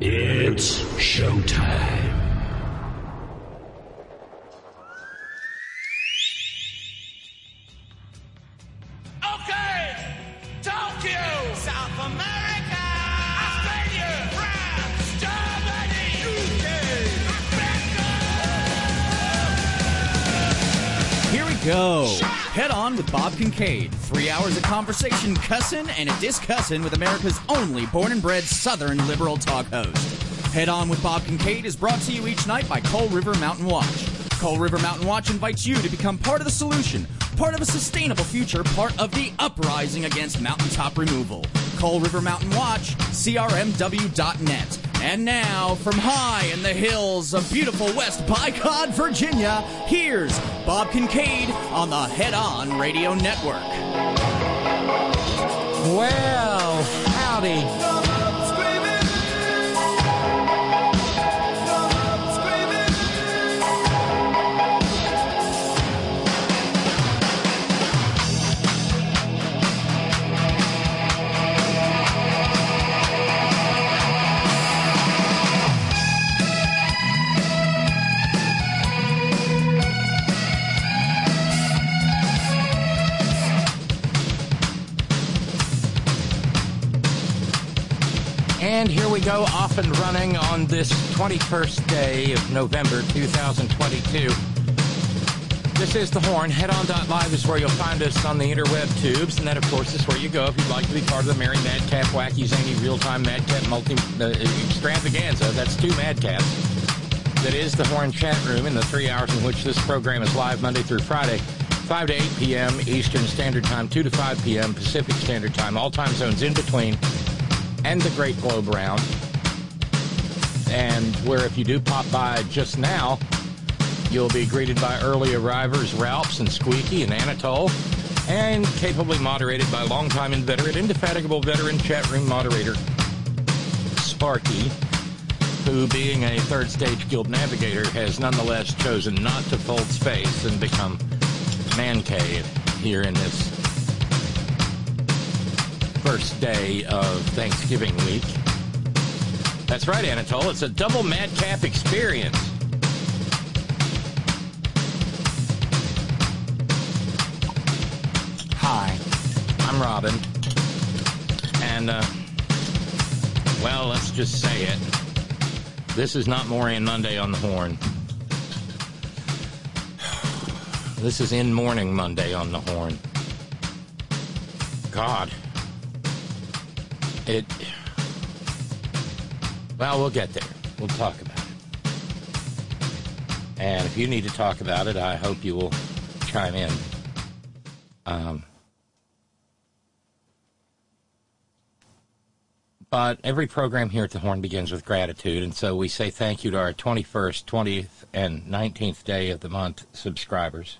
It's showtime. On with Bob Kincaid. Three hours of conversation, cussin' and a discussin' with America's only born and bred Southern liberal talk host. Head on with Bob Kincaid is brought to you each night by Coal River Mountain Watch. Coal River Mountain Watch invites you to become part of the solution, part of a sustainable future, part of the uprising against mountaintop removal. Coal River Mountain Watch, CRMW.net. And now, from high in the hills of beautiful West By God, Virginia, here's Bob Kincaid on the Head On Radio Network. Well, howdy. And here we go, off and running on this 21st day of November 2022. This is The Horn. Headon.live is where you'll find us on the interweb tubes. And that, of course, is where you go if you'd like to be part of the Merry Madcap Wacky Zany Real-Time Madcap Multi uh, Extravaganza. That's two Madcaps. That is The Horn chat room in the three hours in which this program is live Monday through Friday. 5 to 8 p.m. Eastern Standard Time, 2 to 5 p.m. Pacific Standard Time, all time zones in between and the Great Globe Round. And where if you do pop by just now, you'll be greeted by early arrivers Ralphs and Squeaky and Anatole, and capably moderated by longtime inveterate, indefatigable veteran chat room moderator Sparky, who, being a third stage guild navigator, has nonetheless chosen not to fold space and become man cave here in this first day of Thanksgiving week. That's right, Anatole. It's a double madcap experience. Hi, I'm Robin. And, uh, well, let's just say it. This is not Morian Monday on the Horn. This is In Mourning Monday on the Horn. God. It. Well, we'll get there. We'll talk about it. And if you need to talk about it, I hope you will chime in. Um, but every program here at the Horn begins with gratitude, and so we say thank you to our 21st, 20th, and 19th day of the month subscribers.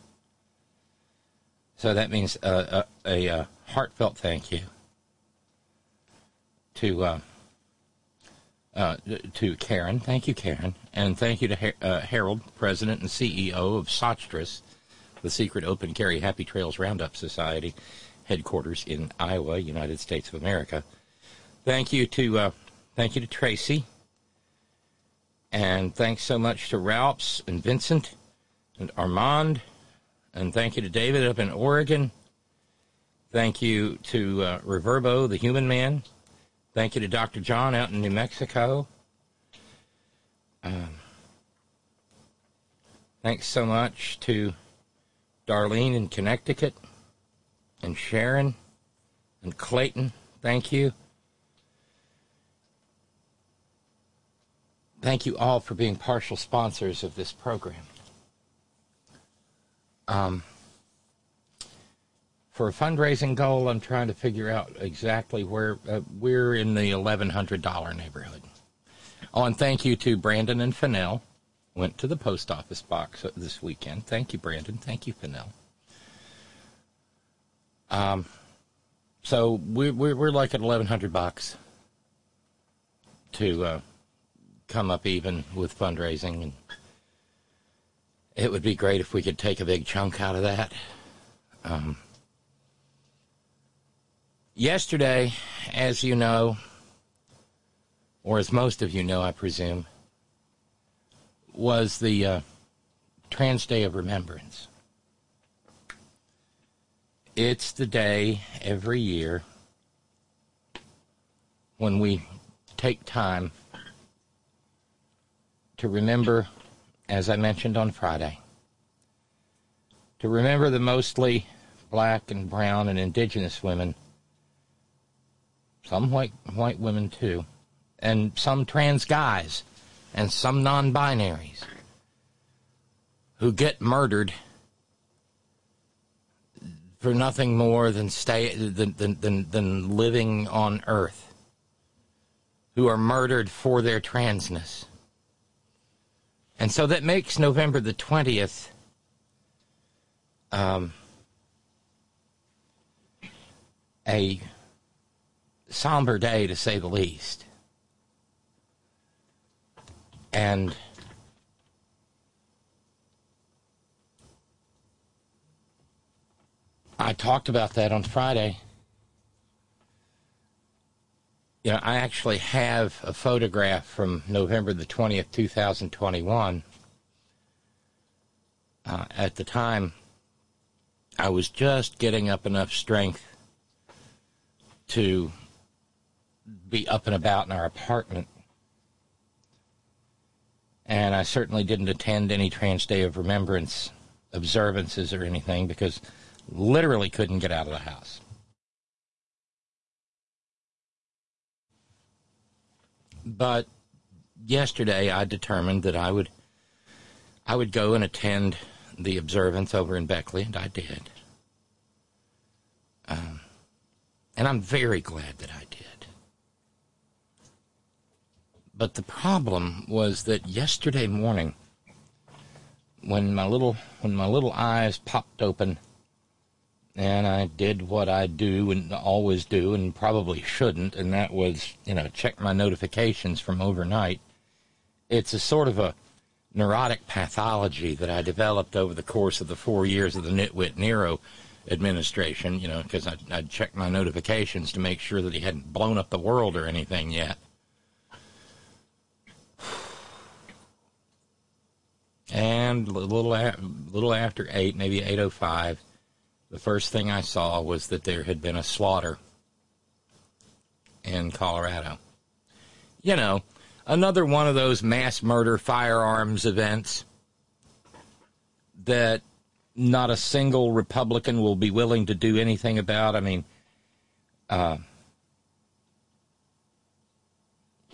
So that means a, a, a heartfelt thank you to uh, uh, to Karen. Thank you, Karen, and thank you to Her- uh, Harold, President and CEO of Sotstress, the secret open carry Happy Trails Roundup Society, headquarters in Iowa, United States of America. Thank you to uh, thank you to Tracy, and thanks so much to Ralphs and Vincent and Armand, and thank you to David up in Oregon. Thank you to uh, Reverbo, the Human Man. Thank you to Dr. John out in New Mexico. Um, thanks so much to Darlene in Connecticut and Sharon and Clayton. Thank you. Thank you all for being partial sponsors of this program. Um, for a fundraising goal, I'm trying to figure out exactly where uh, we're in the $1,100 neighborhood. Oh, and thank you to Brandon and Fennell. Went to the post office box this weekend. Thank you, Brandon. Thank you, Fennell. Um, so we're, we're, we're like at 1100 bucks to uh, come up even with fundraising. And it would be great if we could take a big chunk out of that. Um, yesterday, as you know, or as most of you know, I presume, was the uh, Trans Day of Remembrance. It's the day every year when we take time to remember, as I mentioned on Friday, to remember the mostly black and brown and indigenous women, some white white women too, and some trans guys. And some non-binaries. Who get murdered for nothing more than stay than, than, than, living on earth. Who are murdered for their transness. And so that makes November the 20th um, a somber day, to say the least. And I talked about that on Friday. You know, I actually have a photograph from November the 20th, 2021. Uh, at the time, I was just getting up enough strength to be up and about in our apartment. And I certainly didn't attend any Trans Day of Remembrance observances or anything because literally couldn't get out of the house. But yesterday I determined that I would I would go and attend the observance over in Beckley, and I did. Um, and I'm very glad that I did. But the problem was that yesterday morning, when my little when my little eyes popped open, and I did what I do and always do, and probably shouldn't, and that was you know check my notifications from overnight. It's a sort of a neurotic pathology that I developed over the course of the four years of the Nitwit Nero administration, you know, because I'd, I'd check my notifications to make sure that he hadn't blown up the world or anything yet. And a little, a little after 8, maybe 8.05, the first thing I saw was that there had been a slaughter in Colorado. You know, another one of those mass murder firearms events that not a single Republican will be willing to do anything about. I mean, uh,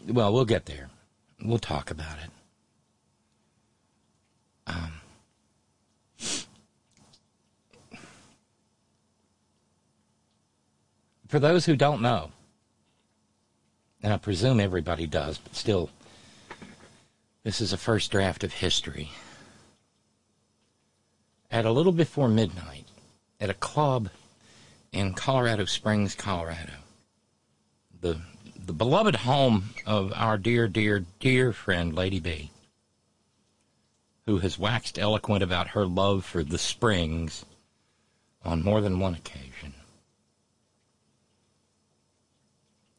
well, we'll get there. We'll talk about it. Um, for those who don't know, and I presume everybody does, but still, this is a first draft of history. At a little before midnight, at a club in Colorado Springs, Colorado, the the beloved home of our dear, dear, dear friend Lady B, who has waxed eloquent about her love for the Springs on more than one occasion.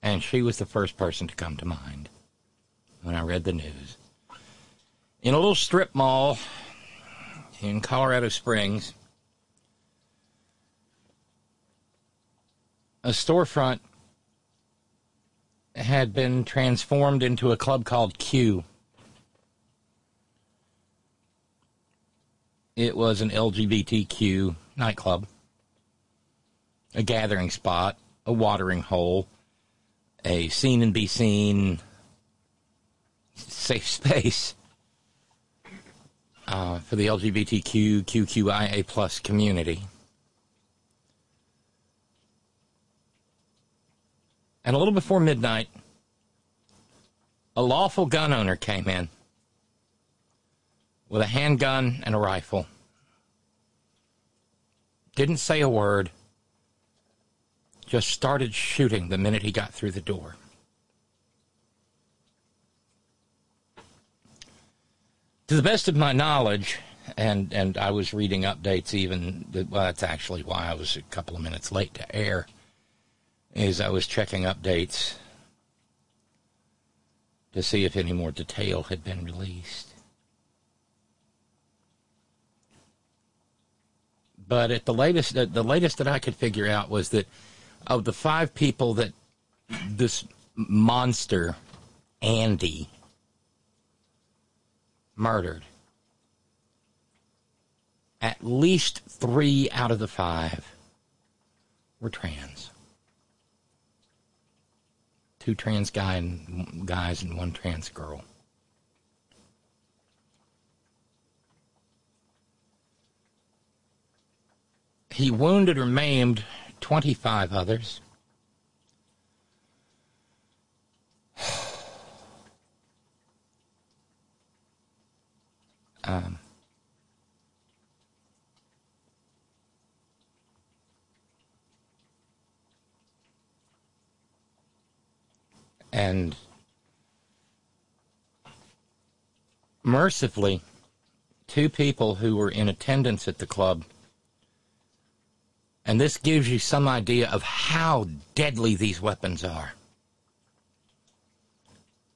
And she was the first person to come to mind when I read the news. In a little strip mall in Colorado Springs, a storefront had been transformed into a club called Q. It was an LGBTQ nightclub, a gathering spot, a watering hole, a seen and be seen safe space uh, for the LGBTQ QQIA plus community. And a little before midnight, a lawful gun owner came in with a handgun and a rifle. Didn't say a word just started shooting the minute he got through the door. To the best of my knowledge, and, and I was reading updates even, well, that's actually why I was a couple of minutes late to air, is I was checking updates to see if any more detail had been released. But at the latest, the latest that I could figure out was that of the five people that this monster, Andy, murdered, at least three out of the five were trans. Two trans guy and guys and one trans girl. He wounded or maimed 25 others. Um, and mercifully, two people who were in attendance at the club and this gives you some idea of how deadly these weapons are.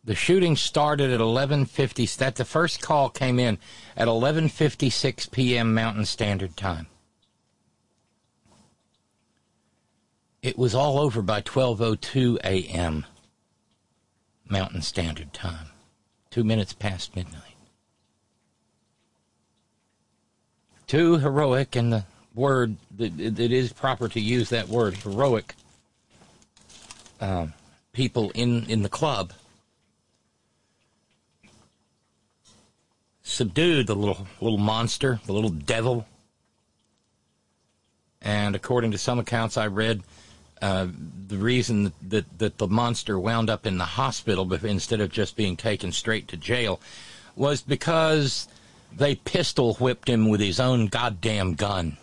The shooting started at 11:50. That the first call came in at 11:56 p.m. Mountain Standard Time. It was all over by 12:02 a.m. Mountain Standard Time. 2 minutes past midnight. Too heroic in the word that it is proper to use that word heroic um, people in in the club subdued the little little monster, the little devil. And according to some accounts I read, uh, the reason that, that the monster wound up in the hospital instead of just being taken straight to jail was because they pistol whipped him with his own goddamn gun.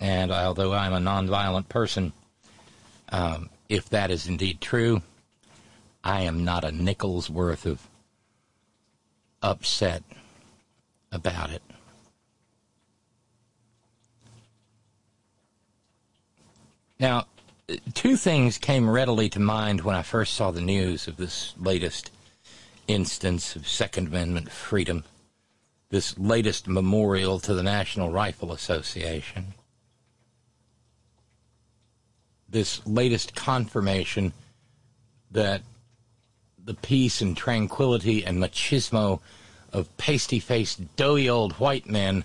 And although I'm a nonviolent person, um, if that is indeed true, I am not a nickel's worth of upset about it. Now, two things came readily to mind when I first saw the news of this latest instance of Second Amendment freedom, this latest memorial to the National Rifle Association this latest confirmation that the peace and tranquility and machismo of pasty faced, doughy old white men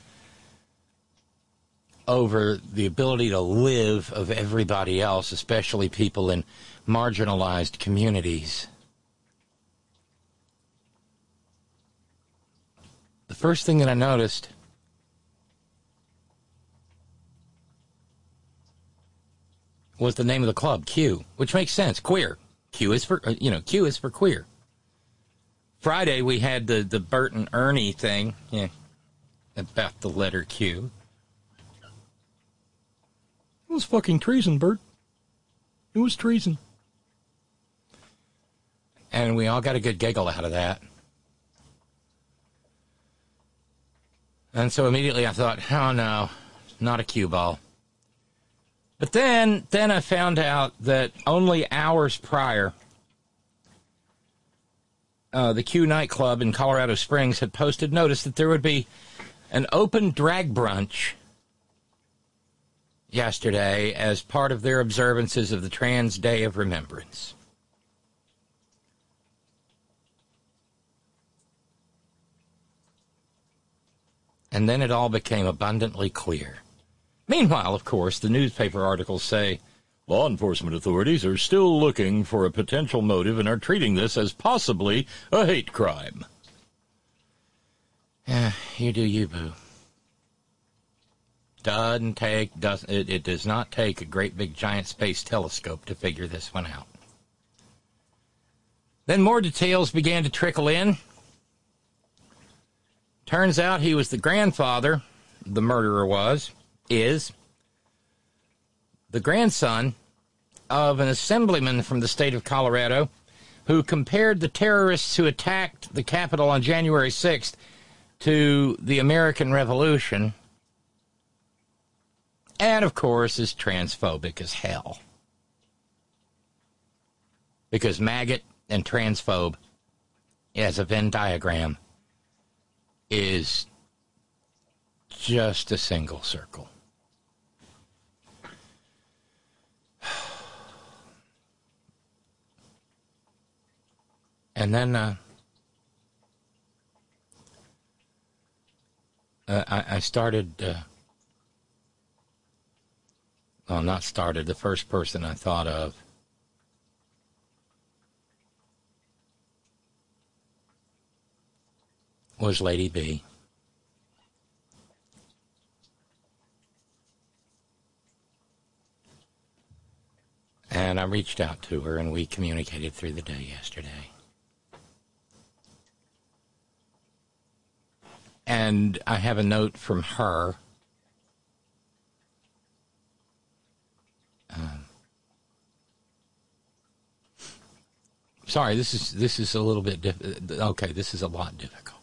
over the ability to live of everybody else, especially people in marginalized communities. The first thing that I noticed was the name of the club, Q, which makes sense. Queer. Q is for, uh, you know, Q is for queer. Friday we had the, the Bert and Ernie thing, yeah, about the letter Q. It was fucking treason, Bert. It was treason. And we all got a good giggle out of that. And so immediately I thought, oh no, not a cue ball. But then, then I found out that only hours prior, uh, the Q nightclub in Colorado Springs had posted notice that there would be an open drag brunch yesterday as part of their observances of the Trans Day of Remembrance. And then it all became abundantly clear. Meanwhile, of course, the newspaper articles say law enforcement authorities are still looking for a potential motive and are treating this as possibly a hate crime. Yeah, you do you, boo. Doesn't take does it, it does not take a great big giant space telescope to figure this one out. Then more details began to trickle in. Turns out he was the grandfather, the murderer was, is the grandson of an assemblyman from the state of Colorado who compared the terrorists who attacked the Capitol on January 6th to the American Revolution, and of course is transphobic as hell. Because maggot and transphobe as a Venn diagram is just a single circle. And then uh, uh, I, I, started. Uh, well, not started. The first person I thought of was Lady B. And I reached out to her and we communicated through the day yesterday. And I have a note from her. Um, sorry, this is this is a little bit diff- okay. This is a lot difficult.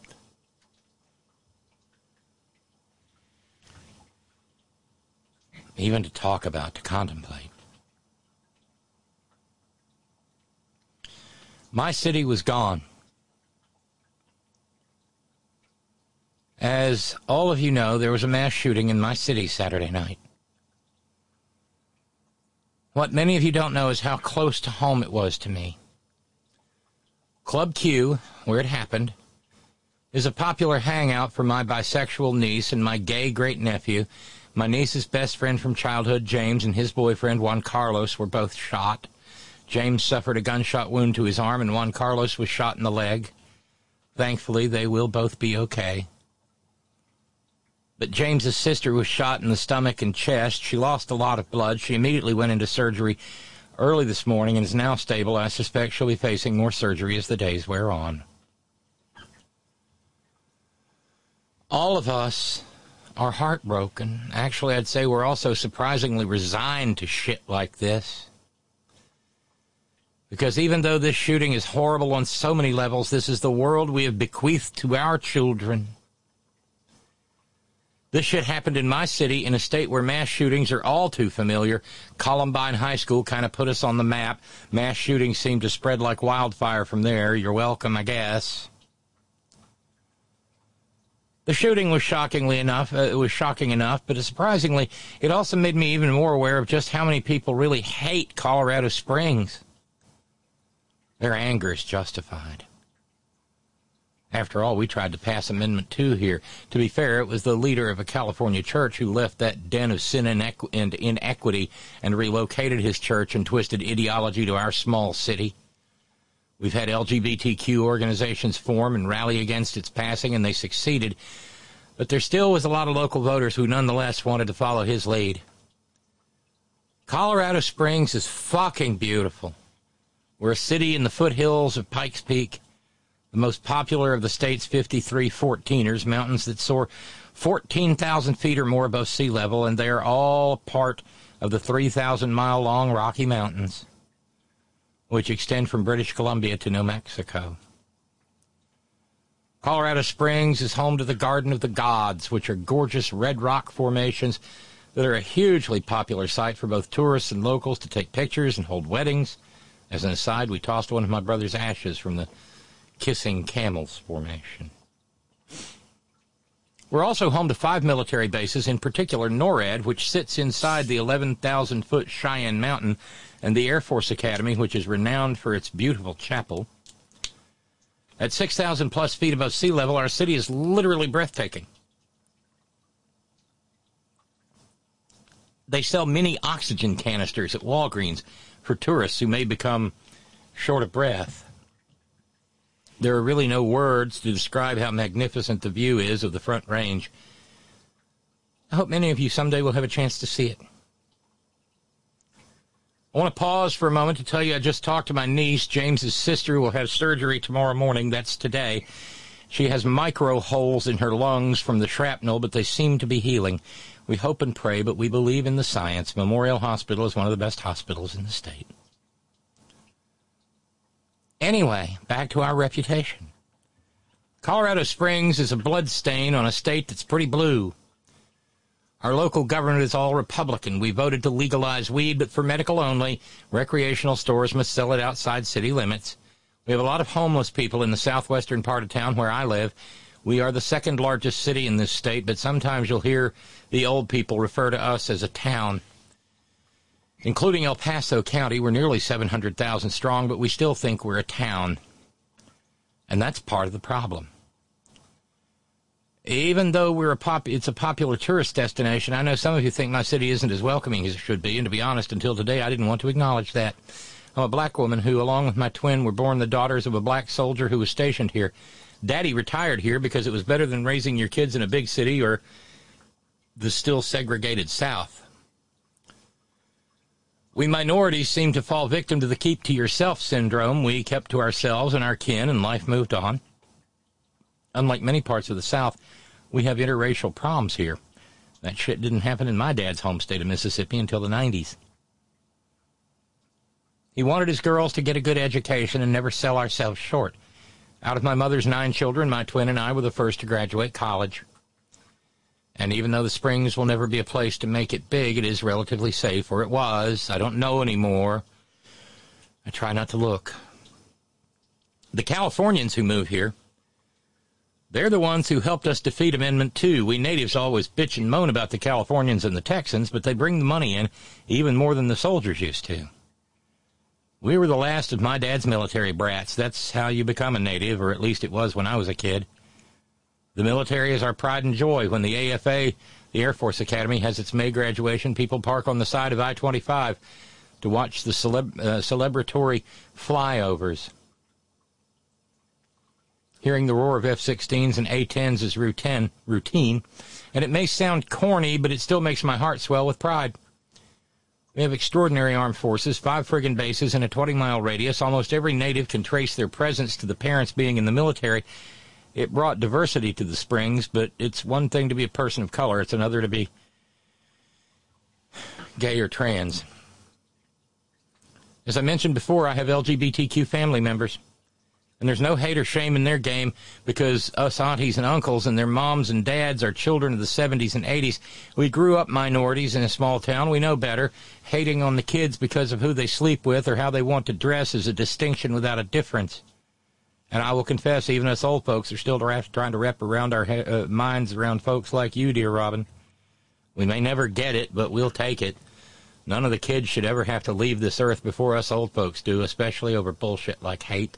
even to talk about, to contemplate. My city was gone. As all of you know, there was a mass shooting in my city Saturday night. What many of you don't know is how close to home it was to me. Club Q, where it happened, is a popular hangout for my bisexual niece and my gay great nephew my niece's best friend from childhood, James, and his boyfriend, Juan Carlos, were both shot. James suffered a gunshot wound to his arm, and Juan Carlos was shot in the leg. Thankfully, they will both be okay. But James's sister was shot in the stomach and chest. She lost a lot of blood. She immediately went into surgery early this morning and is now stable. I suspect she'll be facing more surgery as the days wear on. All of us are heartbroken. Actually, I'd say we're also surprisingly resigned to shit like this. Because even though this shooting is horrible on so many levels, this is the world we have bequeathed to our children. This shit happened in my city in a state where mass shootings are all too familiar. Columbine High School kind of put us on the map. Mass shootings seem to spread like wildfire from there. You're welcome, I guess. The shooting was shockingly enough, uh, it was shocking enough, but surprisingly, it also made me even more aware of just how many people really hate Colorado Springs. Their anger is justified. After all, we tried to pass Amendment 2 here. To be fair, it was the leader of a California church who left that den of sin and inequity and relocated his church and twisted ideology to our small city. We've had LGBTQ organizations form and rally against its passing, and they succeeded. But there still was a lot of local voters who nonetheless wanted to follow his lead. Colorado Springs is fucking beautiful. We're a city in the foothills of Pikes Peak, the most popular of the state's 53 14ers, mountains that soar 14,000 feet or more above sea level, and they are all part of the 3,000 mile long Rocky Mountains which extend from British Columbia to New Mexico. Colorado Springs is home to the Garden of the Gods, which are gorgeous red rock formations that are a hugely popular site for both tourists and locals to take pictures and hold weddings. As an aside, we tossed one of my brother's ashes from the Kissing Camels formation. We're also home to five military bases, in particular NORAD, which sits inside the 11,000 foot Cheyenne Mountain and the Air Force Academy, which is renowned for its beautiful chapel. At 6,000 plus feet above sea level, our city is literally breathtaking. They sell mini oxygen canisters at Walgreens for tourists who may become short of breath. There are really no words to describe how magnificent the view is of the Front Range. I hope many of you someday will have a chance to see it. I want to pause for a moment to tell you I just talked to my niece. James's sister who will have surgery tomorrow morning. That's today. She has micro holes in her lungs from the shrapnel, but they seem to be healing. We hope and pray, but we believe in the science. Memorial Hospital is one of the best hospitals in the state. Anyway, back to our reputation. Colorado Springs is a blood stain on a state that's pretty blue. Our local government is all Republican. We voted to legalize weed, but for medical only. Recreational stores must sell it outside city limits. We have a lot of homeless people in the southwestern part of town where I live. We are the second largest city in this state, but sometimes you'll hear the old people refer to us as a town. Including El Paso County, we're nearly 700,000 strong, but we still think we're a town. And that's part of the problem even though we're a pop, it's a popular tourist destination. I know some of you think my city isn't as welcoming as it should be, and to be honest, until today, I didn't want to acknowledge that. I'm a black woman who, along with my twin, were born the daughters of a black soldier who was stationed here. Daddy retired here because it was better than raising your kids in a big city or the still segregated South. We minorities seem to fall victim to the keep to yourself syndrome. We kept to ourselves and our kin, and life moved on. Unlike many parts of the South, we have interracial problems here. That shit didn't happen in my dad's home state of Mississippi until the 90s. He wanted his girls to get a good education and never sell ourselves short. Out of my mother's nine children, my twin and I were the first to graduate college. And even though the Springs will never be a place to make it big, it is relatively safe, or it was. I don't know anymore. I try not to look. The Californians who move here they're the ones who helped us defeat Amendment 2. We natives always bitch and moan about the Californians and the Texans, but they bring the money in even more than the soldiers used to. We were the last of my dad's military brats. That's how you become a native, or at least it was when I was a kid. The military is our pride and joy. When the AFA, the Air Force Academy, has its May graduation, people park on the side of I 25 to watch the celeb- uh, celebratory flyovers. Hearing the roar of F-16s and A-10s is routine, routine, and it may sound corny, but it still makes my heart swell with pride. We have extraordinary armed forces, five friggin' bases in a 20-mile radius. Almost every native can trace their presence to the parents being in the military. It brought diversity to the Springs, but it's one thing to be a person of color. It's another to be gay or trans. As I mentioned before, I have LGBTQ family members. And there's no hate or shame in their game because us aunties and uncles and their moms and dads are children of the 70s and 80s. We grew up minorities in a small town. We know better. Hating on the kids because of who they sleep with or how they want to dress is a distinction without a difference. And I will confess, even us old folks are still trying to wrap around our uh, minds around folks like you, dear Robin. We may never get it, but we'll take it. None of the kids should ever have to leave this earth before us old folks do, especially over bullshit like hate.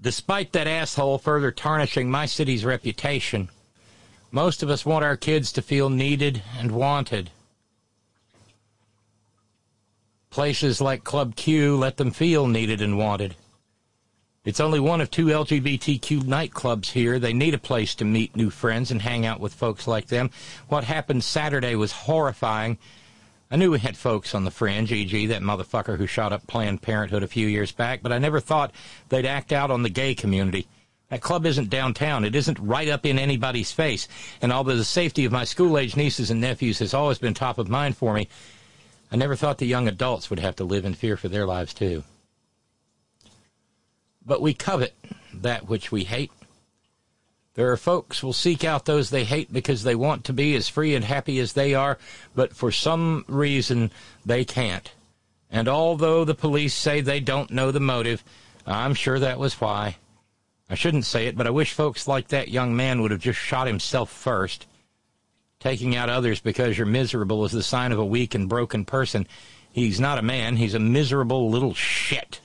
Despite that asshole further tarnishing my city's reputation, most of us want our kids to feel needed and wanted. Places like Club Q let them feel needed and wanted. It's only one of two LGBTQ nightclubs here. They need a place to meet new friends and hang out with folks like them. What happened Saturday was horrifying I knew we had folks on the fringe, e.g., that motherfucker who shot up Planned Parenthood a few years back, but I never thought they'd act out on the gay community. That club isn't downtown. It isn't right up in anybody's face. And although the safety of my school age nieces and nephews has always been top of mind for me, I never thought the young adults would have to live in fear for their lives, too. But we covet that which we hate. There are folks will seek out those they hate because they want to be as free and happy as they are, but for some reason they can't. And although the police say they don't know the motive, I'm sure that was why. I shouldn't say it, but I wish folks like that young man would have just shot himself first. Taking out others because you're miserable is the sign of a weak and broken person. He's not a man, he's a miserable little shit.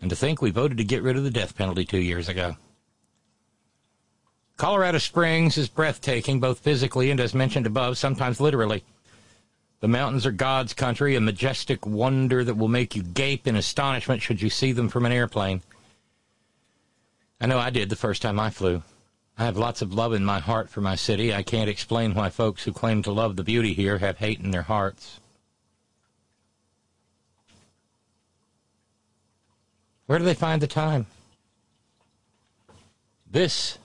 And to think we voted to get rid of the death penalty two years ago. Colorado Springs is breathtaking, both physically and, as mentioned above, sometimes literally. The mountains are God's country, a majestic wonder that will make you gape in astonishment should you see them from an airplane. I know I did the first time I flew. I have lots of love in my heart for my city. I can't explain why folks who claim to love the beauty here have hate in their hearts. Where do they find the time? This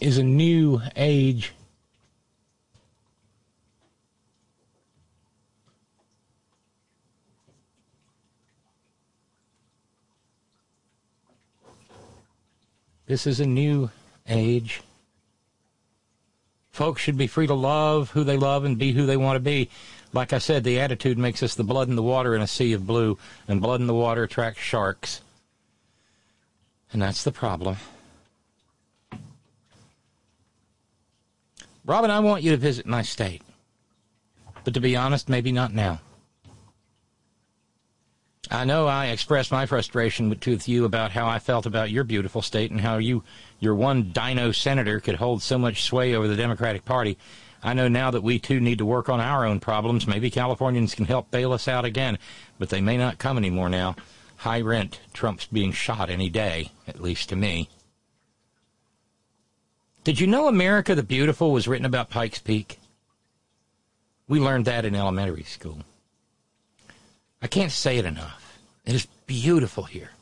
is a new age. This is a new age. Folks should be free to love who they love and be who they want to be. Like I said, the attitude makes us the blood in the water in a sea of blue, and blood in the water attracts sharks. And that's the problem. Robin, I want you to visit my state. But to be honest, maybe not now. I know I expressed my frustration with, with you about how I felt about your beautiful state and how you, your one dino senator, could hold so much sway over the Democratic Party. I know now that we too need to work on our own problems. Maybe Californians can help bail us out again, but they may not come anymore now. High rent trumps being shot any day, at least to me. Did you know America the Beautiful was written about Pikes Peak? We learned that in elementary school. I can't say it enough. It is beautiful here.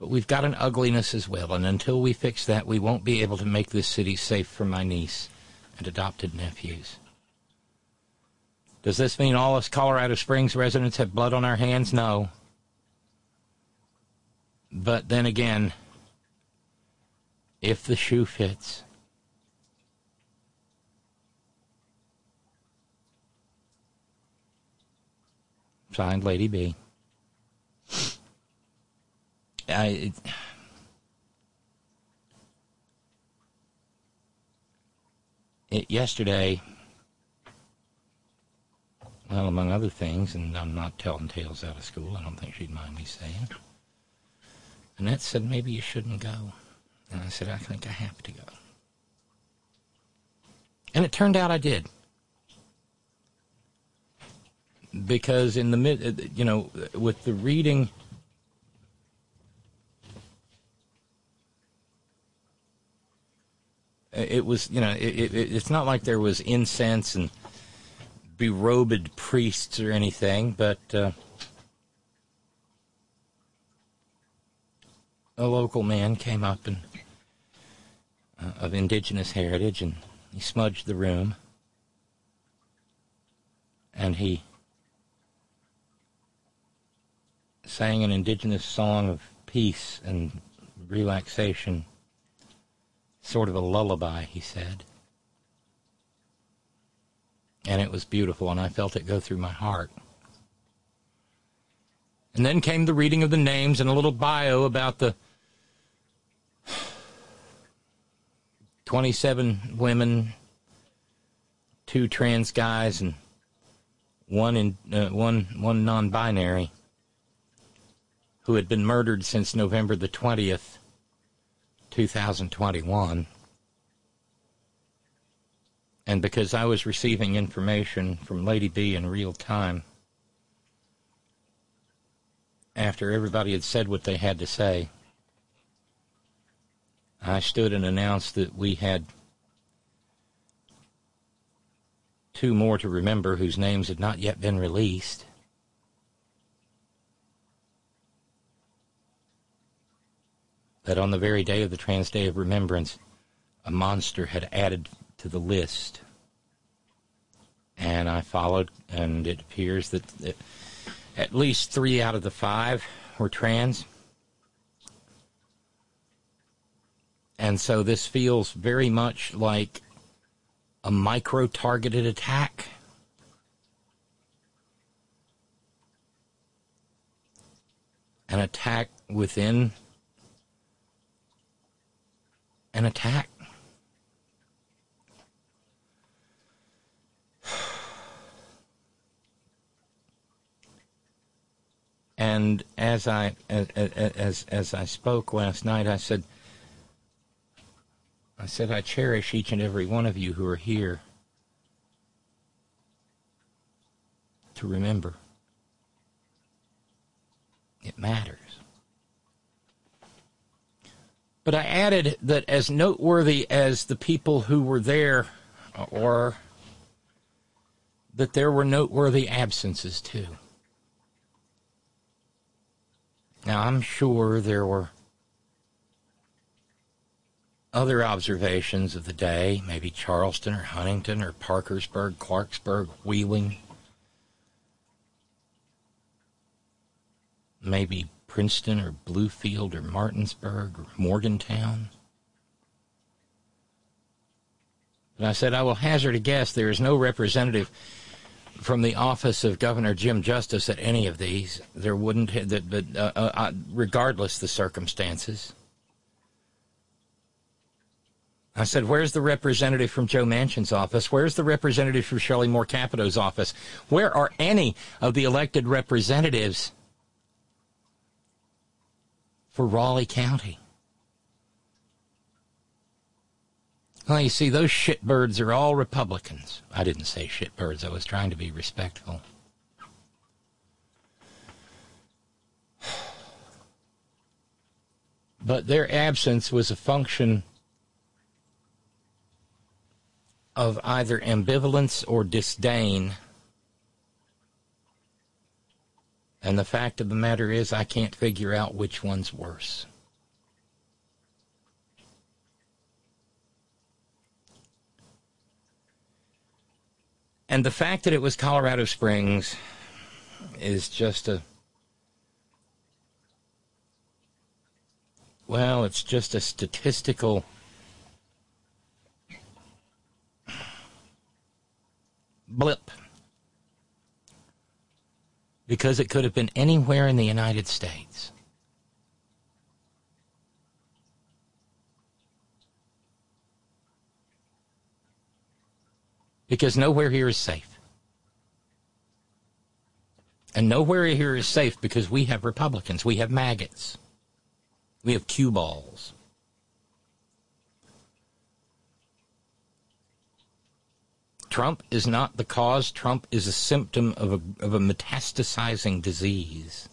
But we've got an ugliness as well, and until we fix that, we won't be able to make this city safe for my niece and adopted nephews. Does this mean all us Colorado Springs residents have blood on our hands? No. But then again, if the shoe fits, Signed, Lady B. I. It, yesterday, well, among other things, and I'm not telling tales out of school, I don't think she'd mind me saying. Annette said, maybe you shouldn't go. And I said, I think I have to go. And it turned out I did because in the mid, you know, with the reading. It was, you know, it, it, it's not like there was incense and berobed priests or anything, but uh, a local man came up and uh, of indigenous heritage, and he smudged the room, and he sang an indigenous song of peace and relaxation, sort of a lullaby, he said. And it was beautiful, and I felt it go through my heart. And then came the reading of the names and a little bio about the 27 women, two trans guys, and one in uh, one one non-binary who had been murdered since November the 20th, 2021. And because I was receiving information from Lady B in real time, after everybody had said what they had to say, I stood and announced that we had two more to remember whose names had not yet been released. That on the very day of the Trans Day of Remembrance, a monster had added to the list. And I followed, and it appears that at least three out of the five were trans. And so this feels very much like a micro targeted attack. An attack within an attack. And as I as, as I spoke last night, I said, I said I cherish each and every one of you who are here to remember. It matters. But I added that as noteworthy as the people who were there, or that there were noteworthy absences too. Now, I'm sure there were other observations of the day, maybe Charleston or Huntington or Parkersburg, Clarksburg, Wheeling, maybe Princeton or Bluefield or Martinsburg or Morgantown. But I said, I will hazard a guess there is no representative from the office of Governor Jim Justice at any of these. There wouldn't, that, but uh, uh, uh, regardless the circumstances. I said, Where's the representative from Joe Manchin's office? Where's the representative from Shelley Moore Capito's office? Where are any of the elected representatives for Raleigh County? Well, you see, those shitbirds are all Republicans. I didn't say shitbirds, I was trying to be respectful. But their absence was a function of either ambivalence or disdain. And the fact of the matter is, I can't figure out which one's worse. And the fact that it was Colorado Springs is just a. Well, it's just a statistical blip. Because it could have been anywhere in the United States. Because nowhere here is safe. And nowhere here is safe because we have Republicans, we have maggots, we have cue balls. Trump is not the cause. Trump is a symptom of a, of a metastasizing disease.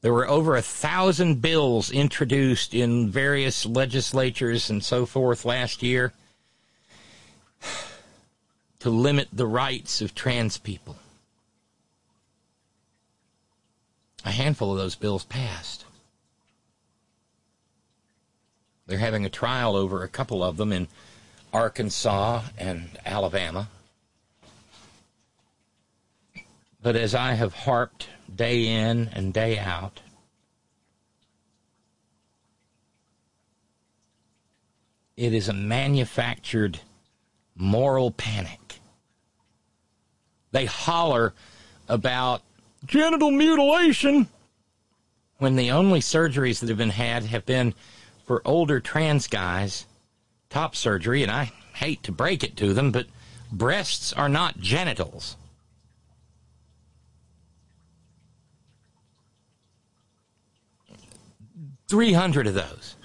There were over a thousand bills introduced in various legislatures and so forth last year to limit the rights of trans people. A handful of those bills passed. They're having a trial over a couple of them in Arkansas and Alabama. But as I have harped day in and day out, it is a manufactured moral panic. They holler about genital mutilation when the only surgeries that have been had have been for older trans guys top surgery, and I hate to break it to them, but breasts are not genitals. Three hundred of those.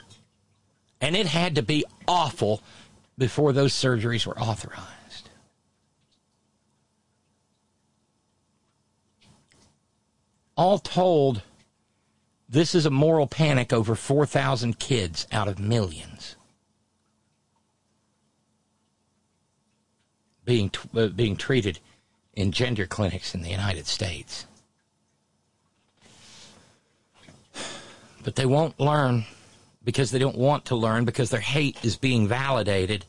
And it had to be awful before those surgeries were authorized. All told, this is a moral panic over 4,000 kids out of millions. being uh, being treated in gender clinics in the United States. But they won't learn because they don't want to learn because their hate is being validated.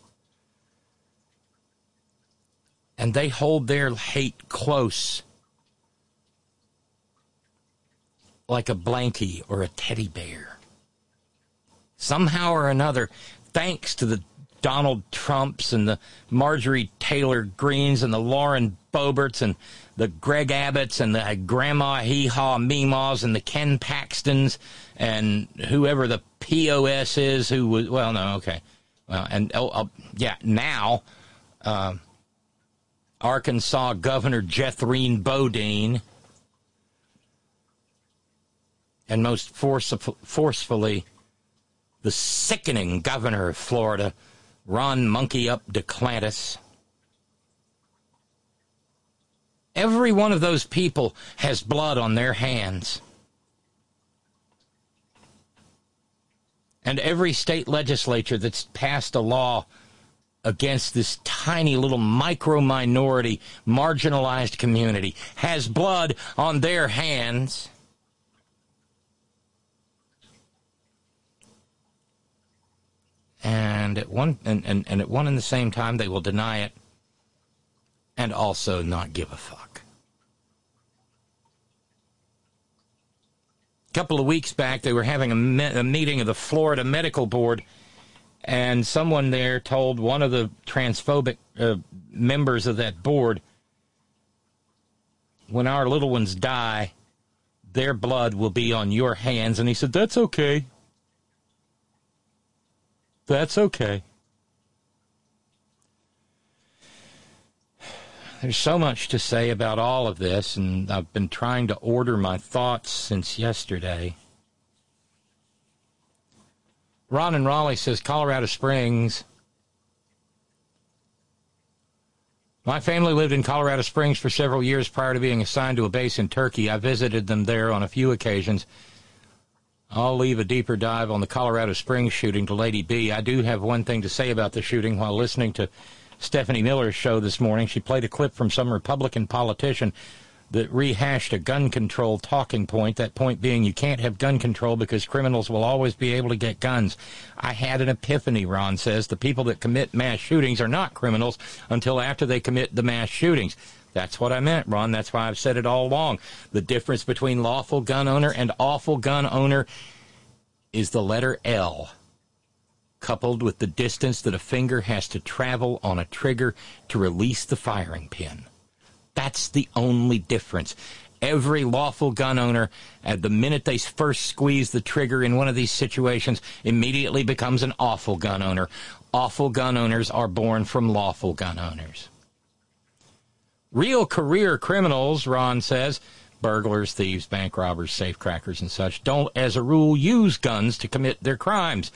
And they hold their hate close like a blankie or a teddy bear. Somehow or another, thanks to the Donald Trumps and the Marjorie Taylor Greens and the Lauren Boberts and the Greg Abbotts and the Grandma Hee Haw Meemaws and the Ken Paxtons and whoever the POS is who was, well, no, okay. Well, and, oh, uh, yeah, now, uh, Arkansas Governor Jethrine Bodine and most forcefully the sickening governor of Florida, Ron Monkey Up DeClantis. Every one of those people has blood on their hands. And every state legislature that's passed a law against this tiny little micro minority, marginalized community has blood on their hands. and at one and, and, and at one and the same time they will deny it and also not give a fuck. A couple of weeks back, they were having a, me- a meeting of the Florida Medical Board, And someone there told one of the transphobic uh, members of that board, when our little ones die, their blood will be on your hands. And he said, That's okay. That's okay. There's so much to say about all of this, and I've been trying to order my thoughts since yesterday. Ron and Raleigh says Colorado Springs. My family lived in Colorado Springs for several years prior to being assigned to a base in Turkey. I visited them there on a few occasions. I'll leave a deeper dive on the Colorado Springs shooting to Lady B. I do have one thing to say about the shooting while listening to Stephanie Miller's show this morning. She played a clip from some Republican politician that rehashed a gun control talking point, that point being you can't have gun control because criminals will always be able to get guns. I had an epiphany, Ron says. The people that commit mass shootings are not criminals until after they commit the mass shootings. That's what I meant, Ron. That's why I've said it all along. The difference between lawful gun owner and awful gun owner is the letter L, coupled with the distance that a finger has to travel on a trigger to release the firing pin. That's the only difference. Every lawful gun owner, at the minute they first squeeze the trigger in one of these situations, immediately becomes an awful gun owner. Awful gun owners are born from lawful gun owners. Real career criminals, Ron says, burglars, thieves, bank robbers, safecrackers, and such, don't, as a rule, use guns to commit their crimes.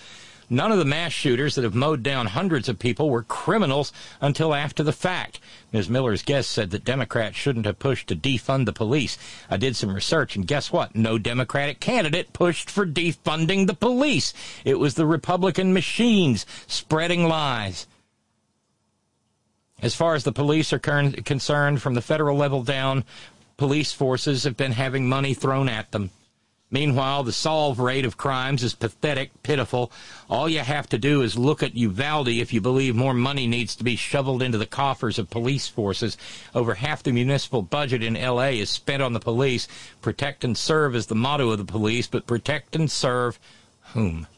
None of the mass shooters that have mowed down hundreds of people were criminals until after the fact. Ms. Miller's guest said that Democrats shouldn't have pushed to defund the police. I did some research, and guess what? No Democratic candidate pushed for defunding the police. It was the Republican machines spreading lies. As far as the police are concerned, from the federal level down, police forces have been having money thrown at them. Meanwhile, the solve rate of crimes is pathetic, pitiful. All you have to do is look at Uvalde if you believe more money needs to be shoveled into the coffers of police forces. Over half the municipal budget in LA is spent on the police. Protect and serve is the motto of the police, but protect and serve whom?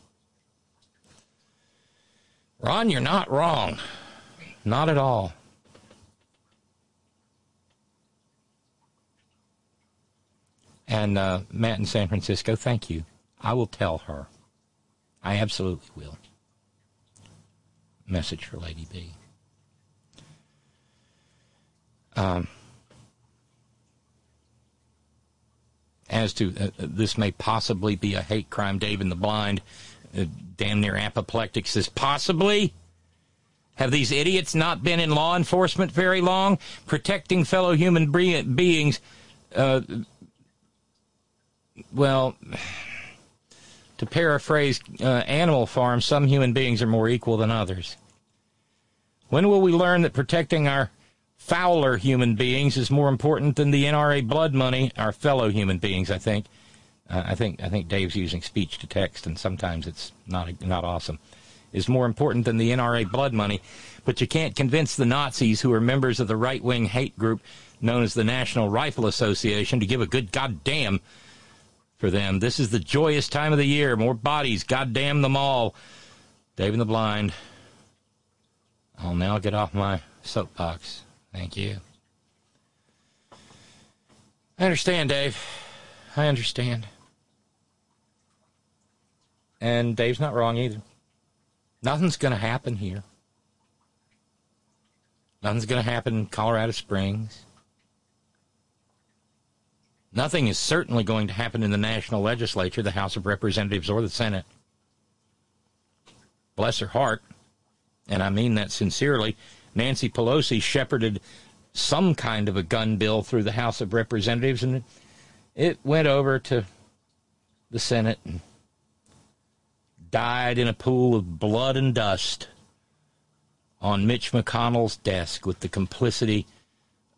Ron, you're not wrong. Not at all. And uh, Matt in San Francisco, thank you. I will tell her. I absolutely will. Message for Lady B. Um, as to uh, this may possibly be a hate crime, Dave in the Blind, uh, damn near apoplectic says, possibly? Have these idiots not been in law enforcement very long? Protecting fellow human beings uh, well, to paraphrase uh, Animal Farm, some human beings are more equal than others. When will we learn that protecting our fouler human beings is more important than the NRA blood money, our fellow human beings, I think. Uh, I think I think Dave's using speech to text, and sometimes it's not not awesome. Is more important than the NRA blood money, but you can't convince the Nazis, who are members of the right wing hate group known as the National Rifle Association, to give a good goddamn for them. This is the joyous time of the year. More bodies. Goddamn them all. Dave and the Blind. I'll now get off my soapbox. Thank you. I understand, Dave. I understand. And Dave's not wrong either. Nothing's going to happen here. Nothing's going to happen in Colorado Springs. Nothing is certainly going to happen in the national legislature, the House of Representatives, or the Senate. Bless her heart, and I mean that sincerely. Nancy Pelosi shepherded some kind of a gun bill through the House of Representatives, and it went over to the Senate and died in a pool of blood and dust on Mitch McConnell's desk with the complicity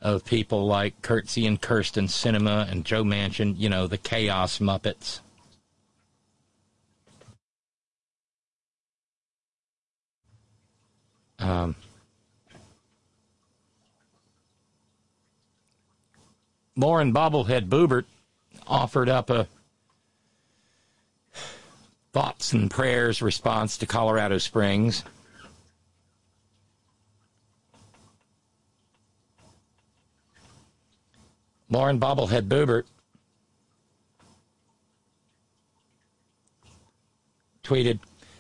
of people like Kurtzy and Kyrsten Sinema and Joe Manchin, you know, the chaos Muppets. Um, Lauren Bobblehead Boebert offered up a thoughts and prayers response to Colorado Springs. Lauren Bobblehead Boebert tweeted,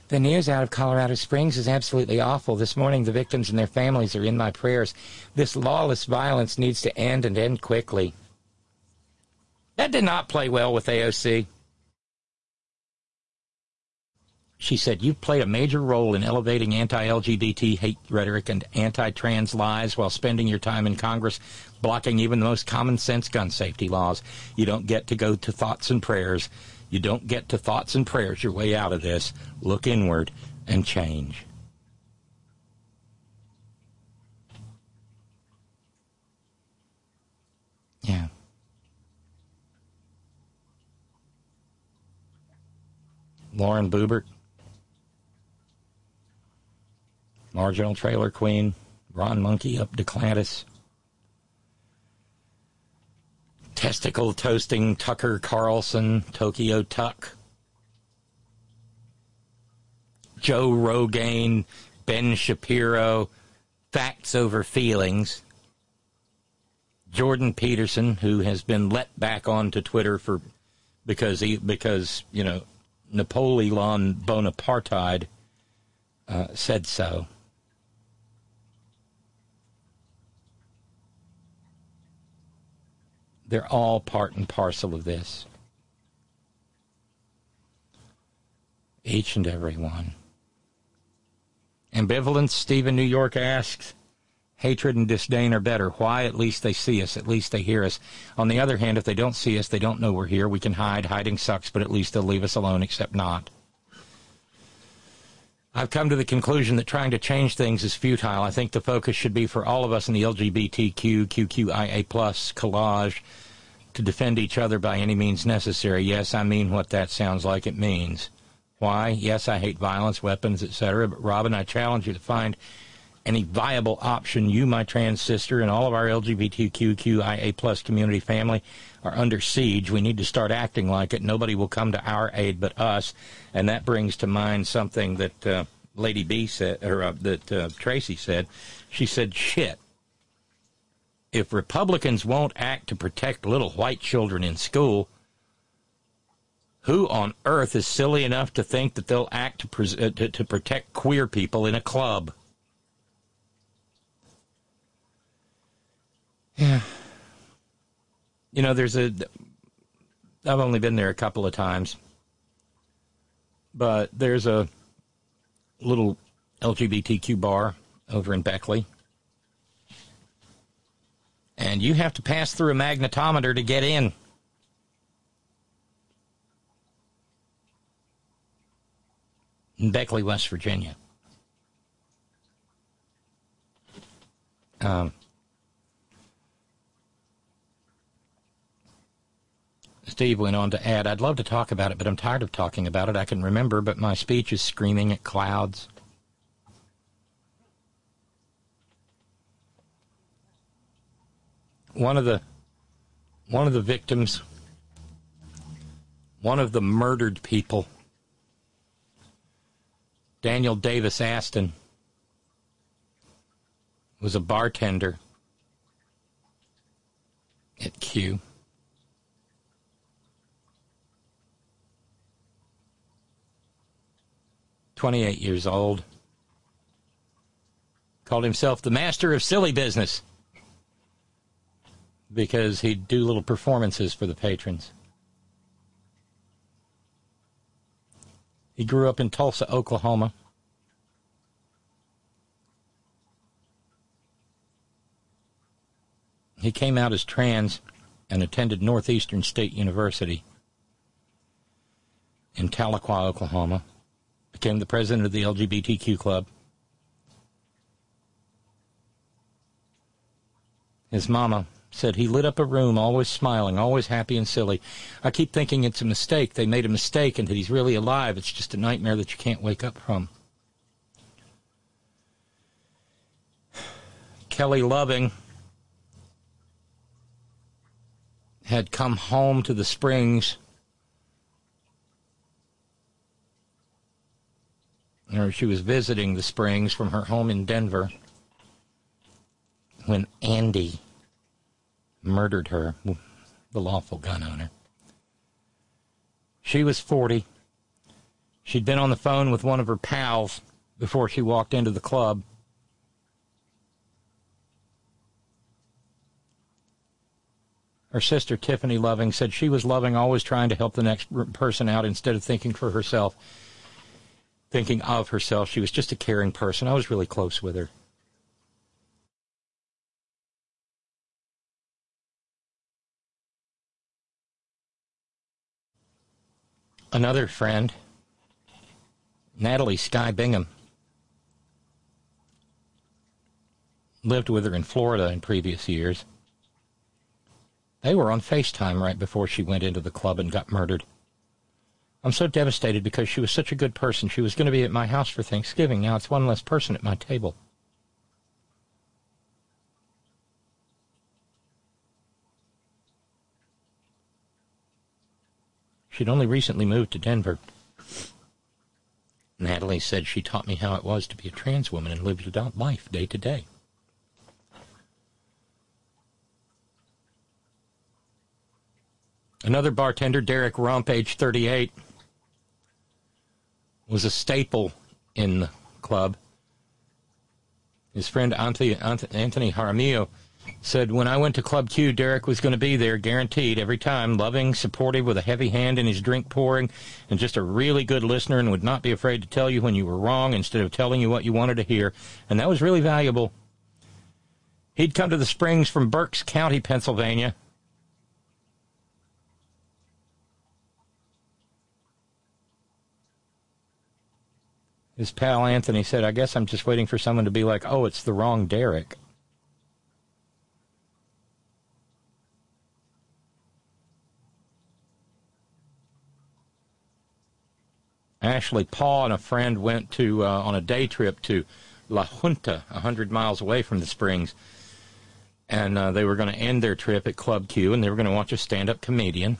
The news out of Colorado Springs is absolutely awful. This morning, the victims and their families are in my prayers. This lawless violence needs to end and end quickly. That did not play well with AOC. She said, You've played a major role in elevating anti LGBT hate rhetoric and anti trans lies while spending your time in Congress blocking even the most common sense gun safety laws. You don't get to go to thoughts and prayers. You don't get to thoughts and prayers your way out of this. Look inward and change. Yeah. Lauren Boebert, Marginal Trailer Queen, Ron Monkey up to Declantis, Testicle Toasting Tucker Carlson, Tokyo Tuck, Joe Rogan, Ben Shapiro, Facts Over Feelings, Jordan Peterson, who has been let back onto Twitter for because he because you know Napoleon Bonaparte uh, said so. They're all part and parcel of this. Each and every one. Ambivalence, Stephen New York asks. Hatred and disdain are better. Why? At least they see us. At least they hear us. On the other hand, if they don't see us, they don't know we're here. We can hide. Hiding sucks, but at least they'll leave us alone, except not. I've come to the conclusion that trying to change things is futile. I think the focus should be for all of us in the LGBTQ, QQIA plus collage to defend each other by any means necessary. Yes, I mean what that sounds like it means. Why? Yes, I hate violence, weapons, etc. But Robin, I challenge you to find any viable option. You, my trans sister, and all of our LGBTQIA plus community family are under siege. We need to start acting like it. Nobody will come to our aid but us, and that brings to mind something that uh, Lady B said, or uh, that uh, Tracy said. She said, "Shit." If Republicans won't act to protect little white children in school, who on earth is silly enough to think that they'll act to, pre- uh, to, to protect queer people in a club? Yeah. You know, there's a. I've only been there a couple of times, but there's a little LGBTQ bar over in Beckley. And you have to pass through a magnetometer to get in. In Beckley, West Virginia. Um, Steve went on to add, I'd love to talk about it, but I'm tired of talking about it. I can remember, but my speech is screaming at clouds. One of the one of the victims, one of the murdered people, Daniel Davis Aston, was a bartender at Q. 28 years old. Called himself the master of silly business because he'd do little performances for the patrons. He grew up in Tulsa, Oklahoma. He came out as trans and attended Northeastern State University in Tahlequah, Oklahoma became the president of the LGBTQ club. His mama said he lit up a room, always smiling, always happy and silly. I keep thinking it's a mistake. They made a mistake and that he's really alive. It's just a nightmare that you can't wake up from. Kelly Loving had come home to the Springs or she was visiting the Springs from her home in Denver when Andy murdered her, the lawful gun owner. She was 40. She'd been on the phone with one of her pals before she walked into the club. Her sister, Tiffany Loving, said she was loving, always trying to help the next person out instead of thinking for herself, thinking of herself. She was just a caring person. I was really close with her. Another friend, Natalee Skye Bingham, lived with her in Florida in previous years. They were on FaceTime right before she went into the club and got murdered. I'm so devastated because she was such a good person. She was going to be at my house for Thanksgiving. Now it's one less person at my table. She'd only recently moved to Denver. Natalee said she taught me how it was to be a trans woman and lived adult life day to day. Another bartender, Derrick Rump, age 38, was a staple in the club. His friend Anthony, Anthony Jaramillo said, When I went to Club Q, Derrick was going to be there, guaranteed, every time, loving, supportive, with a heavy hand in his drink pouring, and just a really good listener and would not be afraid to tell you when you were wrong instead of telling you what you wanted to hear. And that was really valuable. He'd come to the Springs from Berks County, Pennsylvania. His pal Anthony said, I guess I'm just waiting for someone to be like, oh, it's the wrong Derrick. Ashley Paugh and a friend went to uh, on a day trip to La Junta, hundred miles away from the Springs, and uh, they were going to end their trip at Club Q, and they were going to watch a stand-up comedian.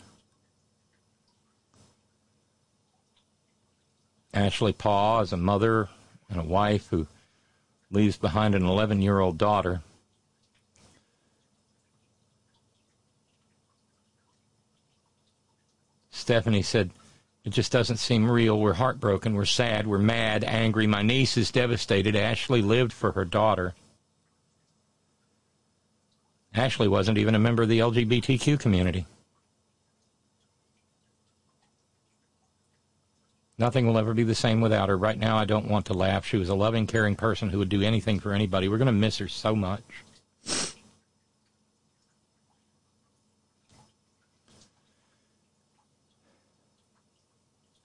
Ashley Paugh is a mother and a wife who leaves behind an 11-year-old daughter. Stephanie said it just doesn't seem real. We're heartbroken. We're sad. We're mad, angry. My niece is devastated. Ashley lived for her daughter. Ashley wasn't even a member of the LGBTQ community. Nothing will ever be the same without her. Right now, I don't want to laugh. She was a loving, caring person who would do anything for anybody. We're going to miss her so much.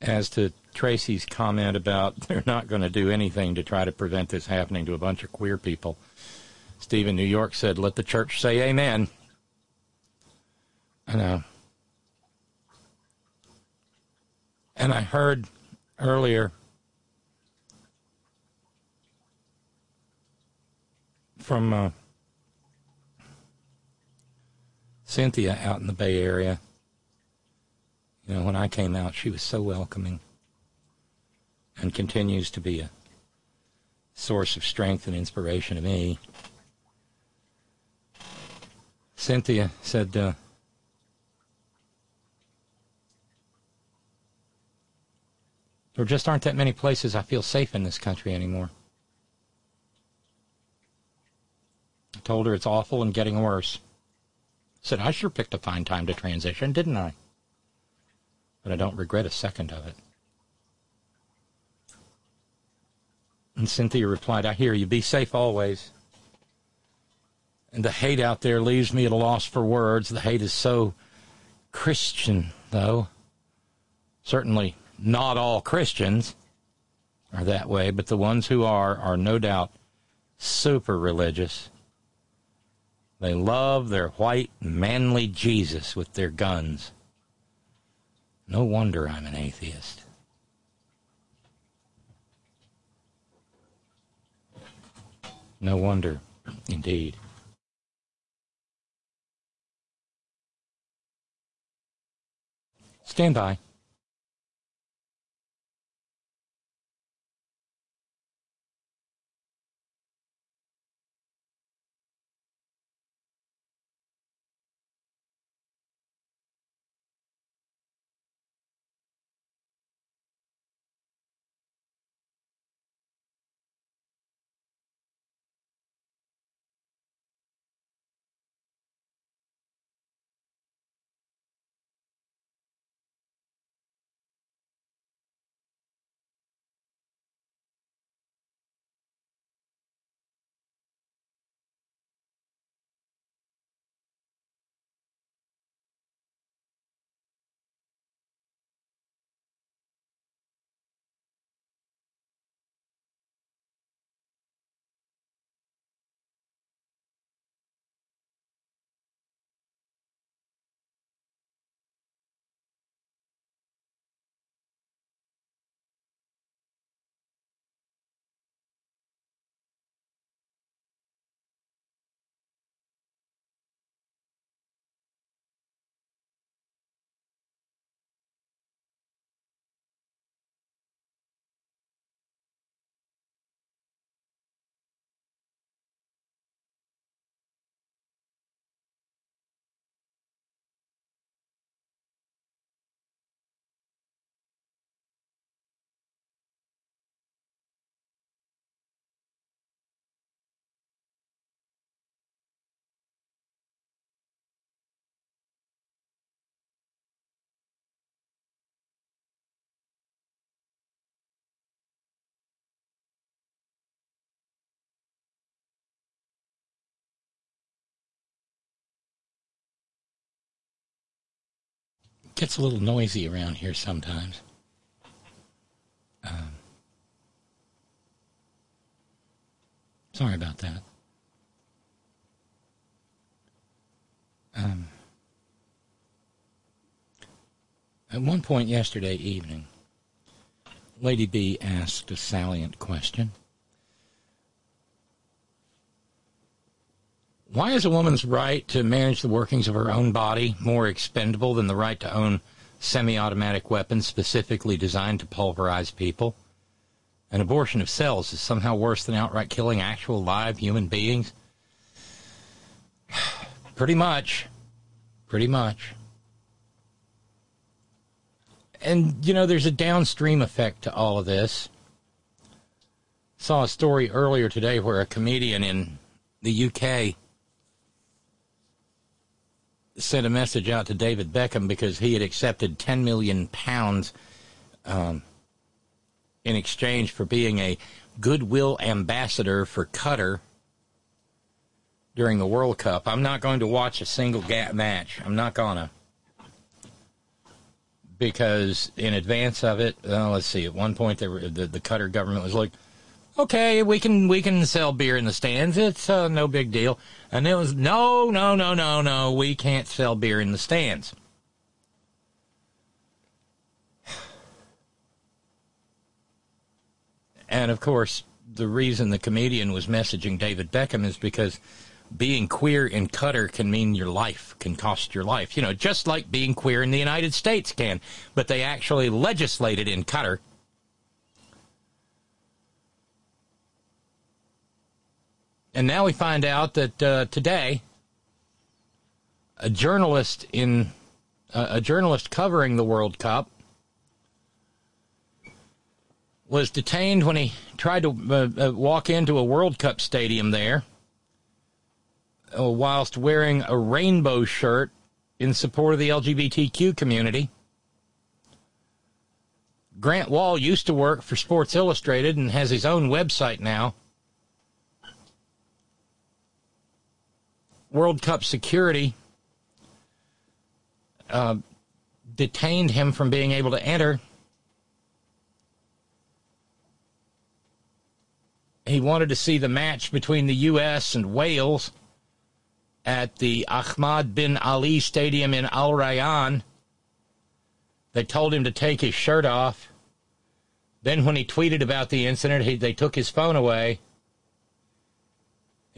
as to Tracy's comment about they're not going to do anything to try to prevent this happening to a bunch of queer people, Steve in New York said, let the church say amen. I know. Uh, and I heard earlier from uh, Cynthia out in the Bay Area you know, when I came out, she was so welcoming and continues to be a source of strength and inspiration to me. Cynthia said, uh, There just aren't that many places I feel safe in this country anymore. I told her it's awful and getting worse. said, I sure picked a fine time to transition, didn't I? but I don't regret a second of it. And Cynthia replied, I hear you. Be safe always. And the hate out there leaves me at a loss for words. The hate is so Christian, though. Certainly not all Christians are that way, but the ones who are are no doubt super religious. They love their white, manly Jesus with their guns. No wonder I'm an atheist. No wonder, indeed. Stand by. Gets a little noisy around here sometimes. Um, sorry about that. Um, at one point yesterday evening, Lady B asked a salient question. Why is a woman's right to manage the workings of her own body more expendable than the right to own semi automatic weapons specifically designed to pulverize people? An abortion of cells is somehow worse than outright killing actual live human beings? Pretty much. Pretty much. And, you know, there's a downstream effect to all of this. Saw a story earlier today where a comedian in the UK sent a message out to David Beckham because he had accepted 10 million pounds um, in exchange for being a goodwill ambassador for Qatar during the World Cup. I'm not going to watch a single ga- match. I'm not gonna because in advance of it, let's see. At one point, were, the the Qatar government was like, "Okay, we can we can sell beer in the stands. It's uh, no big deal." And it was, "No, no, no, no, no. We can't sell beer in the stands." And of course, the reason the comedian was messaging David Beckham is because being queer in Qatar can mean your life, can cost your life. You know, just like being queer in the United States can. But they actually legislated in Qatar. And now we find out that uh, today, a journalist in uh, a journalist covering the World Cup was detained when he tried to uh, uh walk into a World Cup stadium there uh, whilst wearing a rainbow shirt in support of the LGBTQ community. Grant Wahl used to work for Sports Illustrated and has his own website now. World Cup security uh, detained him from being able to enter. He wanted to see the match between the U.S. and Wales at the Ahmad bin Ali Stadium in Al Rayyan. They told him to take his shirt off. Then, when he tweeted about the incident, he, they took his phone away.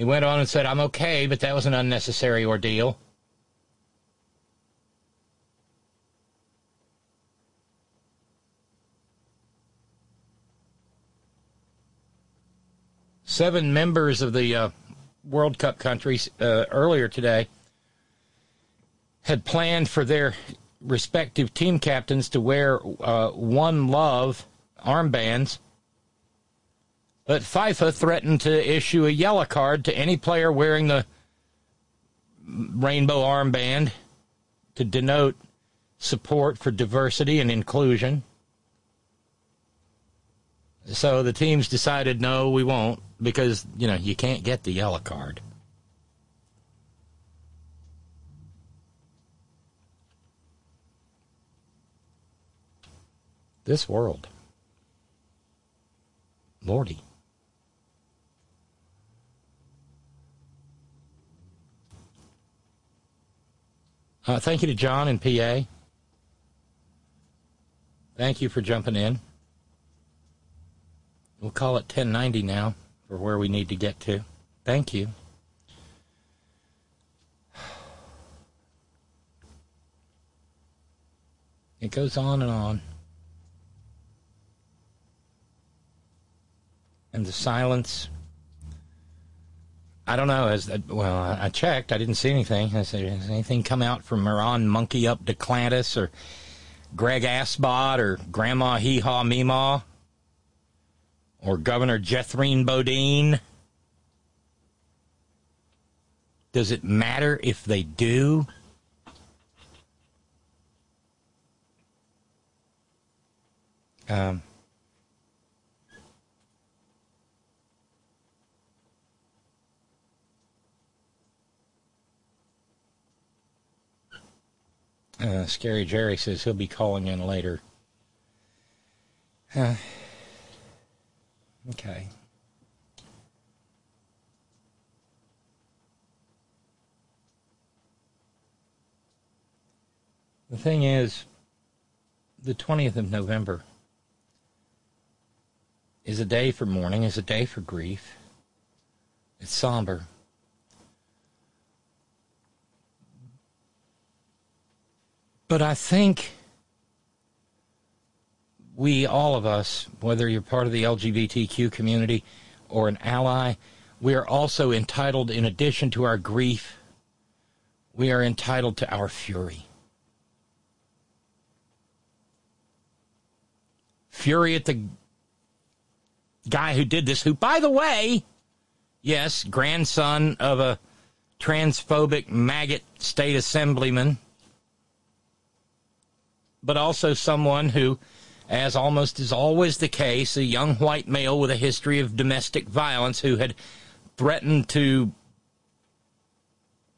He went on and said, I'm okay, but that was an unnecessary ordeal. Seven members of the uh, World Cup countries uh, earlier today had planned for their respective team captains to wear uh, one love armbands. But FIFA threatened to issue a yellow card to any player wearing the rainbow armband to denote support for diversity and inclusion. So the teams decided, no, we won't, because, you know, you can't get the yellow card. This world. Lordy. Uh, thank you to John and PA. Thank you for jumping in. We'll call it 1090 now for where we need to get to. Thank you. It goes on and on. And the silence. I don't know. As well, I checked. I didn't see anything. Has, has anything come out from Moran Monkey up to Clantis or Greg Asbot or Grandma Hee Haw Meemaw? or Governor Jethrine Bodine? Does it matter if they do? Um, Uh, Scary Jerry says he'll be calling in later. Uh, okay. The thing is, the 20th of November is a day for mourning, is a day for grief. It's somber. But I think we, all of us, whether you're part of the LGBTQ community or an ally, we are also entitled, in addition to our grief, we are entitled to our fury. Fury at the guy who did this, who, by the way, yes, grandson of a transphobic maggot state assemblyman, but also someone who, as almost is always the case, a young white male with a history of domestic violence who had threatened to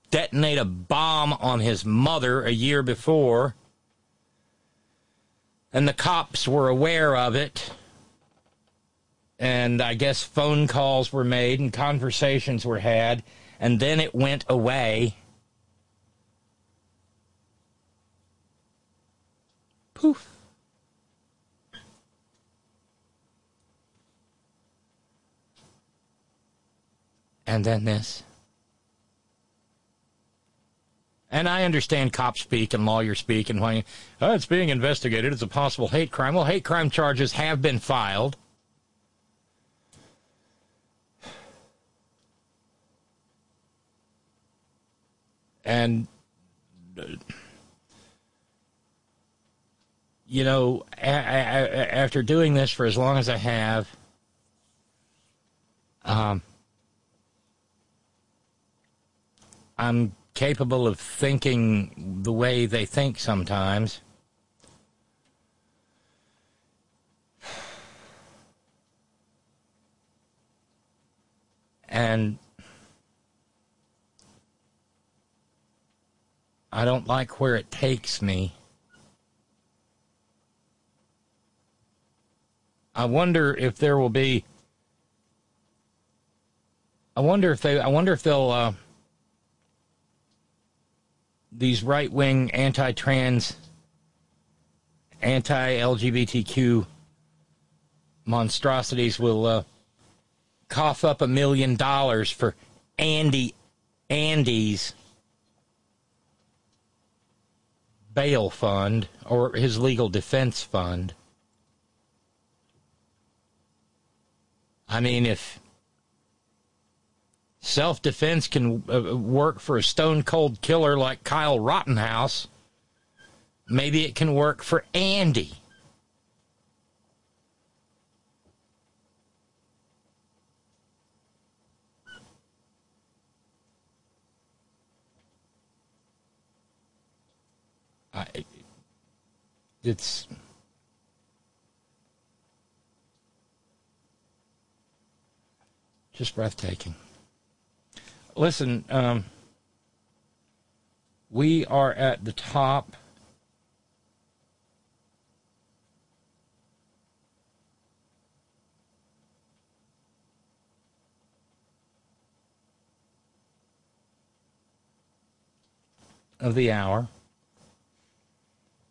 detonate a bomb on his mother a year before and the cops were aware of it. And I guess phone calls were made and conversations were had, and then it went away. Poof. And then this. And I understand cop speak and lawyer speak and why oh, it's being investigated, it's a possible hate crime. Well, hate crime charges have been filed. And, you know, a- a- after doing this for as long as I have, um, I'm capable of thinking the way they think sometimes. And I don't like where it takes me. I wonder if there will be. I wonder if they. I wonder if they'll. Uh, these right wing anti trans, anti LGBTQ monstrosities will uh, cough up a million dollars for Andy Andy's bail fund or his legal defense fund. I mean, if self defense can uh, work for a stone cold killer like Kyle Rottenhouse, maybe it can work for Andy. I, it's just breathtaking. Listen, um, we are at the top. Of the hour.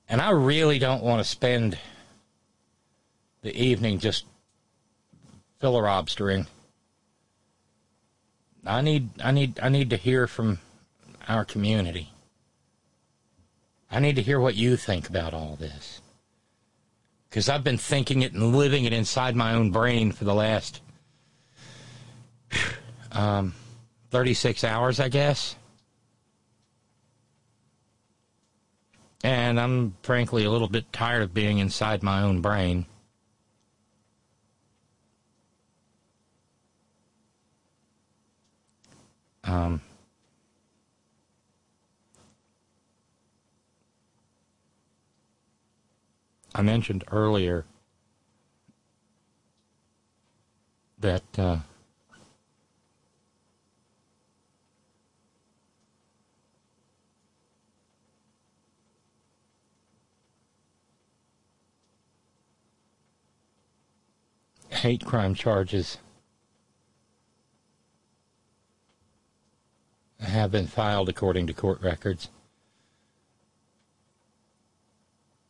And I really don't want to spend the evening just filibustering. I need I need I need to hear from our community. I need to hear what you think about all this. Cuz I've been thinking it and living it inside my own brain for the last um 36 hours, I guess. And I'm frankly a little bit tired of being inside my own brain. Um, I mentioned earlier that uh, hate crime charges have been filed according to court records.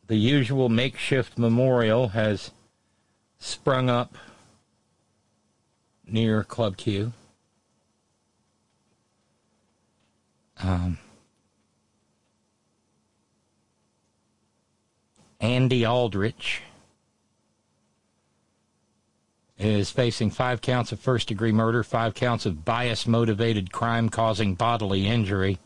The usual makeshift memorial has sprung up near Club Q. Um, Andy Aldrich is facing five counts of first degree murder, five counts of bias motivated crime causing bodily injury.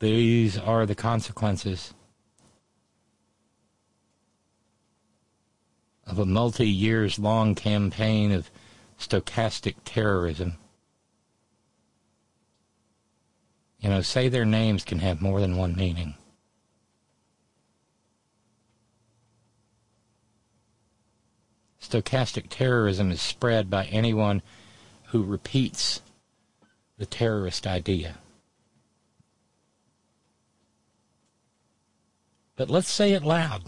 These are the consequences of a multi years long campaign of stochastic terrorism. You know, say their names can have more than one meaning. Stochastic terrorism is spread by anyone who repeats the terrorist idea. But let's say it loud.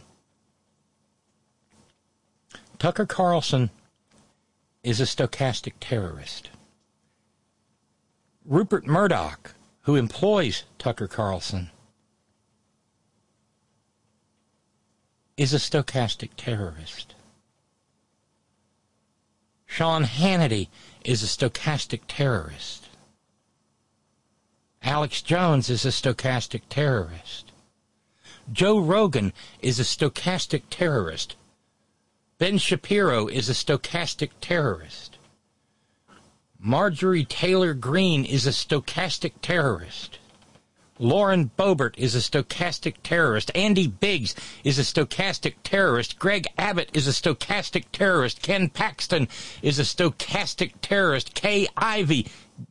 Tucker Carlson is a stochastic terrorist. Rupert Murdoch who employs Tucker Carlson, is a stochastic terrorist. Sean Hannity is a stochastic terrorist. Alex Jones is a stochastic terrorist. Joe Rogan is a stochastic terrorist. Ben Shapiro is a stochastic terrorist. Marjorie Taylor Greene is a stochastic terrorist. Lauren Boebert is a stochastic terrorist. Andy Biggs is a stochastic terrorist. Greg Abbott is a stochastic terrorist. Ken Paxton is a stochastic terrorist. Kay Ivey,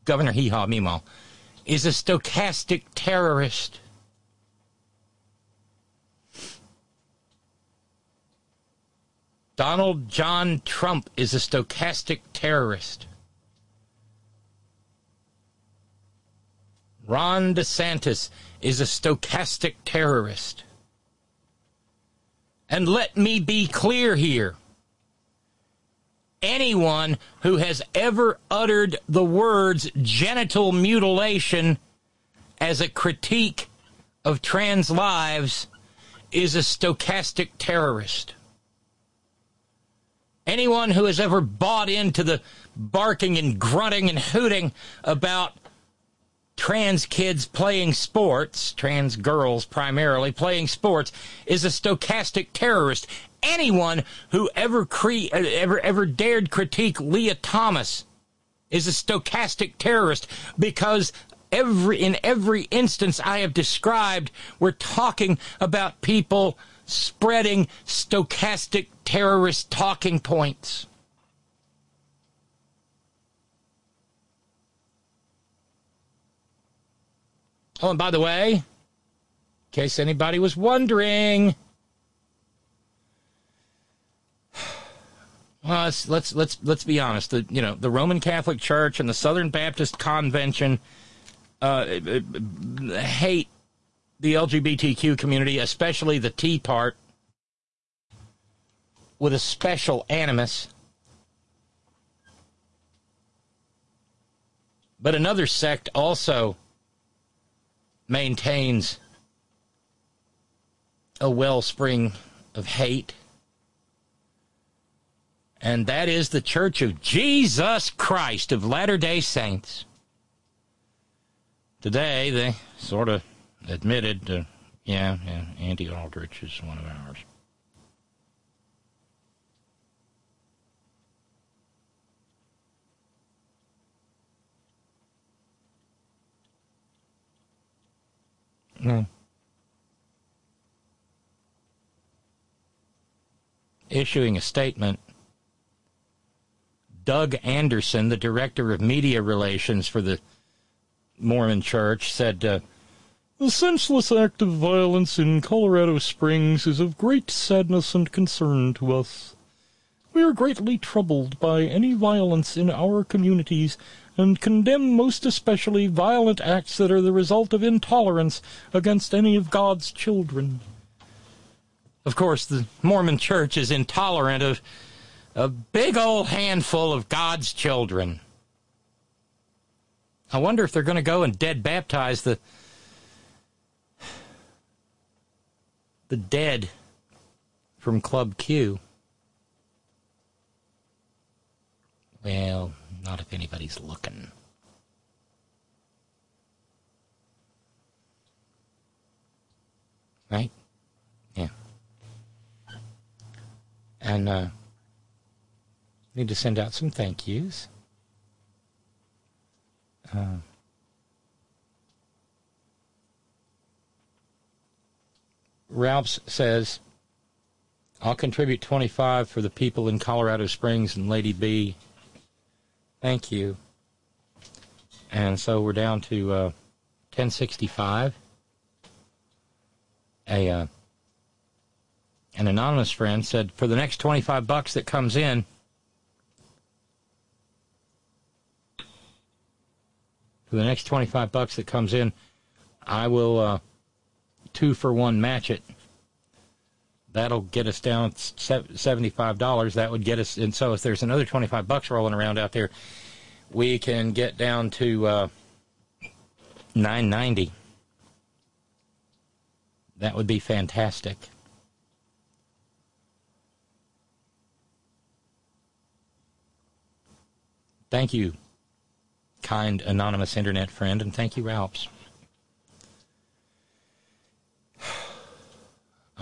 Governor Hee Haw is a stochastic terrorist. Donald John Trump is a stochastic terrorist. Ron DeSantis is a stochastic terrorist. And let me be clear here. Anyone who has ever uttered the words genital mutilation as a critique of trans lives is a stochastic terrorist. Anyone who has ever bought into the barking and grunting and hooting about trans kids playing sports, trans girls primarily playing sports, is a stochastic terrorist. Anyone who ever cre- ever ever dared critique Lia Thomas is a stochastic terrorist because every in every instance I have described, we're talking about people spreading stochastic terrorist talking points. Oh, and by the way, in case anybody was wondering, well, let's let's let's, let's be honest. The you know the Roman Catholic Church and the Southern Baptist Convention uh, hate the LGBTQ community, especially the T part, with a special animus. But another sect also maintains a wellspring of hate. And that is the Church of Jesus Christ of Latter day Saints. Today, they sort of admitted, uh, yeah, yeah, Andy Aldrich is one of ours. No. Issuing a statement, Doug Anderson, the director of media relations for the Mormon Church, said, uh, The senseless act of violence in Colorado Springs is of great sadness and concern to us. We are greatly troubled by any violence in our communities and condemn most especially violent acts that are the result of intolerance against any of God's children. Of course, the Mormon church is intolerant of a big old handful of God's children. I wonder if they're going to go and dead baptize the the dead from Club Q. Well, not if anybody's looking. Right? Yeah. And uh need to send out some thank yous. Uh, Ralphs says, I'll contribute 25 for the people in Colorado Springs and Lady B. Thank you. And so we're down to uh, 1065. A uh, an anonymous friend said, for the next 25 bucks that comes in, for the next 25 bucks that comes in, I will uh, two for one match it. That'll get us down $75. That would get us, and so if there's another 25 bucks rolling around out there, we can get down to uh, 990. That would be fantastic. Thank you, kind anonymous internet friend, and thank you, Ralphs.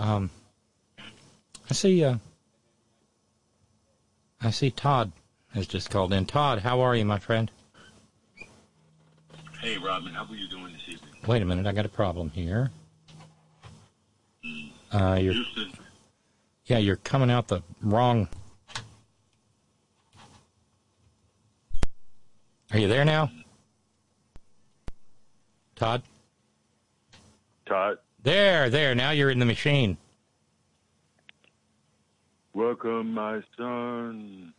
Um, I see. Uh, I see Todd has just called in. Todd, how are you, my friend? Hey, Robin, how are you doing this evening? Wait a minute, I got a problem here. Uh, you're, Houston, yeah, you're coming out the wrong. Are you there now, Todd? Todd, There, there. Now you're in the machine. Welcome, my son.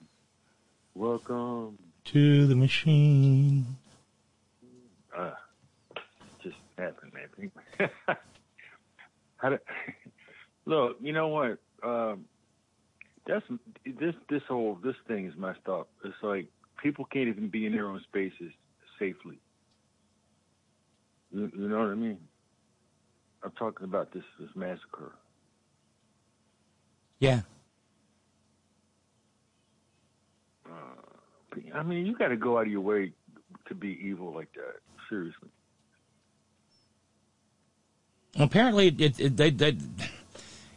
Welcome. To the machine. Uh, just happened, man. how do, look, you know what? Um, that's this. This whole this thing is messed up. It's like people can't even be in their own spaces safely. You, you know what I mean? I'm talking about this this massacre. Yeah. I mean, you got to go out of your way to be evil like that. Seriously. Apparently, it it, they, they,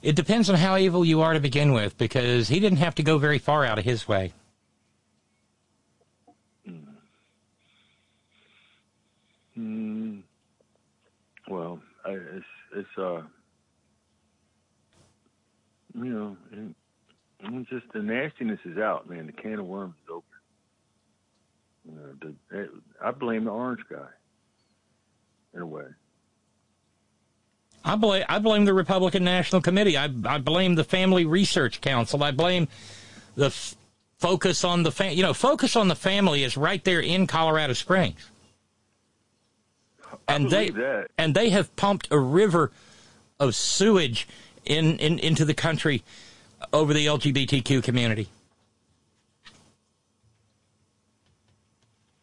it depends on how evil you are to begin with, because he didn't have to go very far out of his way. Mm, well, I, it's it's uh, you know, it's just the nastiness is out, man. The can of worms is open. You know, the, it, I blame the orange guy. In a way, I blame I blame the Republican National Committee. I I blame the Family Research Council. I blame the f- focus on the fam- you know focus on the family is right there in Colorado Springs, and they that. and they have pumped a river of sewage in, in into the country over the LGBTQ community.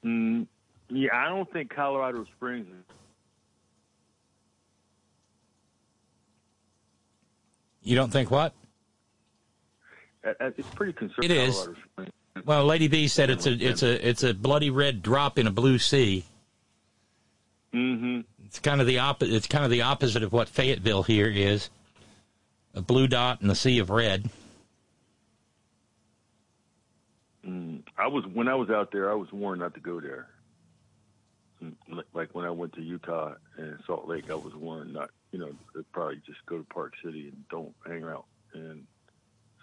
mm, yeah, I don't think Colorado Springs. is You don't think what? uh, uh, It's pretty conservative. It is. Well, Lady B said it's a it's a it's a bloody red drop in a blue sea. Mm-hmm. It's kind of the opposite. It's kind of the opposite of what Fayetteville here is. A blue dot in the sea of red. Mm, I was when I was out there. I was warned not to go there. Mm, Like- when I went to Utah and Salt Lake, I was warned not. You know, probably just go to Park City and don't hang out in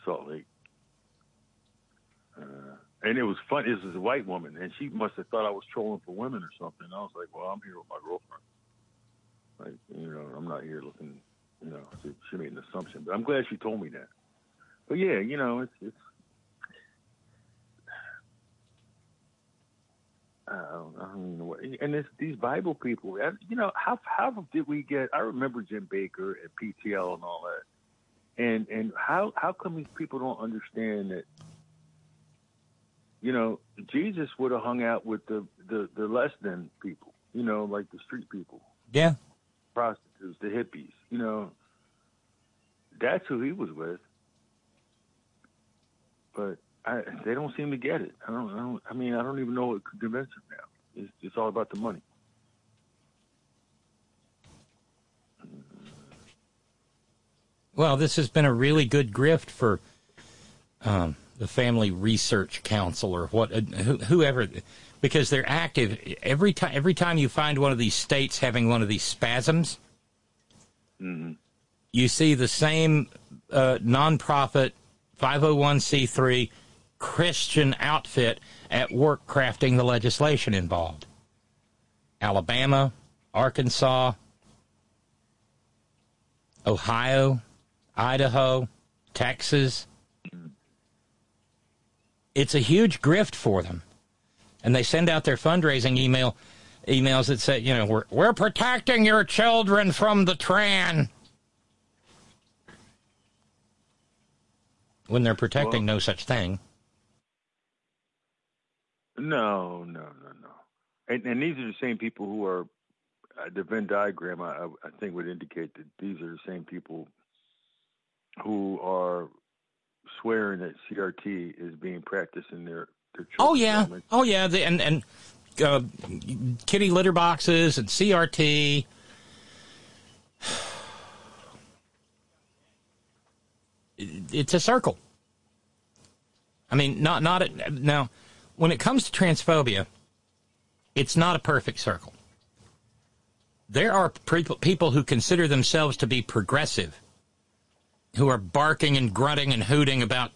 Salt Lake. Uh, and it was fun. This was a white woman, and she must have thought I was trolling for women or something. I was like, "Well, I'm here with my girlfriend. Like, you know, I'm not here looking." You know, she, she made an assumption, but I'm glad she told me that. But yeah, you know, it's it's I don't, I don't even know what. And it's these Bible people. You know, how how did we get? I remember Jim Bakker and PTL and all that. And and how how come these people don't understand that? You know, Jesus would have hung out with the the the less than people. You know, like the street people, Yeah. Prostitutes, the hippies. You know, that's who he was with. But I, they don't seem to get it. I don't, I don't. I mean, I don't even know what could convince them now. It's, it's all about the money. Well, this has been a really good grift for um, the Family Research Council or what, uh, who- whoever, because they're active every time. Every time you find one of these states having one of these spasms, you see the same uh, nonprofit 501c3 Christian outfit at work crafting the legislation involved. Alabama, Arkansas, Ohio, Idaho, Texas. It's a huge grift for them. And they send out their fundraising email emails that say, you know, we're we're protecting your children from the Tran. When they're protecting no such thing. No, no, no, no. And, and these are the same people who are uh, the Venn diagram. I, I think would indicate that these are the same people who are swearing that CRT is being practiced in their Oh yeah, oh yeah, the, and and uh, kitty litter boxes and CRT. It's a circle. I mean, not not a, now. When it comes to transphobia, it's not a perfect circle. There are people people who consider themselves to be progressive, who are barking and grunting and hooting about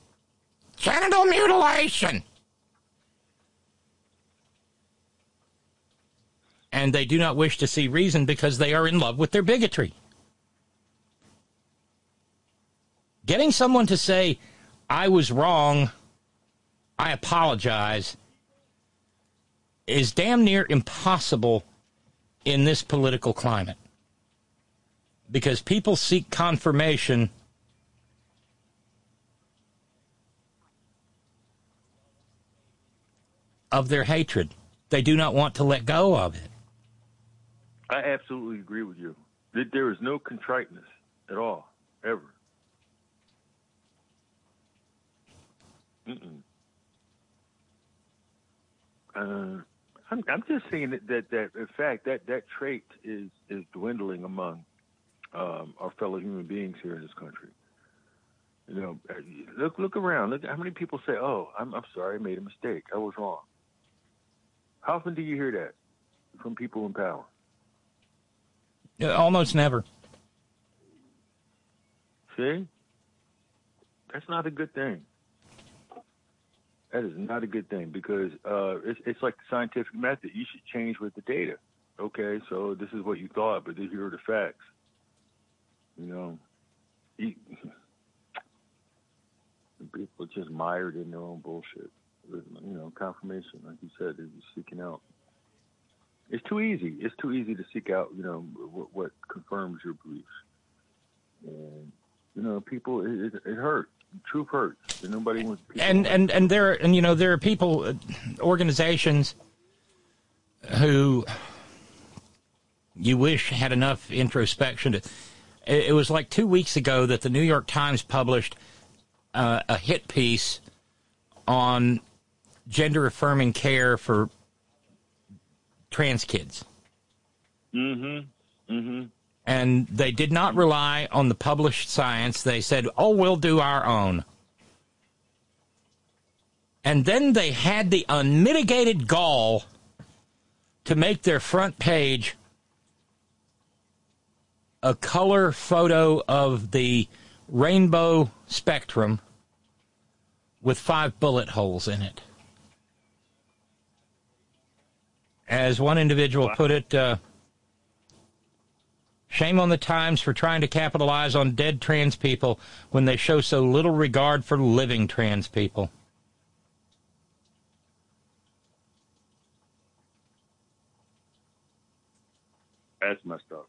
genital mutilation. And they do not wish to see reason because they are in love with their bigotry. Getting someone to say, I was wrong, I apologize, is damn near impossible in this political climate. Because people seek confirmation of their hatred. They do not want to let go of it. I absolutely agree with you. There- is no contriteness at all, ever. Mm-mm. Uh, I'm, I'm just saying that, that, that, in fact, that, that trait is, is dwindling among um, our fellow human beings here in this country. You know, uh, look look around. Look how many people say, "Oh, I'm I'm sorry, I made a mistake. I was wrong." How often do you hear that from people in power? Almost never. See? That's not a good thing. That is not a good thing because uh, it's, it's like the scientific method. You should change with the data. Okay, so this is what you thought, but here are the facts. You know, you, people just mired in their own bullshit. You know, confirmation, like you said, they're seeking out. It's too easy. It's too easy to seek out, you know, what, what confirms your beliefs. And you know, people, it, it. Truth hurts. And nobody wants. and and and there and you know there are people uh, organizations who you wish had enough introspection to it, it was like two weeks ago that the new york times published uh, a hit piece on gender affirming care for trans kids Mm-hmm. Mm-hmm. and they did not rely on the published science. They said, "Oh, we'll do our own." And then they had the unmitigated gall to make their front page a color photo of the rainbow spectrum with five bullet holes in it. As one individual put it, uh, shame on the times for trying to capitalize on dead trans people when they show so little regard for living trans people. That's messed up.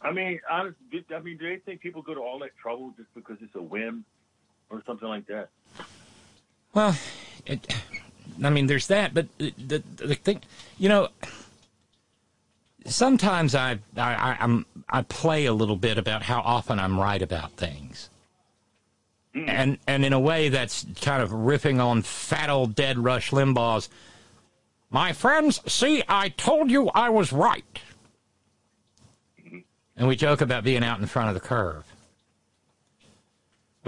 I mean, honestly, I mean, do they think people go to all that trouble just because it's a whim? Or something like that? Well, it, I mean, there's that, but the, the, the thing, you know, sometimes I, I I'm I play a little bit about how often I'm right about things. Hmm. And and in a way that's kind of riffing on fat old dead Rush Limbaugh's My friends, see, I told you I was right. Mm-hmm. And we joke about being out in front of the curve.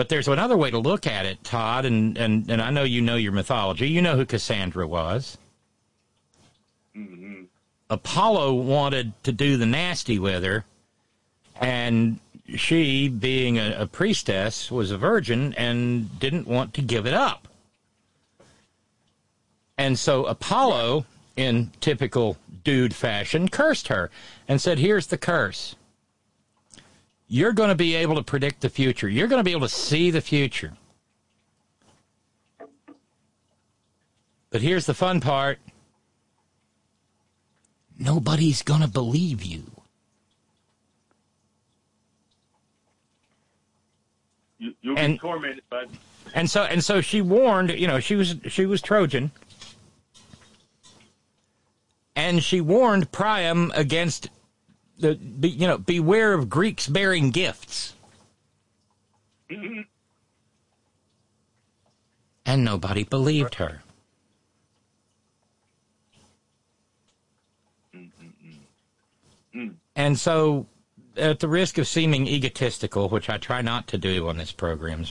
But there's another way to look at it, Todd, and, and, and I know you know your mythology. You know who Cassandra was. Mm-hmm. Apollo wanted to do the nasty with her, and she, being a, a priestess, was a virgin and didn't want to give it up. And so Apollo, in typical dude fashion, cursed her and said, Here's the curse. You're going to be able to predict the future. You're going to be able to see the future. But here's the fun part nobody's going to believe you. You, you'll And- be tormented by. And so and so she warned, you know, she was she was Trojan. And she warned Priam against the be, you know, beware of Greeks bearing gifts. And nobody believed her. And so at the risk of seeming egotistical, which I try not to do on this program,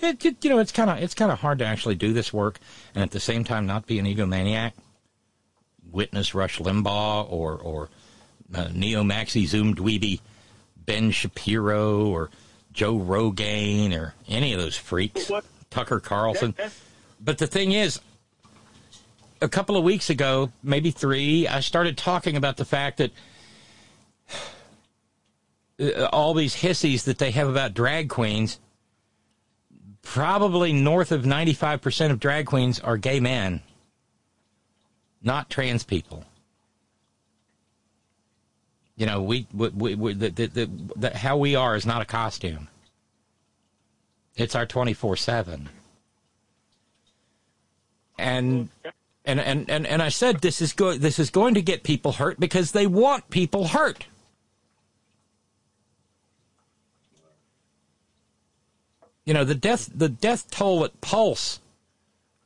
it, it- you know, it's kind of it's kind of hard to actually do this work and at the same time not be an egomaniac. Witness Rush Limbaugh or or uh, Neo Maxi Zoom Dweeby, Ben Shapiro or Joe Rogan or any of those freaks, What? Tucker Carlson. But the thing is, a couple of weeks ago, maybe three, I started talking about the fact that uh, all these hissies that they have about drag queens, probably north of 95% of drag queens are gay men, not trans people. You know, we, we, we, the, the, the, how we are is not a costume. It's our 24 7 and and and and, and I said this is go- this is going to get people hurt because they want people hurt. You know, the death the death toll at Pulse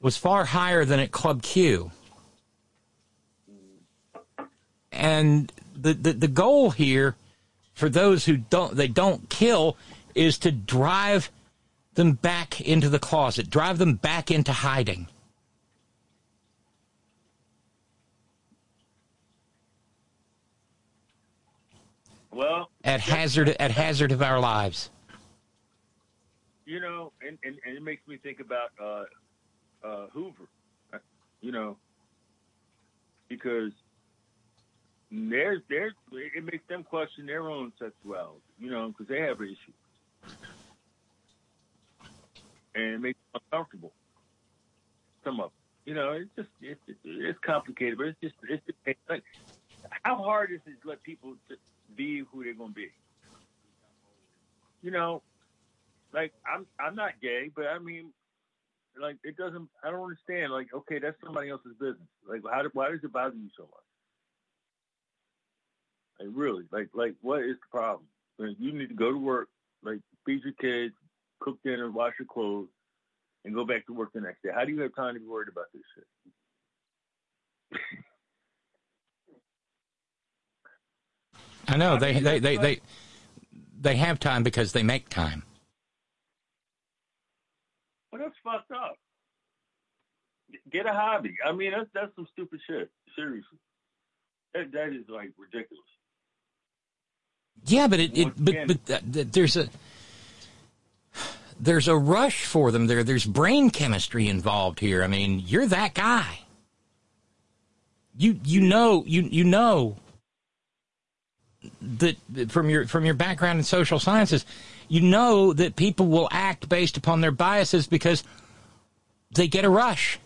was far higher than at Club Q. And the, the, the goal here for those who don't they don't kill is to drive them back into the closet, drive them back into hiding. Well, at hazard at hazard of our lives. you know, and, and, and it makes me think about uh, uh, Hoover, you know, because there's there's it makes them question their own sexuality, you know, because they have issues, and it makes them uncomfortable. Some of them, you know, it's just it's it's complicated, but it's just it's just, like how hard is it to let people be who they're gonna be? You know, like I'm I'm not gay, but I mean, like it doesn't. I don't understand. Like, okay, that's somebody else's business. Like, how why does it bother you so much? Like, really, like, like what is the problem? Like, you need to go to work, like, feed your kids, cook dinner, wash your clothes, and go back to work the next day. How do you have time to be worried about this shit? I know they they, they they they have time because they make time. Well, that's fucked up. Get a hobby. I mean, that's that's some stupid shit. Seriously, that that is like ridiculous. Yeah, but it, it but but uh, th- there's a there's a rush for them. There there's brain chemistry involved here. I mean, you're that guy. You you know you you know that from your from your background in social sciences, you know that people will act based upon their biases because they get a rush.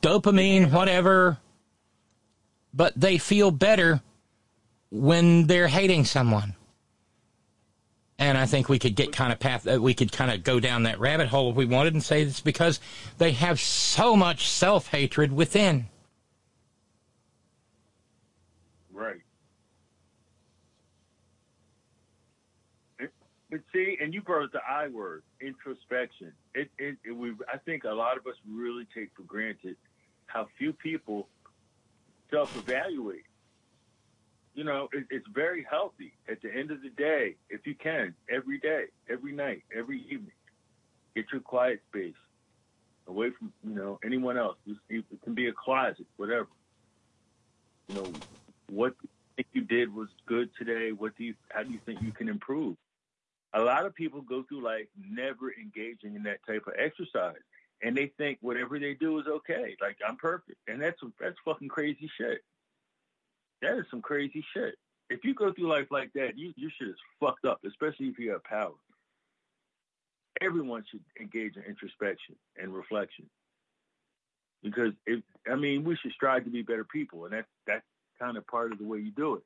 dopamine, whatever, but they feel better when they're hating someone. And I think we could get kind of path, uh, we could kind of go down that rabbit hole if we wanted and say it's because they have so much self hatred within. Right. But see, and you brought up the I word, introspection. It, it, it, we, I think a lot of us really take for granted how few people self-evaluate. You know, it, it's very healthy. At the end of the day, if you can, every day, every night, every evening, get your quiet space away from you know anyone else. It can be a closet, whatever. You know, what do you think you did was good today? What do you? How do you think you can improve? A lot of people go through life never engaging in that type of exercise, and they think whatever they do is okay. Like I'm perfect, and that's that's fucking crazy shit. That is some crazy shit. If you go through life like that, you your shit is fucked up, especially if you have power. Everyone should engage in introspection and reflection because if I mean we should strive to be better people, and that's that's kind of part of the way you do it.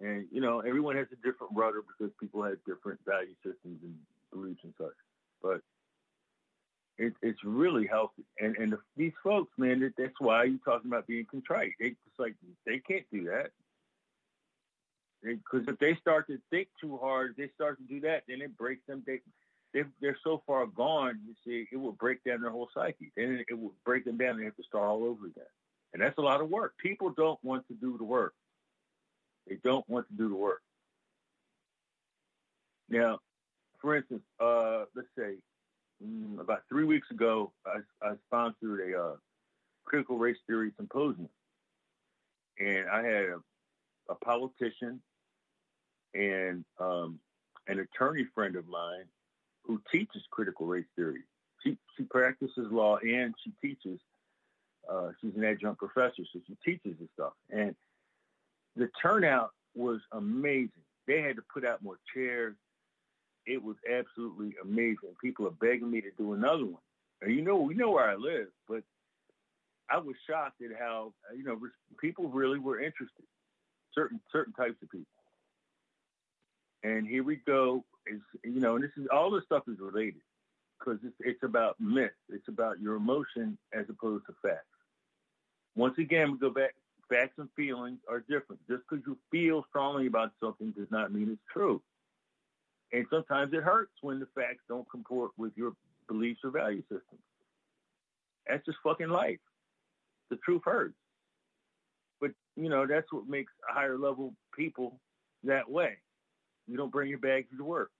And you know, everyone has a different rudder because people have different value systems and beliefs and such. But it, it's really healthy. And and the, these folks, man, that, that's why you're talking about being contrite. They just like they can't do that. Because if they start to think too hard, they start to do that, then it breaks them. They, they they're so far gone. You see, it will break down their whole psyche. Then it will break them down. and They have to start all over again, and that's a lot of work. People don't want to do the work. They don't want to do the work. Now, for instance, uh, let's say mm, about three weeks ago, I, I sponsored a uh, critical race theory symposium, and I had a, a politician and um, an attorney friend of mine who teaches critical race theory. She, she practices law and she teaches. Uh, she's an adjunct professor, so she teaches this stuff. And the turnout was amazing. They had to put out more chairs. It was absolutely amazing. People are begging me to do another one. And you know, we know where I live, but I was shocked at how you know people really were interested. Certain certain types of people. And here we go. Is you know, and this is all this stuff is related because it's it's about myth. It's about your emotion as opposed to facts. Once again, we go back. Facts and feelings are different. Just because you feel strongly about something does not mean it's true. And sometimes it hurts when the facts don't comport with your beliefs or value systems. That's just fucking life. The truth hurts. But, you know, that's what makes higher level people that way. You don't bring your bags to work.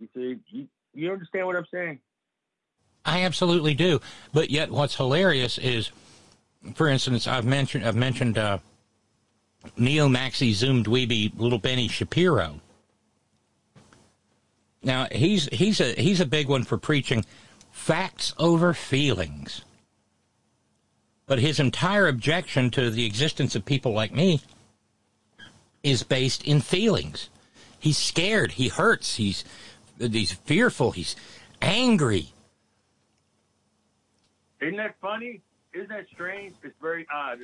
You see, you, you understand what I'm saying? I absolutely do. But yet, what's hilarious is, for instance, I've mentioned I've mentioned uh, Neo Maxi Zoom Dweeby Little Benny Shapiro. Now he's he's a he's a big one for preaching facts over feelings. But his entire objection to the existence of people like me is based in feelings. He's scared. He hurts. He's he's fearful. He's angry. Isn't that funny? Isn't that strange? It's very odd.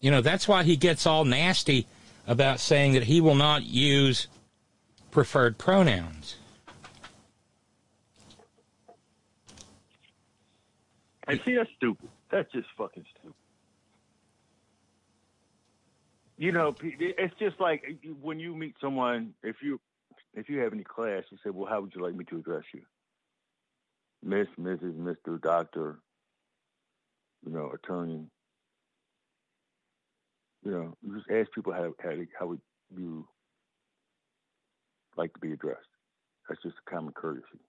You know, that's why he gets all nasty about saying that he will not use preferred pronouns. I see that's stupid. That's just fucking stupid. You know, it's just like when you meet someone. If you if you have any class, you say, "Well, how would you like me to address you?" Miss, Mrs., Mister, Doctor. You know, attorney. You know, you just ask people how how how would you like to be addressed. That's just a common courtesy.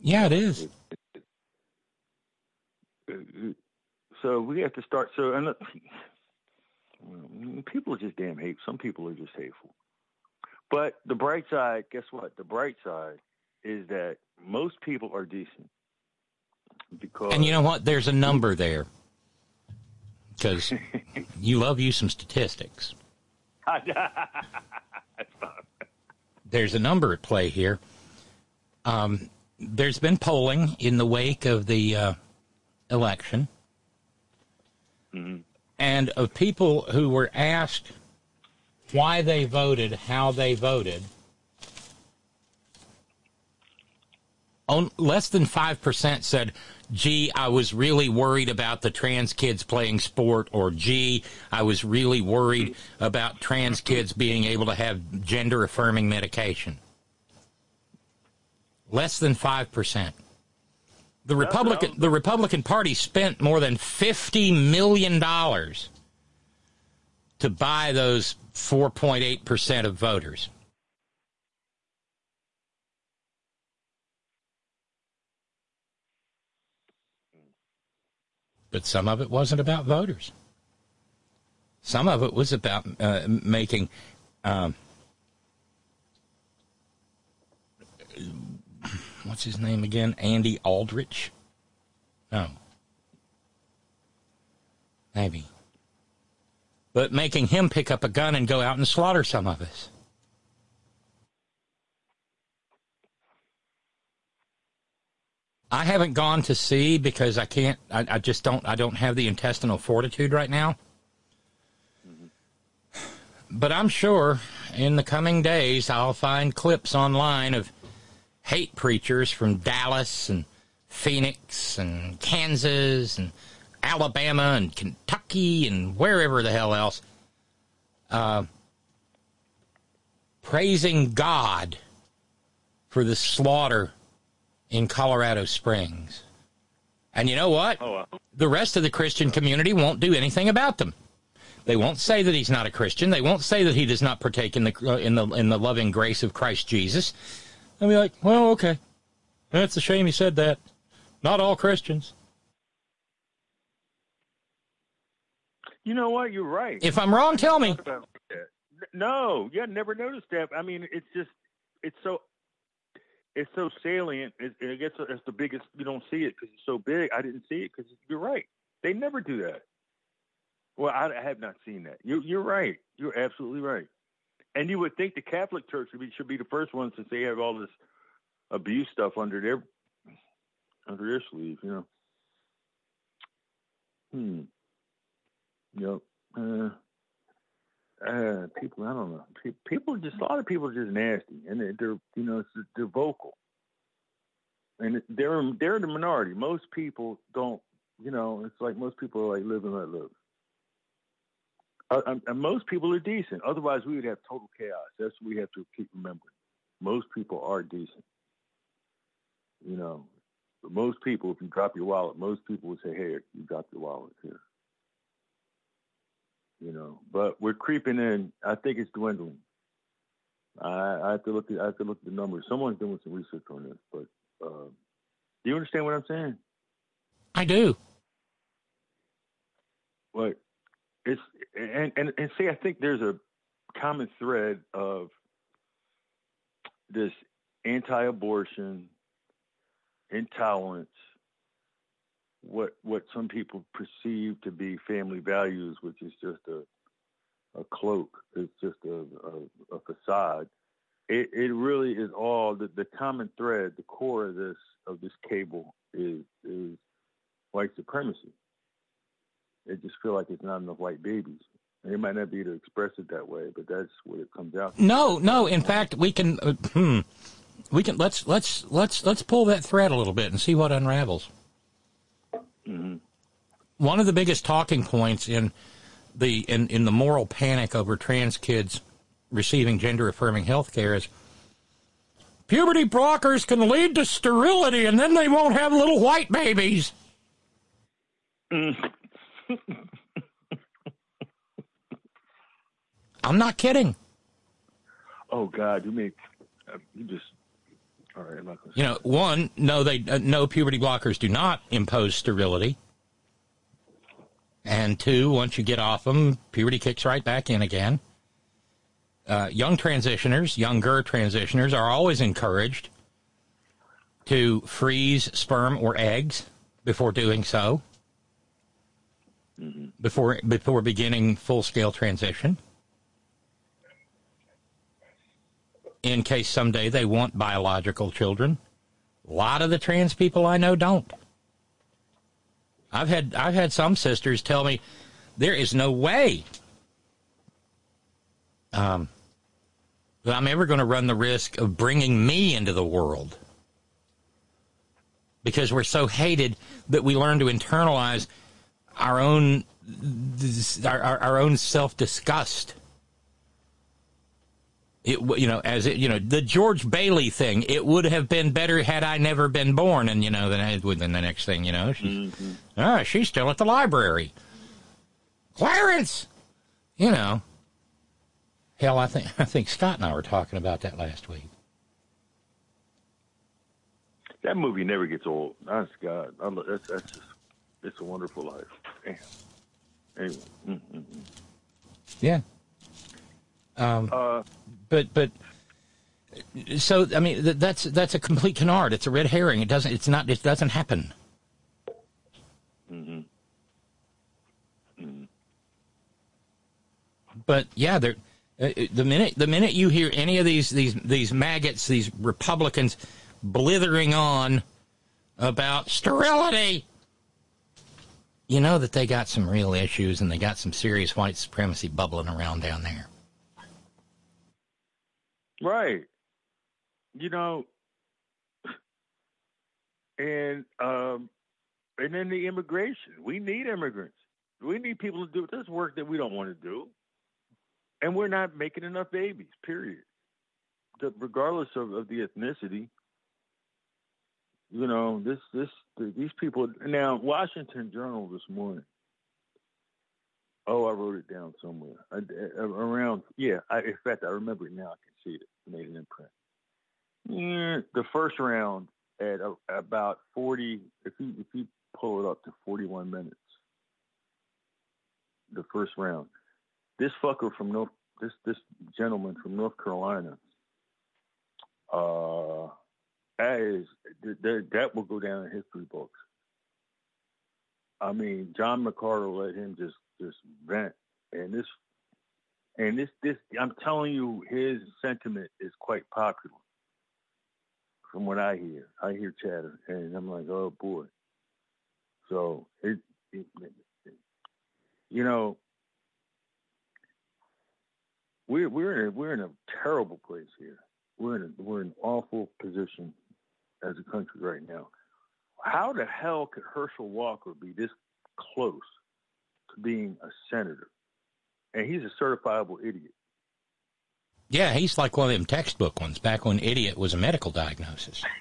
Yeah, it is. So we have to start. So and people are just damn hate. Some people are just hateful. But the bright side, guess what? The bright side is that most people are decent. Because And you know what? There's a number there. Because you love you some statistics. There's a number at play here. Um, there's been polling in the wake of the uh, election, and of people who were asked why they voted, how they voted. On, less than 5% said, gee, I was really worried about the trans kids playing sport, or gee, I was really worried about trans kids being able to have gender affirming medication. Less than 5%. The Republican, the Republican Party spent more than $50 million to buy those 4.8% of voters. But some of it wasn't about voters. Some of it was about uh, making. Um, what's his name again? Andy Aldrich? No. Maybe. But making him pick up a gun and go out and slaughter some of us. I haven't gone to see because I can't. I, I, just don't. I don't have the intestinal fortitude right now. But I'm sure in the coming days I'll find clips online of hate preachers from Dallas and Phoenix and Kansas and Alabama and Kentucky and wherever the hell else, uh, praising God for the slaughter in Colorado Springs. And you know what? Oh, wow. The rest of the Christian community won't do anything about them. They won't say that he's not a Christian. They won't say that he does not partake in the uh, in the in the loving grace of Christ Jesus. They'll be like, "Well, okay, that's a shame he said that. Not all Christians." You know what? You're right. If I'm wrong, tell me. No, yeah, never noticed that. I mean, it's just, it's so, it's so salient. It, I guess it's the biggest. You don't see it because it's so big. I didn't see it because you're right. They never do that. Well, I, I have not seen that. You, you're right. You're absolutely right. And you would think the Catholic Church should be, should be the first one since they have all this abuse stuff under their under their sleeve. You know. Hmm. Yep. Uh, uh, people, I don't know. People just a lot of people are just nasty, and they're, you know they're vocal, and they're they're the minority. Most people don't, you know. It's like most people are like live and let live. Uh, and, most people are decent. Otherwise, we would have total chaos. That's what we have to keep remembering. Most people are decent. You know, most people, if you drop your wallet, most people would say, "Hey, you dropped your wallet here." You know. But we're creeping in. I think it's dwindling. I, I have to look at I have to look at the numbers. Someone's doing some research on this, but uh, do you understand what I'm saying? I do. But it's and, and and see, I think there's a common thread of this anti-abortion, intolerance, what what some people perceive to be family values, which is just a a cloak. It's just a, a, a facade. It, it really is all the, the common thread, the core of this of this cable is is white supremacy. They just feel like it's not enough white babies. And it might not be to express it that way, but that's what it comes out. No, no. In fact, we can. Uh, hmm. We can let's let's let's let's pull that thread a little bit and see what unravels. One of the biggest talking points in the in, in the moral panic over trans kids receiving gender affirming health care is puberty blockers can lead to sterility and then they won't have little white babies. I'm not kidding. Oh God, you make uh, you just I'm You know, one, no, they uh, no puberty blockers do not impose sterility. And two, once you get off them, puberty kicks right back in again. Uh, young transitioners, younger transitioners, are always encouraged to freeze sperm or eggs before doing so, before before beginning full scale transition. In case someday they want biological children, A lot of the trans people I know don't. I've had I've had some sisters tell me there is no way um, that I'm ever going to run the risk of bringing me into the world because we're so hated that we learn to internalize our own our, our, our own self disgust. It you know as it you know the George Bailey thing. It would have been better had I never been born. And you know then within the next thing you know she's Mm-hmm. ah she's still at the library. Clarence, you know. Hell, I think I think Scott and I were talking about that last week. That movie never gets old. To God, I that's that's just it's a wonderful life. Damn. Anyway, mm, mm, mm. Yeah. Um, uh, but but so I mean that's that's a complete canard. It's a red herring. It doesn't. It's not. It doesn't happen. mhm. But yeah, they're, uh, the minute the minute you hear any of these these these maggots, these Republicans blithering on about sterility, you know that they got some real issues and they got some serious white supremacy bubbling around down there. Right. You know, and um, and then the immigration. We need immigrants. We need people to do this work that we don't want to do, and we're not making enough babies. Period. The, regardless of, of the ethnicity. You know, this this these people. Now, Washington Journal this morning. Oh, I wrote it down somewhere. I, around, yeah. I, in fact, I remember it now. I made an imprint. Yeah, the first round at a, about forty. If you if you pull it up to forty-one minutes, the first round. This fucker from North, this this gentleman from North Carolina. Uh, that is that, that will go down in history books. I mean, John McArdle let him just just vent, and this and this this I'm telling you, his sentiment is quite popular. From what I hear, I hear chatter, and I'm like, oh boy. So it, it, it you know, we're we're in a, we're in a terrible place here. We're in a, we're in an awful position as a country right now. How the hell could Herschel Walker be this close to being a senator? And he's a certifiable idiot. Yeah, he's like one of them textbook ones back when idiot was a medical diagnosis.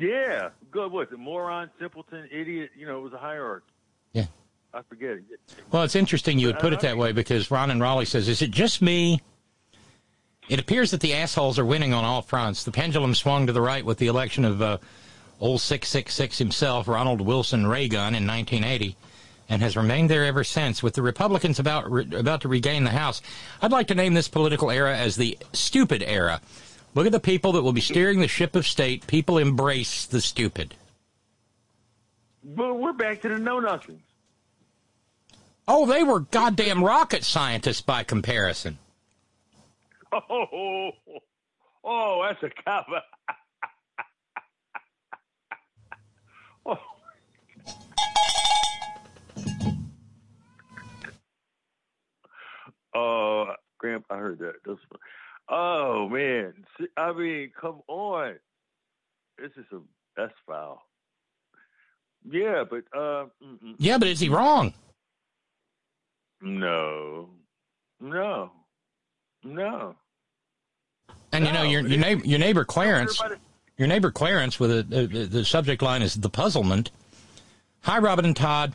Yeah, good. What the moron, simpleton, idiot? You know, it was a hierarchy. Yeah. I forget it. Well, it's interesting you would put it that way because Ron and Raleigh says, "Is it just me?" It appears that the assholes are winning on all fronts. The pendulum swung to the right with the election of uh, old six six six himself, Ronald Wilson Reagan, in 1980, and has remained there ever since. With the Republicans about re- about to regain the House, I'd like to name this political era as the stupid era. Look at the people that will be steering the ship of state. People embrace the stupid. But we're back to the know nothings. Oh, they were goddamn rocket scientists by comparison. Oh, oh, that's a cop. oh. Oh, Grandpa, I heard that. That's, oh man, See, I mean, come on. This is a that's foul. Yeah, but uh, mm-mm. Yeah, but is he wrong? no, no, no. And you know your your neighbor, your neighbor Clarence, your neighbor Clarence with a, the the subject line is the puzzlement. Hi, Robin and Todd.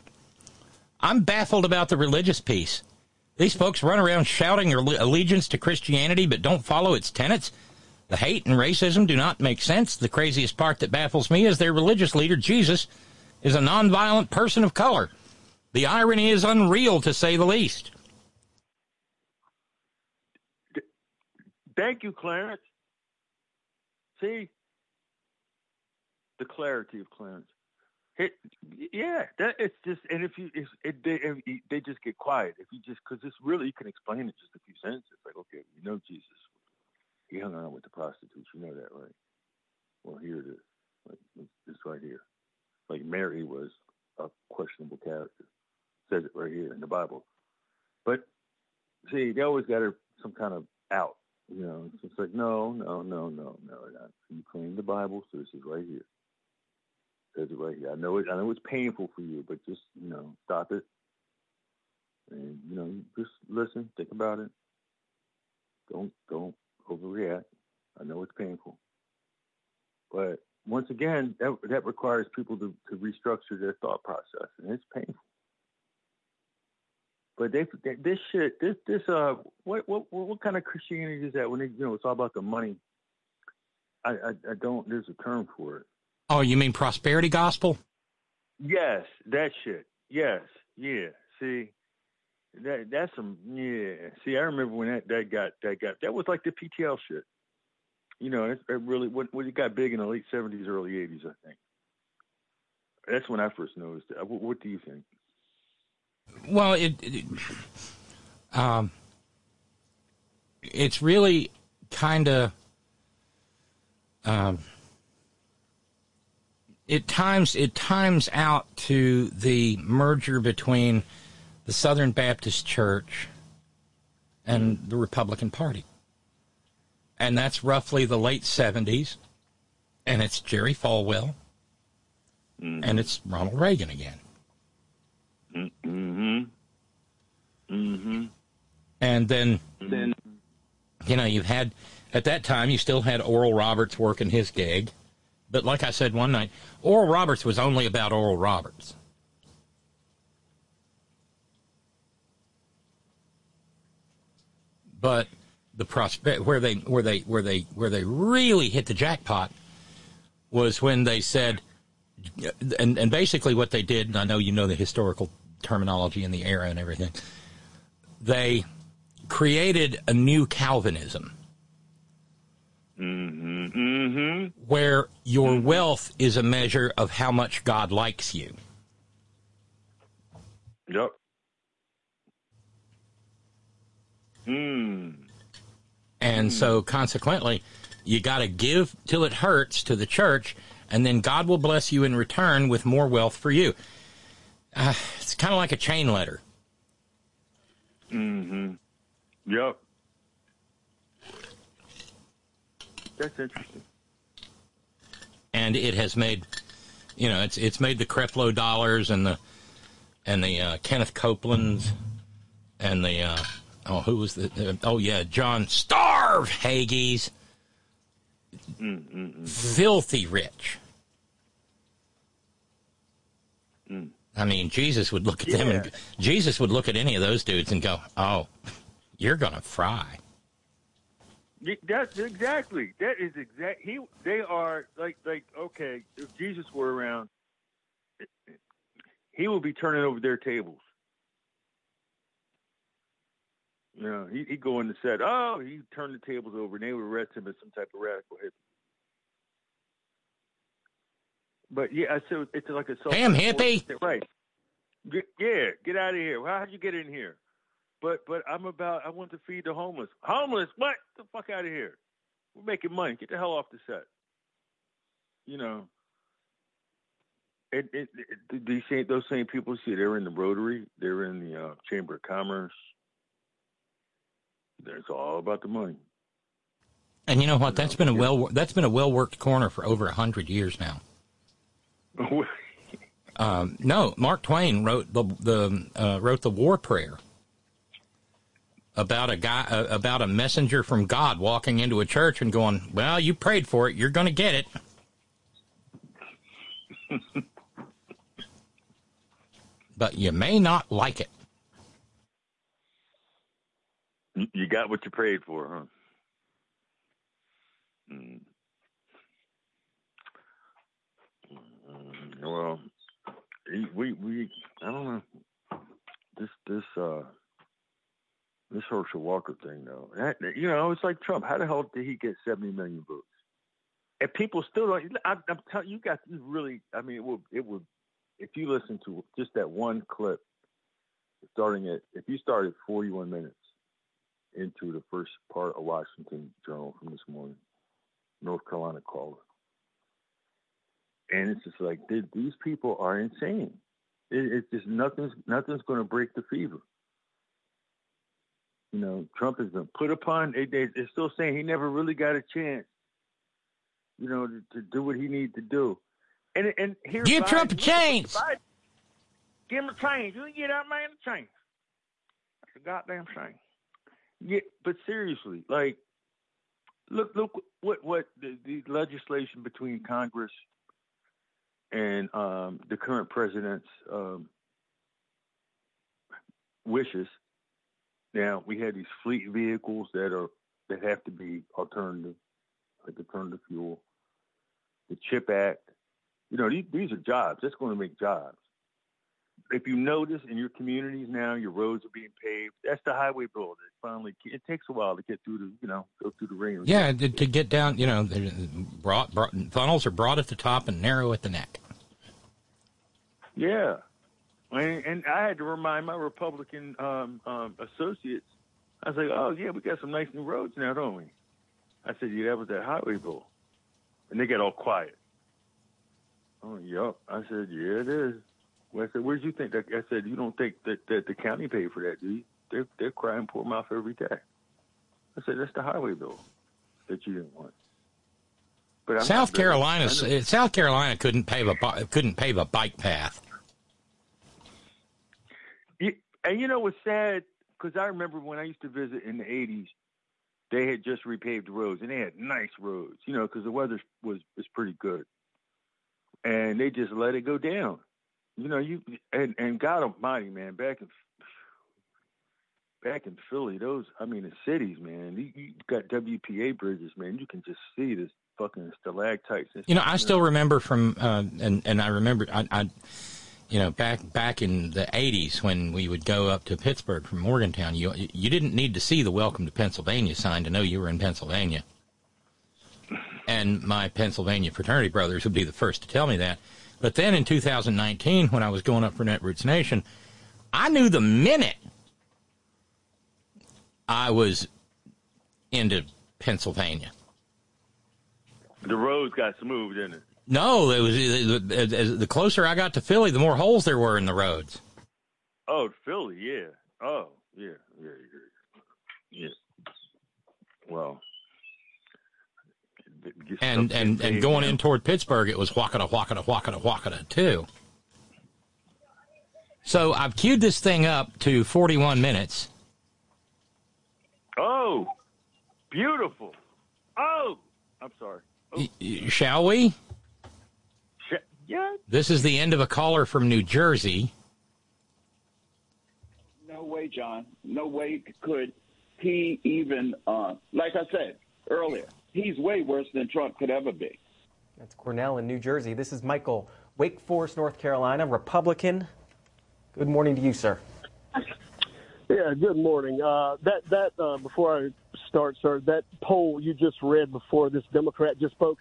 I'm baffled about the religious piece. These folks run around shouting their allegiance to Christianity, but don't follow its tenets. The hate and racism do not make sense. The craziest part that baffles me is their religious leader, Jesus, is a nonviolent person of color. The irony is unreal, to say the least. Thank you, Clarence. See the clarity of Clarence. It, yeah, that it's just, and if you, if it, they, if they just get quiet. If you just, because it's really, you can explain it just a few sentences. Like, okay, you know, Jesus, he hung around with the prostitutes. You know that, right? Well, here it is. Like it's, right here. Like Mary was a questionable character. says it right here in the Bible. But see, they always got her some kind of out. You know, it's like no, no, no, no, no. You claim the Bible, so this is right here. Says it right here. I know it. I know it's painful for you, but just you know, stop it. And you know, just listen, think about it. Don't don't overreact. I know it's painful, but once again, that that requires people to, to restructure their thought process, and it's painful. But they, they this shit, this this uh, what what what kind of Christianity is that? When they, you know, it's all about the money. I, I I don't. There's a term for it. Oh, you mean prosperity gospel? Yes, that shit. Yes, yeah. See, that that's some yeah. See, I remember when that that got that got that was like the PTL shit. You know, it, it really when when it got big in the late seventies, early eighties, I think. That's when I first noticed it. What, what do you think? Well, it, it um, it's really kind of um, it times it times out to the merger between the Southern Baptist Church and the Republican Party. And that's roughly the late 70s. And it's Jerry Falwell. Mm-hmm. And it's Ronald Reagan again. Mm-hmm. Mm-hmm. And then, Then you know, you've had, at that time, you still had Oral Roberts working his gig. But like I said one night, Oral Roberts was only about Oral Roberts. But the prospect where they where they where they where they really hit the jackpot was when they said and and basically what they did and I know you know the historical terminology and the era and everything they created a new Calvinism Mm-hmm. Mm-hmm. where your wealth is a measure of how much God likes you. Yep. Mm. And so consequently, you got to give till it hurts to the church, and then God will bless you in return with more wealth for you. Uh, it's kind of like a chain letter. Mm-hmm. Yep. That's interesting. and it has made, you know, it's it's made the Creflo dollars and the and the uh, Kenneth Copelands and the uh, oh who was the uh, oh yeah John Starve Hagees filthy rich. Mm. I mean, Jesus would look at them and Jesus would look at any of those dudes and go, "Oh, you're gonna fry." That's exactly. That is exact. He. They are like like okay. If Jesus were around, he would be turning over their tables. You know, he he go in and said, Oh, he turned the tables over, and they would arrest him as some type of radical hippie. But yeah, so it's like a Damn hippie. right? Get, yeah, get out of here. How'd you get in here? But but I'm about. I want to feed the homeless. Homeless? What? Get the fuck out of here. We're making money. Get the hell off the set. You know. It, it, it, these same, those same people see they're in the Rotary, they're in the uh, Chamber of Commerce. It's all about the money. And you know what? That's been a well that's been a well worked corner for over a hundred years now. Um, no, Mark Twain wrote the the uh, wrote the war prayer about a guy uh, about a messenger from God walking into a church and going, "Well, you prayed for it, you're going to get it." but you may not like it. You- got what you prayed for, huh? Mm. Well, we we I don't know this this uh this Herschel Walker thing though. That, you know, it's like Trump. How the hell did he get seventy million votes? And people still don't. I, I'm telling you, got you really. I mean, it would it would if you listen to just that one clip, starting at if you start at forty one minutes into the first part of Washington Journal from this morning, North Carolina caller. and it's just like these people are insane. It, it's just nothing's nothing's going to break the fever. You know, Trump has been put upon. They, they, they're still saying he never really got a chance. You know, to, to do what he needed to do. And and here's Give Biden. Trump a chance. Biden, Give him a chance. You get that man a chance. That's a goddamn shame. Yeah, but seriously, like, look, look what what the, the legislation between Congress and um, the current president's um, wishes. Now we have these fleet vehicles that are that have to be alternative, like alternative fuel. The Chip Act, you know, these, these are jobs. That's going to make jobs. If you notice in your communities now, your roads are being paved. That's the highway bill. That finally, it takes a while to get through the, you know, go through the ring. Yeah, to, to get down, you know, the broad, broad, funnels are broad at the top and narrow at the neck. Yeah, and, and I had to remind my Republican um, um, associates. I was like, "Oh yeah, we got some nice new roads now, don't we?" I said, "Yeah, that was that highway bill," and they got all quiet. Oh, yep. I said, "Yeah, it is." Well, I said, "Where'd you think that?" I said, "You don't think that, that the county paid for that, do you?" They're they're crying poor mouth every day. I said, "That's the highway bill that you didn't want." But I'm South Carolina, South Carolina couldn't pave a couldn't pave a bike path. You- And you know what's sad? Because I remember when I used to visit in the '80s, they had just repaved roads, and they had nice roads. You know, because the weather was was pretty good, and they just let it go down. You know, you and and God Almighty, man, back in back in Philly, those I mean, the cities, man, you, you got WPA bridges, man. You can just see this fucking stalactites. You know, I still remember from, uh, and and I remember, I, I, you know, back back in the '80s when we would go up to Pittsburgh from Morgantown, you you didn't need to see the "Welcome to Pennsylvania" sign to know you were in Pennsylvania. And my Pennsylvania fraternity brothers would be the first to tell me that. But then in 2019, when I was going up for Netroots Nation, I knew the minute I was into Pennsylvania. The roads got smooth, didn't it? No, it was as- as- the closer I got to Philly, the more holes there were in the roads. Oh, Philly, yeah. Oh, yeah, yeah, yeah. yeah. Well, And and and going now. in toward Pittsburgh, it was whackada whackada whackada whackada too. So I've queued this thing up to 41 minutes. Oh, beautiful. Oh, I'm sorry. Oh, y- Shall we? Sh- This is the end of a caller from New Jersey. No way, John. No way could he even, uh, like I said earlier, he's way worse than Trump could ever be. That's Cornell in New Jersey. This is Michael, Wake Forest, North Carolina, Republican. Good morning to you, sir. Yeah, good morning. Uh, that that uh, before I start, sir, that poll you just read before this Democrat just spoke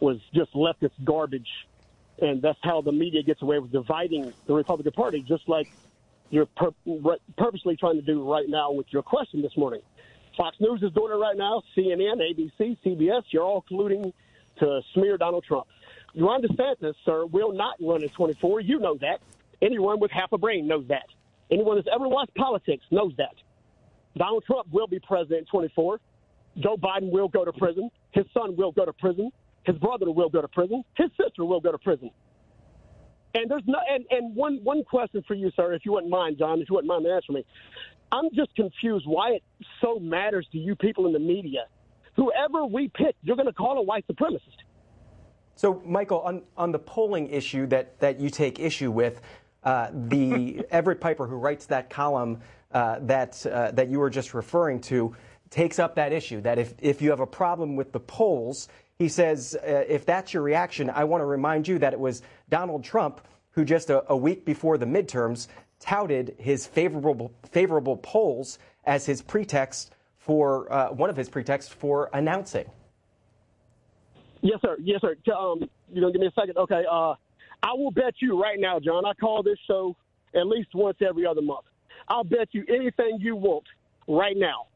was just leftist garbage, and that's how the media gets away with dividing the Republican Party, just like you're pur- purposely trying to do right now with your question this morning. Fox News is doing it right now. CNN, ABC, CBS, you're all colluding to smear Donald Trump. Ron DeSantis, sir, will not run in 24. You know that. Anyone with half a brain knows that. Anyone that's ever watched politics knows that. Donald Trump will be president in 24. Joe Biden will go to prison. His son will go to prison. His brother will go to prison. His sister will go to prison. And there's no and, and one one question for you, sir, if you wouldn't mind, John, if you wouldn't mind answering me. I'm just confused why it so matters to you people in the media. Whoever we pick, you're going to call a white supremacist. So, Michael, on, on the polling issue that, that you take issue with, uh, the Everett Piper, who writes that column uh, that uh, that you were just referring to, takes up that issue. That if if you have a problem with the polls, he says, uh, if that's your reaction, I want to remind you that it was Donald Trump who just a, a week before the midterms touted his favorable favorable polls as his pretext for uh, one of his pretexts for announcing. Yes, sir. Yes, sir. Um, you gonna give me a second? Okay. Uh, I will bet you right now, John. I call this show at least once every other month. I'll bet you anything you want right now.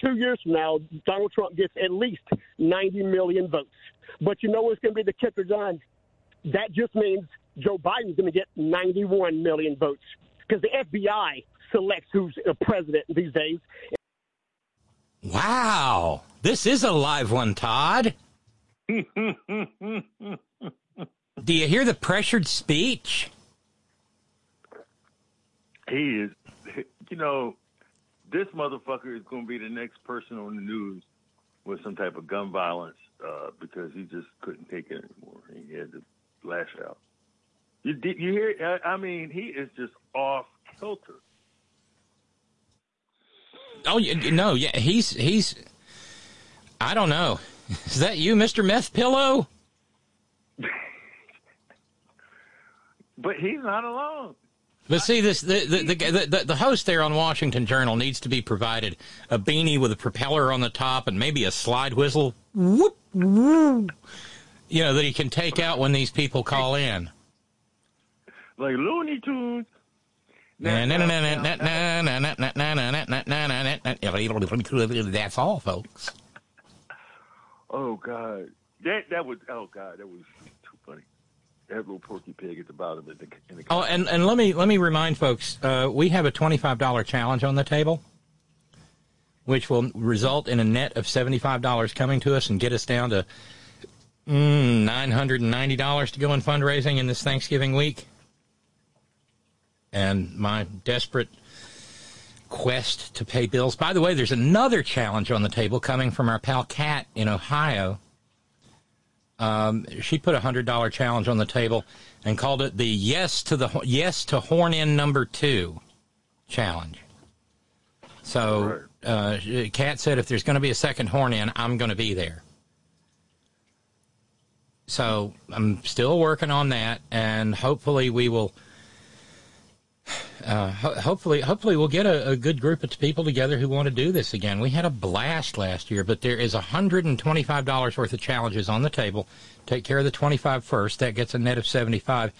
Two years from now, Donald Trump gets at least 90 million votes. But you know what's going to be the kicker, John? that just means Joe Biden's going to get 91 million votes because the FBI selects who's a president these days. Wow. This is a live one, Todd. Do you hear the pressured speech? He is, you know, this motherfucker is going to be the next person on the news with some type of gun violence uh, because he just couldn't take it anymore. He had to lash out. You did you hear? I I mean, he is just off kilter. Oh, no, yeah, he's he's. I don't know. Is that you, Mister Meth Pillow? But he's not alone. But see, this the the, the the the host there on Washington Journal needs to be provided a beanie with a propeller on the top and maybe a slide whistle. Whoop, whoop. You know that he can take out when these people call in. Like Looney Tunes. That's all, folks. Oh God, that that was oh God, that was. That little porky pig at the bottom of the in the. Oh, and, and let me let me remind folks, uh, we have a twenty five dollar challenge on the table, which will result in a net of seventy five dollars coming to us and get us down to mm, nine hundred and ninety dollars to go in fundraising in this Thanksgiving week. And my desperate quest to pay bills. By the way, there's another challenge on the table coming from our pal Kat in Ohio. Um, she put a hundred dollar challenge on the table and called it the yes to the yes to horn in number two challenge. So, uh, Kat said if there's going to be a second horn in, I'm going to be there. So I'm still working on that, and hopefully we will. Uh, ho- hopefully, hopefully we'll get a, a good group of people together who want to do this again. We had a blast last year, but there is hundred and twenty-five dollars worth of challenges on the table. Take care of the twenty-five first. That gets a net of seventy-five,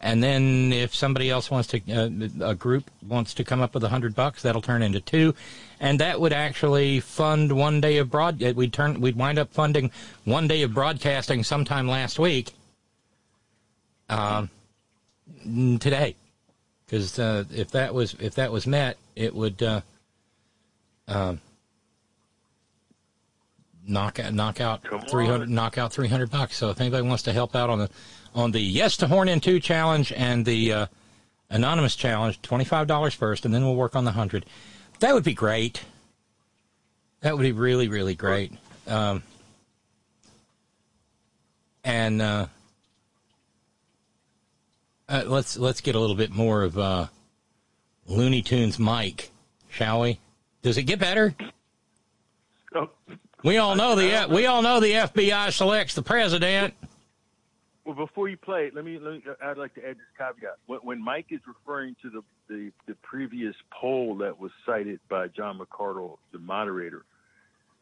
and then if somebody else wants to, uh, a group wants to come up with a hundred bucks, that'll turn into two, and that would actually fund one day of broad. uh, We'd turn, we'd wind up funding one day of broadcasting sometime last week. Um, today because uh, if that was if that was met, it would uh, um, knock out knock out three hundred knock out three hundred bucks. So if anybody wants to help out on the on the yes to horn in two challenge and the uh, anonymous challenge, twenty five dollars first, and then we'll work on the hundred. That would be great. That would be really really great. Um, and uh, let's let's get a little bit more of uh, Looney Tunes Mike, shall we? Does it get better? Oh, We all know the we all know the FBI selects the president. well, before you play, it, let me, let me. I'd like to add this caveat. When, when Mike is referring to the, the the previous poll that was cited by John McArdle, the moderator,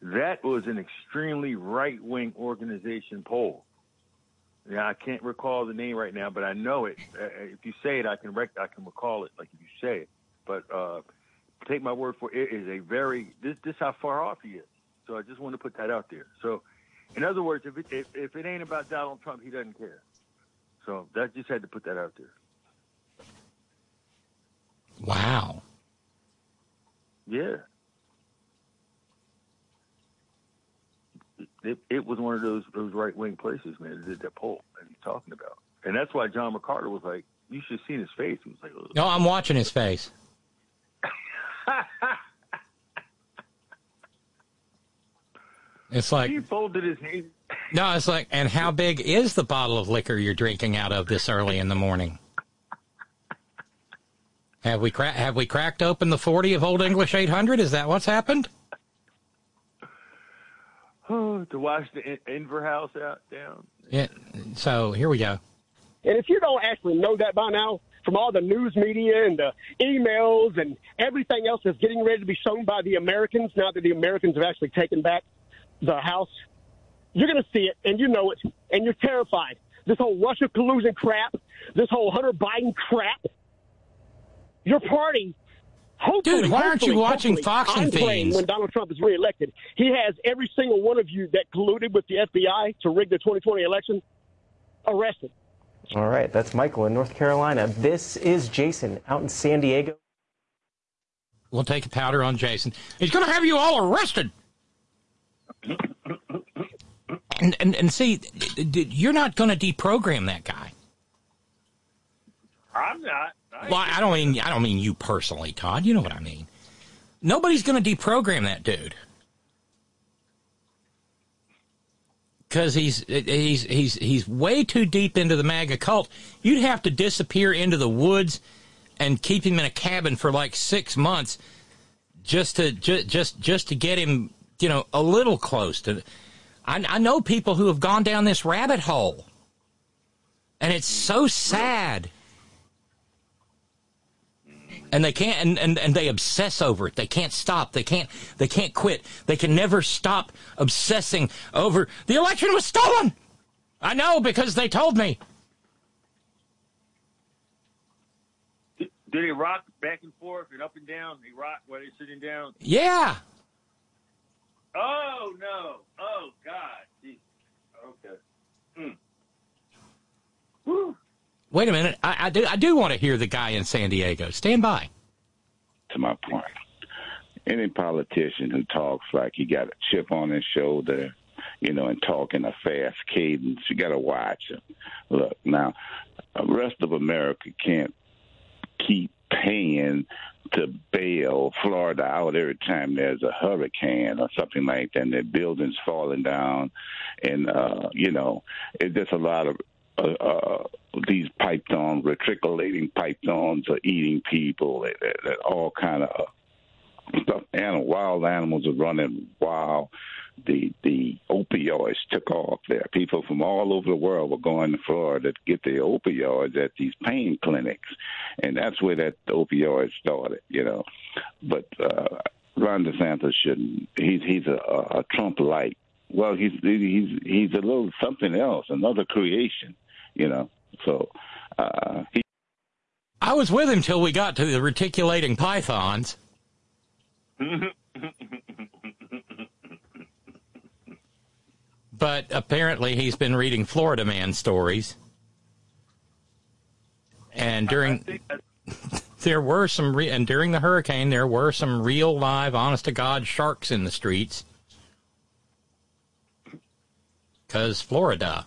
that was an extremely right wing organization poll. Yeah, I can't recall the name right now, but I know it. Uh, if you say it, I can rec- I can recall it. Like if you say it, but uh, take my word for it. It is a very this this how far off he is. So I just want to put that out there. So, in other words, if it if, if it ain't about Donald Trump, he doesn't care. So that just had to put that out there. Wow. Yeah. It, it was one of those those right wing places, man. That did that poll that he's talking about, and that's why John McArdle was like, "You should have seen his face." He was like, "Ugh." No, I'm watching his face. It's like he folded his hands. no, it's like, and how big is the bottle of liquor you're drinking out of this early in the morning? Have we cra- have we cracked open the forty of Old English 800? Is that what's happened? to wash the In- Inver house out down. Yeah. So here we go. And if you don't actually know that by now, from all the news media and the emails and everything else that's getting ready to be shown by the Americans, now that the Americans have actually taken back the House, you're going to see it and you know it, and you're terrified. This whole Russia collusion crap, this whole Hunter Biden crap, your party. Hopefully, Dude, why aren't you watching Fox and I'm praying Fiends? When Donald Trump is reelected, he has every single one of you that colluded with the FBI to rig the 2020 election arrested. All right, that's Michael in North Carolina. This is Jason out in San Diego. We'll take a powder on Jason. He's going to have you all arrested. And, and, and see, d- d- you're not going to deprogram that guy. I'm not. Well, I don't mean I don't mean you personally, Todd. You know what I mean. Nobody's going to deprogram that dude because he's he's he's he's way too deep into the MAGA cult. You'd have to disappear into the woods and keep him in a cabin for like six months just to just just just to get him, you know, a little close to. I, I know people who have gone down this rabbit hole, and it's so sad and they can't and, and, and they obsess over it they can't stop they can't they can't quit they can never stop obsessing over the election was stolen i know because they told me Did he rock back and forth and up and down? he rock while they're sitting down. yeah Oh no! Oh God! Jeez. Okay. Hmm. Whew. Wait a minute i, I do i do want to hear the guy in san diego stand by to my point. Any politician who talks like he got a chip on his shoulder, you know, and talk in a fast cadence, you got to watch him. Look, now, the rest of America can't keep paying to bail Florida out every time there's a hurricane or something like that, and their buildings falling down, and uh, you know, it's just a lot of uh, uh, these pythons, reticulating pythons, are eating people. That, all kind of stuff. Animal, wild animals are running wild. The the opioids took off there. People from all over the world were going to Florida to get their opioids at these pain clinics, and that's where that opioid started. You know, but uh, Ron DeSantis shouldn't. He's he's a, a Trump light. Well, he's he's he's a little something else, another creation. You know, so uh, he i was with him till we got to the reticulating pythons. But apparently he's been reading florida man stories. And during there were some re- and during the hurricane there were some real live honest to god sharks in the streets. Because florida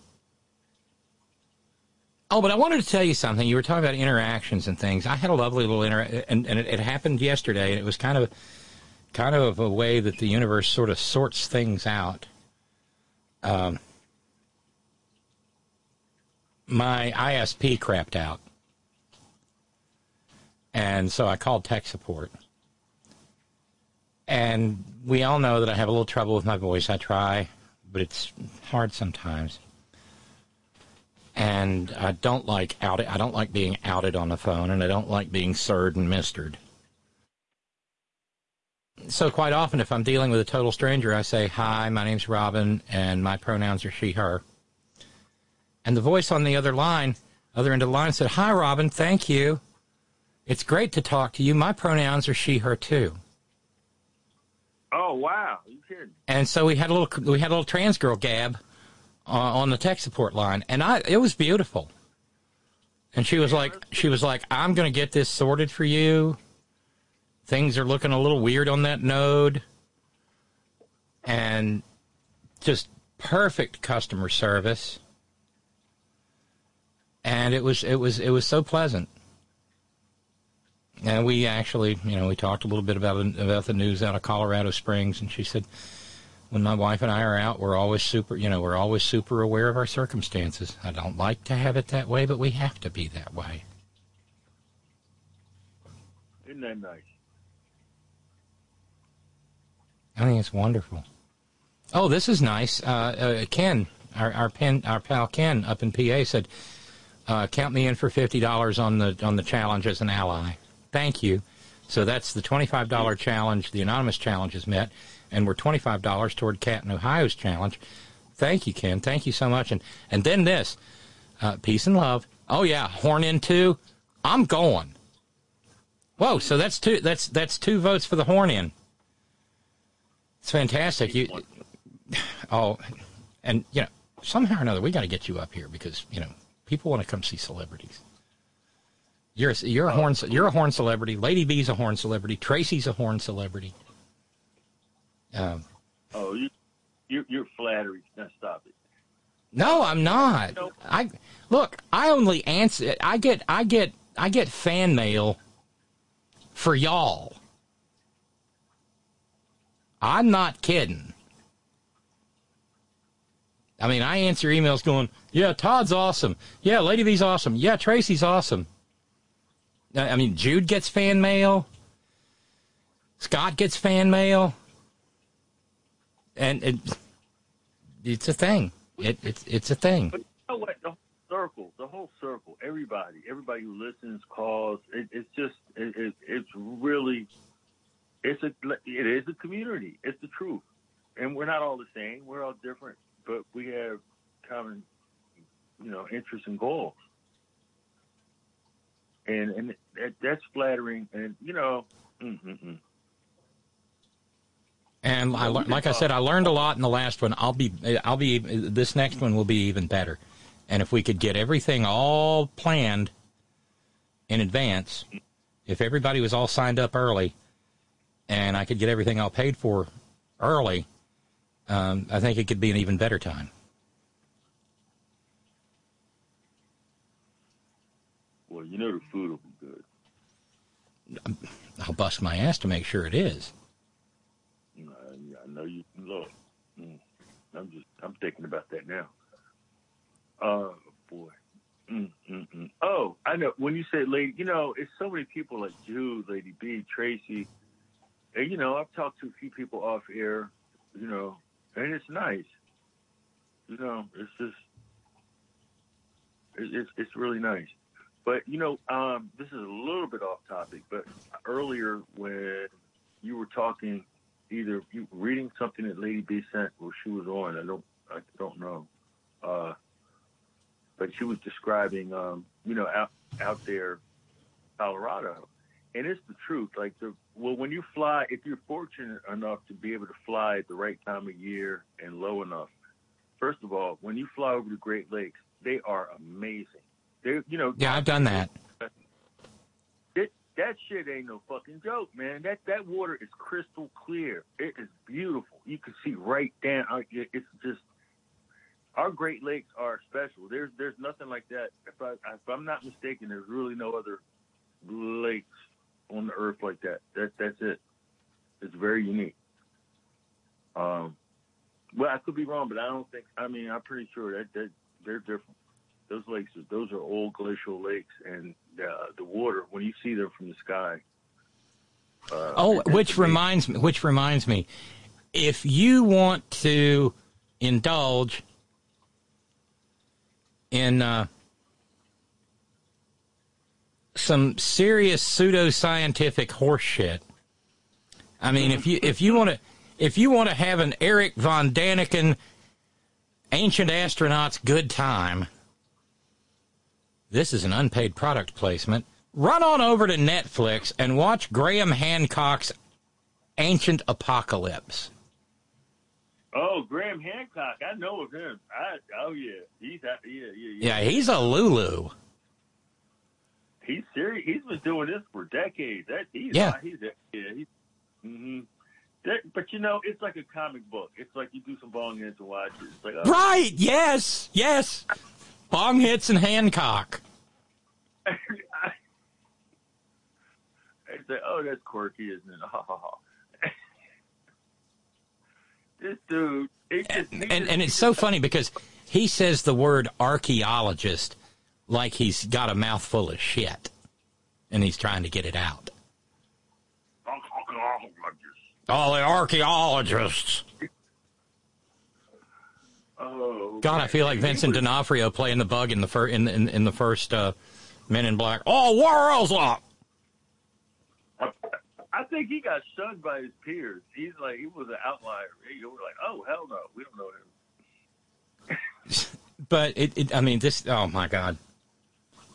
oh but i wanted to tell you something you were talking about interactions and things i had a lovely little inter and, and it, it happened yesterday and it was kind of kind of a way that the universe sort of sorts things out um, my isp crapped out and so I called tech support. And we all know that I have a little trouble with my voice. I try, but it's hard sometimes. And I don't like out I don't like being outed on the phone and I don't like being sirred and mistered. So quite often if I'm dealing with a total stranger, I say, "Hi, my name's Robin and my pronouns are she her." And the voice on the other line, other end of the line said, "Hi Robin, thank you." It's great to talk to you. My pronouns are she, her too. Oh wow! you kidding? And so we had a little we had a little trans girl gab Uh, on the tech support line, and I it was beautiful. And she was like she was like I'm going to get this sorted for you. Things are looking a little weird on that node, and just perfect customer service. And it was it was it was so pleasant. And we actually, you know, we talked a little bit about about the news out of Colorado Springs, and she said, when my wife and I are out, we're always super, you know, we're always super aware of our circumstances. I don't like to have it that way, but we have to be that way. Isn't that nice? I think it's wonderful. Oh, this is nice. Uh, uh, Ken, our our pen, our pal Ken up in PA said, uh, "Count me in for fifty dollars on the on the challenge as an ally." Thank you. So that's the twenty-five dollar challenge. The anonymous challenge is met, and we're twenty-five dollars toward Kat in Ohio's challenge. Thank you, Ken. Thank you so much. And and then this, uh, peace and love. Oh yeah, horn in two. I'm going. Whoa! So that's two. That's that's two votes for the horn in. It's fantastic. You. Oh, and you know somehow or another we got to get you up here because you know People want to come see celebrities. You're a, you're a horn you're a horn celebrity. Lady B's a horn celebrity. Tracy's a horn celebrity. Um, Oh, you, you you're flattery. Now stop it. no, I'm not. I look. I only answer. I get. I get. I get fan mail for y'all. I'm not kidding. I mean, I answer emails going, "Yeah, Todd's awesome. Yeah, Lady B's awesome. Yeah, Tracy's awesome." I mean, Jude gets fan mail. Scott gets fan mail, and it, it's a thing. It, it's it's a thing. But you know what? The whole circle, the whole circle, everybody, everybody who listens, calls. It, it's just, it, it, it's really, it's a, it is a community. It's the truth, and we're not all the same. We're all different, but we have common, you know, interests and goals. And and that, that's flattering, and you know. And I, like I said, I learned a lot in the last one. I'll be, I'll be. This next one will be even better. And if we could get everything all planned in advance, if everybody was all signed up early, and I could get everything all paid for early, um, I think it could be an even better time. well, you know, the food will be good. I'll bust my ass to make sure it is. I, I know you look. Mm, I'm just I'm thinking about that now. Oh boy. Mm, mm, mm. Oh, I know. When you say lady, you know, it's so many people like Jude, Lady B, Tracy. And you know, I've talked to a few people off air. You know, and it's nice. You know, it's just it- it's it's really nice. But you know, um, this is a little bit off topic. But earlier when you were talking either reading something that Lady B sent or she was on. I don't I don't know. Uh, but she was describing um, you know, out out there Colorado. And it's the truth. Like the well when you fly if you're fortunate enough to be able to fly at the right time of year and low enough, first of all, when you fly over the Great Lakes, they are amazing. They you know Yeah, I've done that. That shit ain't no fucking joke, man. That that water is crystal clear. It is beautiful. You can see right down. uh, It's just our Great Lakes are special. There's there's nothing like that. If I if I'm not mistaken, there's really no other lakes on the earth like that. That that's it. It's very unique. Um, well, I could be wrong, but I don't think. I mean, I'm pretty sure that that they're different. Those lakes, those are old glacial lakes, and uh, the water when you see them from the sky. Uh, Oh, which reminds me. Which reminds me, if you want to indulge in uh, some serious pseudoscientific horse shit, I mean, if you if you want to if you want to have an Eric von Daniken ancient astronauts good time, this is an unpaid product placement. Run on over to Netflix and watch Graham Hancock's Ancient Apocalypse. Oh, Graham Hancock, I know of him. I oh yeah, he's yeah yeah yeah. Yeah, he's a Lulu. He's serious. He's been doing this for decades. That he's Yeah. he's yeah he's. hmm That, but you know, it's like a comic book. It's like you do some hits and watch it. Like oh, Right, yes, yes. Bong hits and Hancock. It's like, oh, that's quirky, isn't it? Ha ha ha. this dude, just, And just- and it's so funny because he says the word archaeologist like he's got a mouthful of shit and he's trying to get it out. Oh, the archaeologists. Oh, God, I feel like Vincent D'Onofrio playing the bug in the fir- in, in in the first uh, Men in Black. Oh, else? up? I think he got shunned by his peers. He's like he was an outlier. He was like, oh hell no, we don't know him. But it, it I mean, this. Oh my God.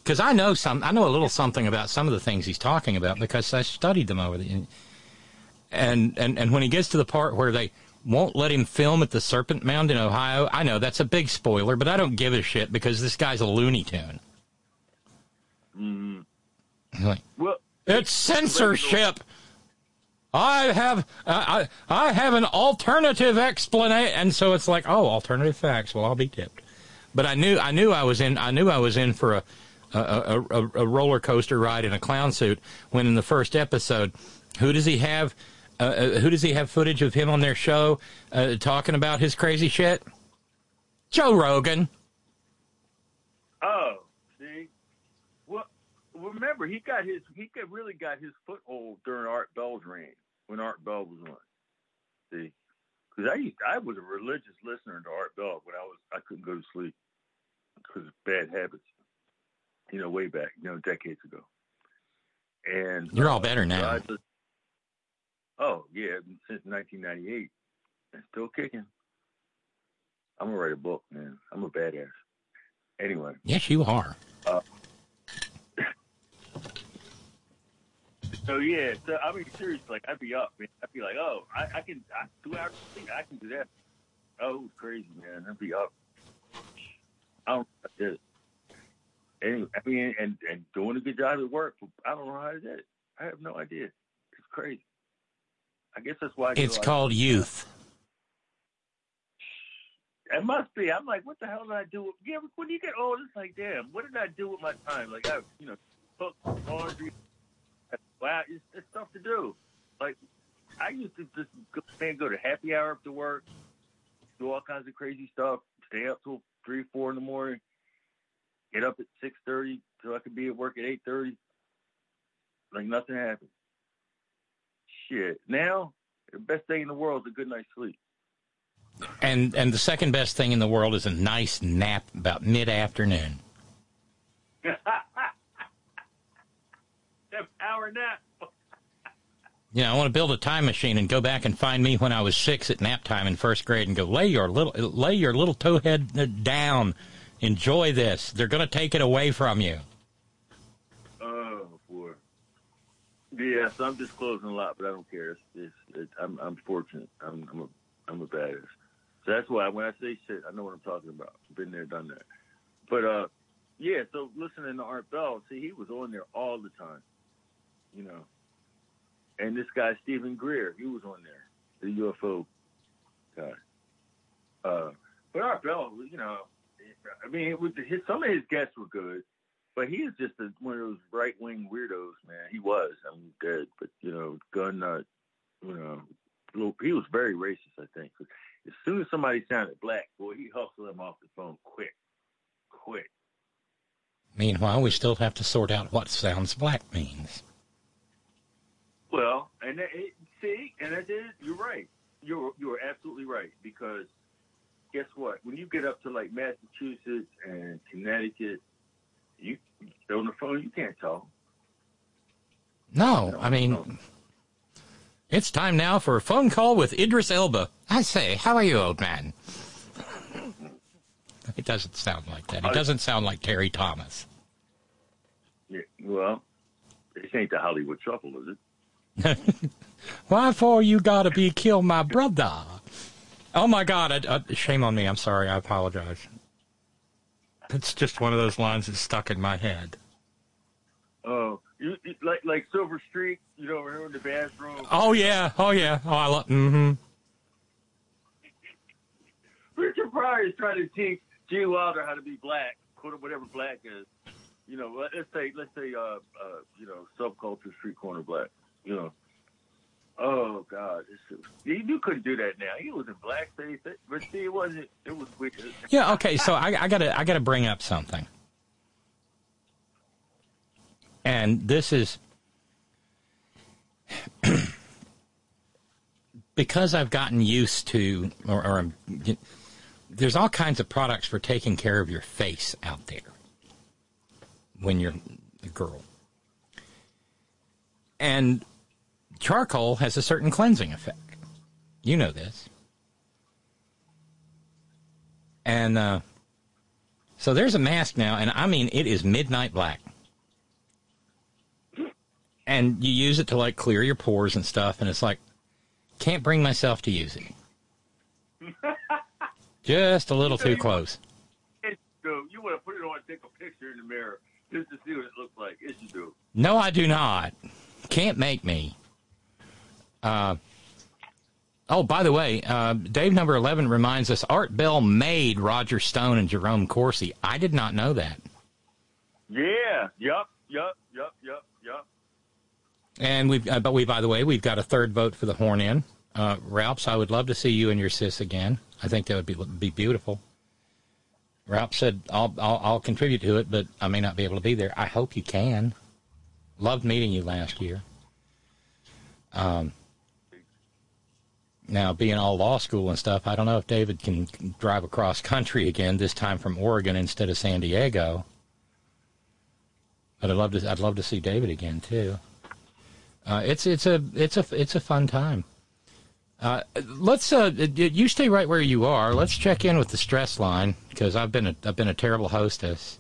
Because I know some, I know a little something about some of the things he's talking about because I studied them over the. and and and when he gets to the part where they won't let him film at the Serpent Mound in Ohio, I know that's a big spoiler, but I don't give a shit because this guy's a Looney Tune. Mm, Like, well, it's censorship. I have I I I have an alternative explanation, and so it's like, oh, alternative facts. Well, I'll be tipped. But I knew I knew I was in I knew I was in for a a, a, a, a roller coaster ride in a clown suit when in the first episode, who does he have? Uh, uh, who does he have footage of him on their show uh, talking about his crazy shit? Joe Rogan. Oh, see, well, remember he got his he got, really got his foothold during Art Bell's reign when Art Bell was on. See, because I used I was a religious listener to Art Bell when I was I couldn't go to sleep because of bad habits. You know, way back, you know, decades ago. And You're all uh, better now. so oh yeah, since 1998, and still kicking. I'm gonna write a book, man. I'm a badass. Anyway. Yes, you are. Uh, so yeah, so I mean, seriously, like I'd be up, man. I'd be like, oh, I, I can, I, two hours sleep, I can do that. Oh, it was crazy, man. I'd be up. I don't know I did it. Anyway, I mean, and and doing a good job at work. I don't know how I did it. I have no idea. It's crazy. I guess that's why It's lot called youth. It must be. I'm like, what the hell did I do? Yeah, when you get old, it's like, damn, what did I do with my time? Like, I, you know, cook, laundry. Wow, it's, it's stuff to do. Like, I used to just go, man, go to happy hour after work, do all kinds of crazy stuff, stay up till three, four in the morning, get up at six thirty so I could be at work at eight thirty. Like nothing happened. Shit. Now, the best thing in the world is a good night's sleep. And and the second best thing in the world is a nice nap about mid afternoon. that power nap. You know, I want to build a time machine and go back and find me when I was six at nap time in first grade and go lay your little lay your little towhead down. Enjoy this. They're going to take it away from you. Oh boy. Yeah, so I'm disclosing a lot, but I don't care. It's, it's, it's, I'm I'm fortunate. I'm I'm a I'm a badass. So that's why when I say shit, I know what I'm talking about. Been there, done that. But uh, yeah. So listening to Art Bell, see, he was on there all the time. You know. And this guy Steven Greer, he was on there, the UFO guy. Uh, but Art Bell, you know, I mean, with the, his, some of his guests were good, but he is just a, one of those right wing weirdos, man. He was. I mean, dead, but you know, gun nut. You know, he was very racist. I think. As soon as somebody sounded black, boy, he hustled them off the phone quick, quick. Meanwhile, we still have to sort out what sounds black means. Well, and that, it, see, and that is, you're right. You're you're absolutely right because guess what? When you get up to like Massachusetts and Connecticut, you on the phone you can't talk. No, I mean, it's time now for a phone call with Idris Elba. I say, how are you, old man? It doesn't sound like that. It doesn't sound like Terry Thomas. Yeah, well, this ain't the Hollywood Shuffle, is it? Why for you gotta be kill my brother? Oh my God! I, I, shame on me. I'm sorry. I apologize. It's just one of those lines that's stuck in my head. Oh, you, you- like like Silver Streak, you know, we're in the bathroom. Oh yeah. Oh yeah. Oh, I love. Mm-hmm. Richard Pryor is trying to teach Gene Wilder how to be black, quote whatever black is. You know, let- let's say let's say uh, uh you know subculture street corner black. You know. Oh God, you, couldn't do that now. He was in blackface, but see, it wasn't. It was weird. Yeah. Okay. So I, I gotta I gotta bring up something, and this is because I've gotten used to, or, or there's all kinds of products for taking care of your face out there when you're a girl, and charcoal has a certain cleansing effect. You know this. And uh, so there's a mask now, and I mean, it is midnight black. And you use it to like clear your pores and stuff, and it's like, Can't bring myself to use it. Just a little too close. You want to put it on take a picture in the mirror just to see what it looks like. Yes, you do. No, I do not. Can't make me. Uh, oh, by the way, uh, Dave number 11 reminds us Art Bell made Roger Stone and Jerome Corsi. I did not know that. Yeah. Yup. Yup. Yup. Yup. Yup. And we've, uh, but we, by the way, we've got a third vote for the horn in. Uh, Ralphs, I would love to see you and your sis again. I think that would be be beautiful. Ralph said, I'll, I'll, I'll contribute to it, but I may not be able to be there. I hope you can. Loved meeting you last year. Um, now, being all law school and stuff, I don't know if David can drive across country again, this time from Oregon instead of San Diego. But I'd love to. I'd love to see David again too. Uh, it's it's a it's a it's a fun time. Uh, let's uh, you stay right where you are. Let's check in with the stress line because I've been a I've been a terrible hostess.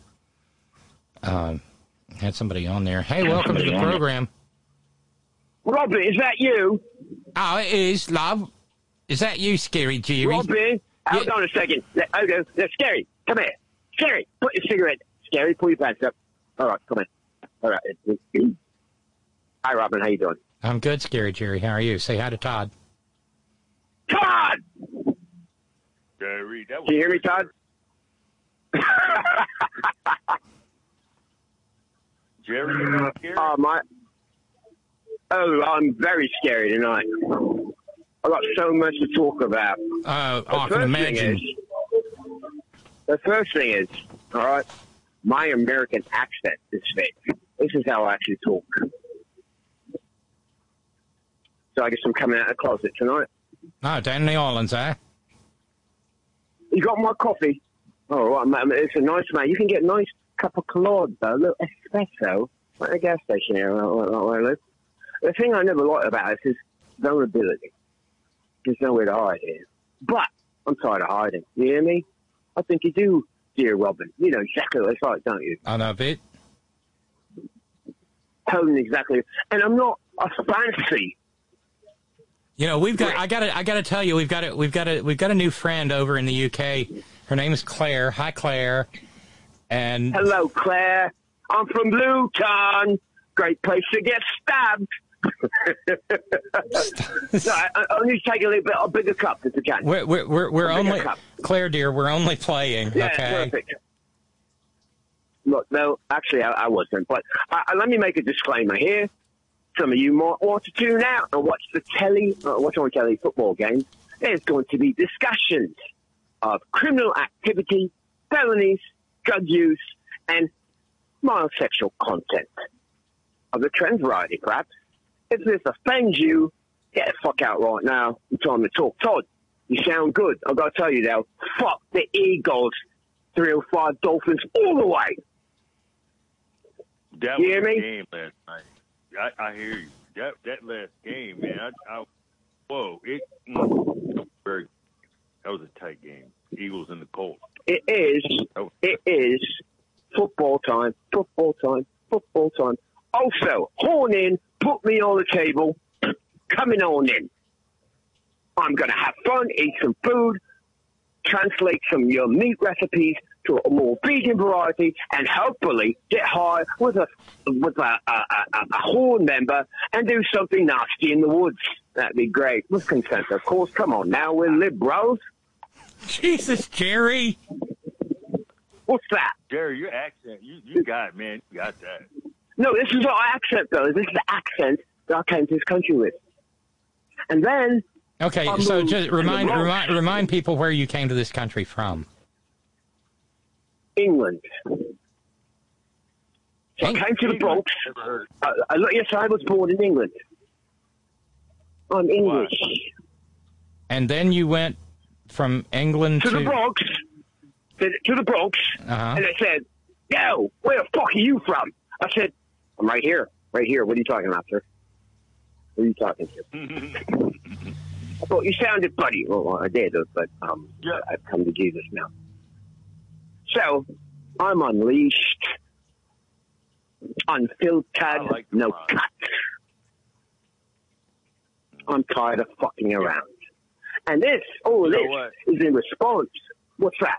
Um, had somebody on there. Hey, welcome to the program. Robert, is that you? Oh, it is, love. Is that you, Scary Jerry? Robin, hold on a second. Let- Hold on. Let- Scary, come here. Scary, put your cigarette. Scary, pull your pants up. All right, come in. All right. Hi, Robin. How you doing? I'm good, Scary Jerry. How are you? Say hi to Todd. Todd! Jerry, that was Can you hear me, Todd? Jerry. You not scared? Oh, my. Oh, I'm very scary tonight. I've got so much to talk about. Uh, The I can imagine. is- the first thing is, all right, my American accent is fake. This is how I actually talk. So I guess I'm coming out of the closet tonight. Oh, down in the islands, eh? You got my coffee? Oh, right, mate. It's a nice man. You can get a nice cup of Claude, though, a little espresso at the gas station here where where I live. The thing I never liked about it is vulnerability. There's nowhere to hide here. But I'm tired of hiding. You hear me? I think you do, dear Robin. You know exactly what it's like, don't you? I know a bit. Totally exactly. And I'm not a fancy. You know, we've got. I got to. I got to tell you, we've got. A, we've got a. We've got a new friend over in the UK. Her name is Claire. Hi, Claire. And Hello, Claire. I'm from Luton. Great place to get stabbed. So I, I I need to take a little bit of a bigger cup if you can. we're we're we're, we're only cup. Claire, dear. We're only playing. Yeah, okay. perfect. Look, no, actually, I, I wasn't. But uh, let me make a disclaimer here. Some of you might want to tune out and watch the telly, uh, watch on telly football games. There's going to be discussions of criminal activity, felonies, drug use, and mild sexual content of the trend variety, perhaps. If this offends you, get the fuck out right now. It's time to talk. Todd, you sound good. I've got to tell you though, fuck the Eagles, 305 Dolphins all the way. That You hear me? game last night. I, I hear you. That that last game, man. I, I whoa, it mm, very. That was a tight game. Eagles and the Colts. It is, it is football time, football time, football time. Also, horn in, put me on the table, coming on in. I'm going to have fun, eat some food, translate some of your meat recipes to a more vegan variety, and hopefully get high with a with a, a, a, a horn member and do something nasty in the woods. That'd be great. With consent, of course. Come on now, we're liberals. Jesus, Jerry. What's that? Jerry, your accent, you you got it, man. You got that. No, this is our accent, though. This is the accent that I came to this country with. And then Okay, I so just remind remind remind people where you came to this country from. England. So I came to the Bronx. Uh, uh, yes, I was born in England. I'm English. And then you went from England To to, the Bronx. To, to the Bronx. Uh-huh. And they said, Yo, where the fuck are you from? I said, I'm right here. Right here. What are you talking about, sir? Who are you talking to? I thought you sounded buddy. Well, I did, but um, I've come to Jesus now. So I'm unleashed, unfiltered, no cut. I'm tired of fucking around. And this, all You know this what? is in response. What's that?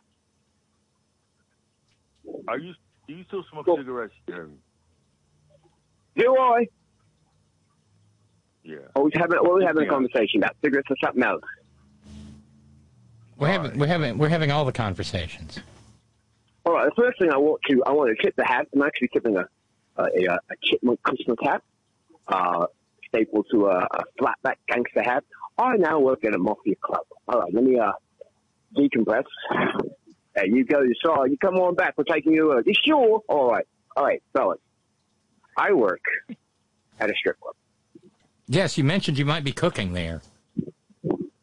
Are you do you still smoke cigarettes, Jeremy? Do I? Yeah. Are we having, what are we having a conversation about? Cigarettes or something else? We're having we're having we're having all the conversations. All right. The first thing I want to I want to tip the hat. I'm actually tipping a a, a, a chipmunk Christmas hat, uh, staple to a, a flatback gangster hat. I now work at a mafia club. All right. Let me uh decompress. Hey, you go. You saw. You come on back. We're taking you. Uh, you sure? All right. All right, fellas. I work at a strip club. Yes, you mentioned you might be cooking there.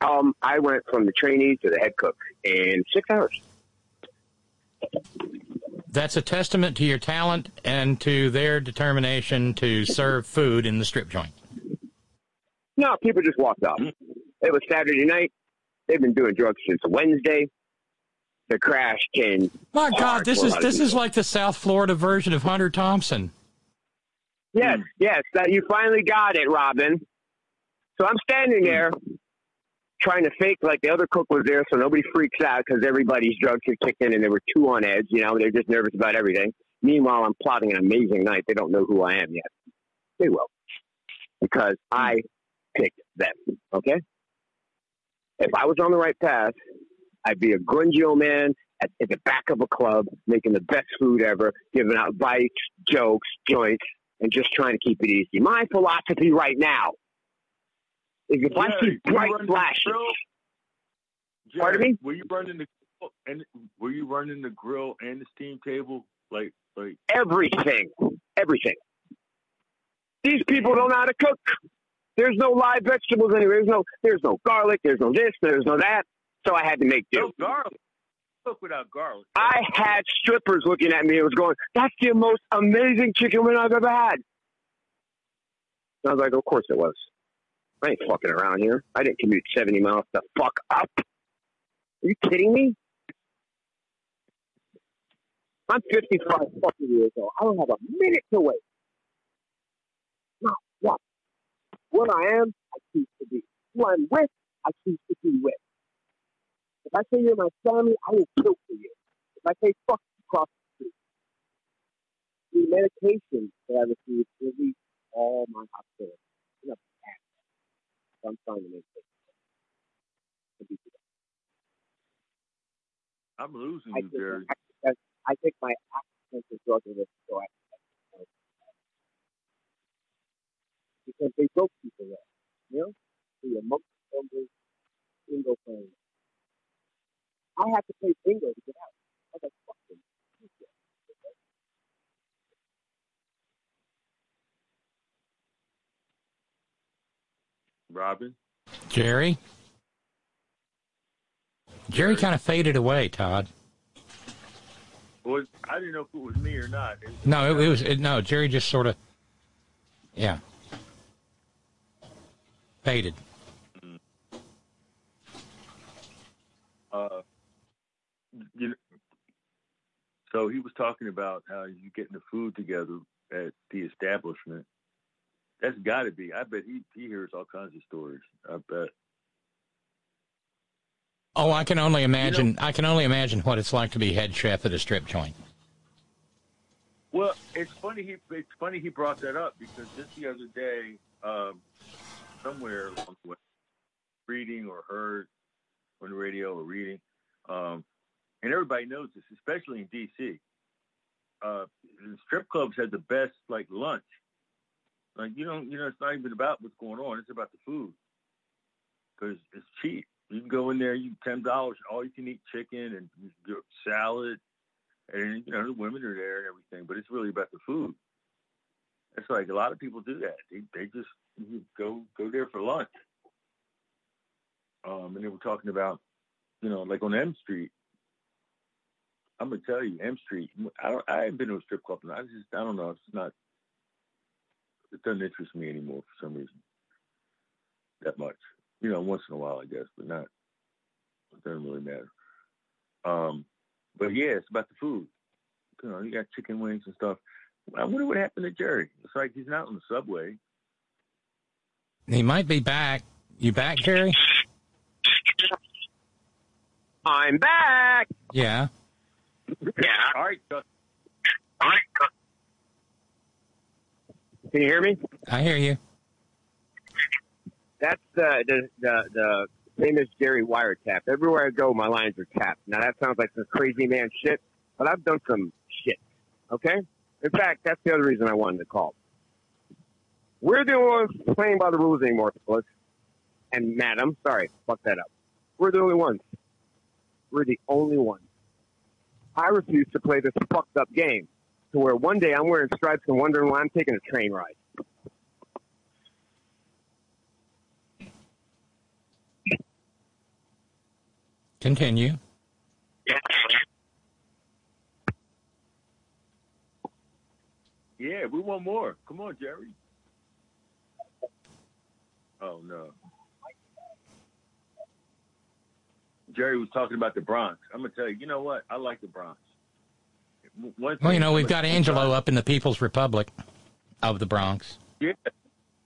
Um, I went from the trainee to the head cook in six hours. That's a testament to your talent and to their determination to serve food in the strip joint. No, people just walked up. It was Saturday night. They've been doing drugs since Wednesday. The crash came. My God, this is this is like the South Florida version of Hunter Thompson. Yes, hmm. yes, that you finally got it, Robin. So I'm standing hmm. there trying to fake like the other cook was there so nobody freaks out because everybody's drugs had kicked in and they were two on edge. You know, they're just nervous about everything. Meanwhile, I'm plotting an amazing night. They don't know who I am yet. They will. Because hmm. I picked them. Okay? If I was on the right path, I'd be a grungy old man at, at the back of a club making the best food ever, giving out bites, jokes, joints, and just trying to keep it easy. My philosophy right now is if I Jerry, see bright flashes? Jerry, Pardon me? Were you running the grill and were you running the grill and the steam table like like everything, everything. These people don't know how to cook. There's no live vegetables anywhere. There's no, there's no garlic. There's no this. There's no that. So I had to make do. no garlic? Cook without garlic. I had strippers looking at me and was going, "That's the most amazing chicken wing I've ever had." And I was like, "Of course it was. I ain't fucking around here. I didn't commute seventy miles to fuck up. Are you kidding me? I'm fifty-five fucking years old. I don't have a minute to wait. Not. What I am, I choose to be. Who I'm with, I choose to be with. If I say you're my family, I will kill for you. If I say fuck you across the street. The medication that I received released all my hostility. In a bad way. So I'm trying to make it. I'm losing I you, Jerry. I, I take my accidental drug in this so I because they broke people up. You know? The amongst numbers bingo playing. I had to play bingo to get out. I was like, fuck them. Robin. Jerry? Jerry kind of faded away, Todd. Was I didn't know if it was me or not. It- No, it, it was it, no. Jerry just sort of, yeah, faded. uh, you know, so he was talking about how you getting the food together at the establishment. That's got to be. I bet he he hears all kinds of stories. I bet. Oh, I can only imagine. I can only imagine what it's like to be head chef at a strip joint. Well, it's funny he it's funny he brought that up because just the other day, um, somewhere along the way, reading or heard on the radio or reading, um, and everybody knows this, especially in D.C. Uh, strip clubs had the best like lunch. Like you don't, you know, it's not even about what's going on; it's about the food because it's cheap. You can go in there, you ten dollars, all you can eat chicken and salad, and you know the women are there and everything, but it's really about the food. It's like a lot of people do that. They they just go go there for lunch. Um, and they were talking about, you know, like on M Street. I'm gonna tell you, M Street. I don't. I haven't been to a strip club. and I just. I don't know. It's not. It doesn't interest me anymore for some reason. That much. You know, once in a while, I guess, but not. It doesn't really matter. Um, but yeah, it's about the food. You know, you got chicken wings and stuff. I wonder what happened to Jerry. It's like he's not on the subway. He might be back. You back, Jerry? I'm back. Yeah. Yeah. All right. Gus. All right. Can you hear me? I hear you. That's the the the, the famous Jerry wiretap. Everywhere I go, my lines are tapped. Now that sounds like some crazy man shit, but I've done some shit. Okay. In fact, that's the other reason I wanted to call. We're the only ones playing by the rules anymore, fellas. And madam, sorry, fuck that up. We're the only ones. We're the only ones. I refuse to play this fucked up game to where one day I'm wearing stripes and wondering why I'm taking a train ride. Continue. Yeah, we want more. Come on, Jerry. Oh no. Jerry was talking about the Bronx. I'm gonna tell you. You know what? I like the Bronx. One Well, you know, I'm we've got Angelo up in the People's Republic of the Bronx. Yeah,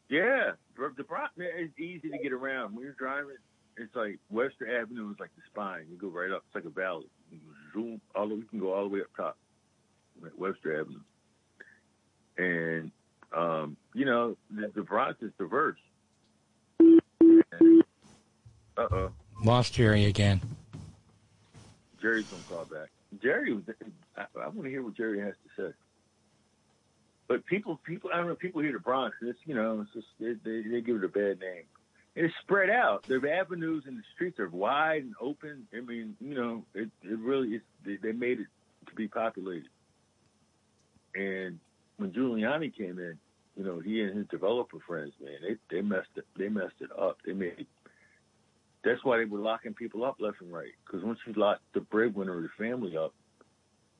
yeah. The Bronx man, it's easy to get around when you're driving. It's like Webster Avenue is like the spine. You go right up. It's like a valley. You zoom all the, you can go all the way up top. At Webster Avenue. And um, you know the, the Bronx is diverse. Uh oh. Lost Jerry again. Jerry's gonna call back. Jerry, I, I want to hear what Jerry has to say. But people, people, I don't know. People hear the Bronx. It's you know, it's just they, they, they give it a bad name. It's spread out. The avenues and the streets are wide and open. I mean, you know, it it really is. They, they made it to be populated. And when Giuliani came in, you know, he and his developer friends, man, they they messed it. They messed it up. They made that's why they were locking people up left and right. Because once you lock the breadwinner of the family up,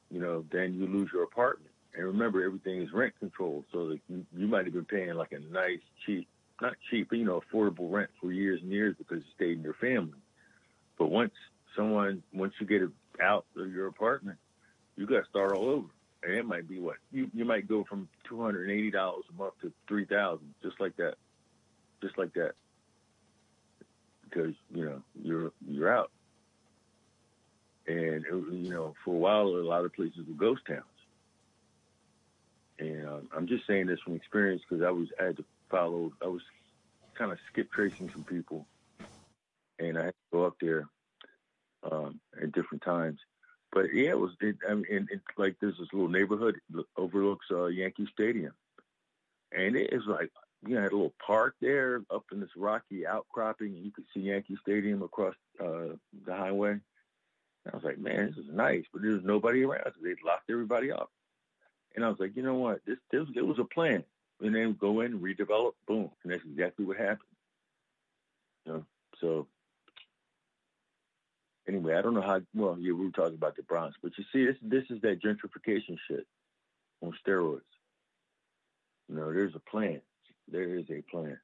you know, then you lose your apartment. And remember, everything is rent controlled, so that you, you might have been paying like a nice, cheap, not cheap, but you know, affordable rent for years and years because you stayed in your family. But once someone, once you get out of your apartment, you got to start all over. And it might be what you you might go from two hundred and eighty dollars a month to three thousand, just like that, just like that because you know you're you're out, and it, you know for a while a lot of places were ghost towns. And um, I'm just saying this from experience because I was I had to follow I was kind of skip tracing some people, and I had to go up there um, at different times. But yeah, it was it, I mean, it's like there's this little neighborhood overlooks uh, Yankee Stadium, and it is like you know, had a little park there up in this rocky outcropping, and you could see Yankee Stadium across uh, the highway. And I was like, man, this is nice, but there's nobody around. So they locked everybody up. And I was like, you know what? This, this it was a plan. And then go in, redevelop, boom, and that's exactly what happened. You know, so anyway, I don't know how. Well, yeah, we were talking about the Bronx, but you see, this this is that gentrification shit on steroids. You know, there's a plan. There is a plan.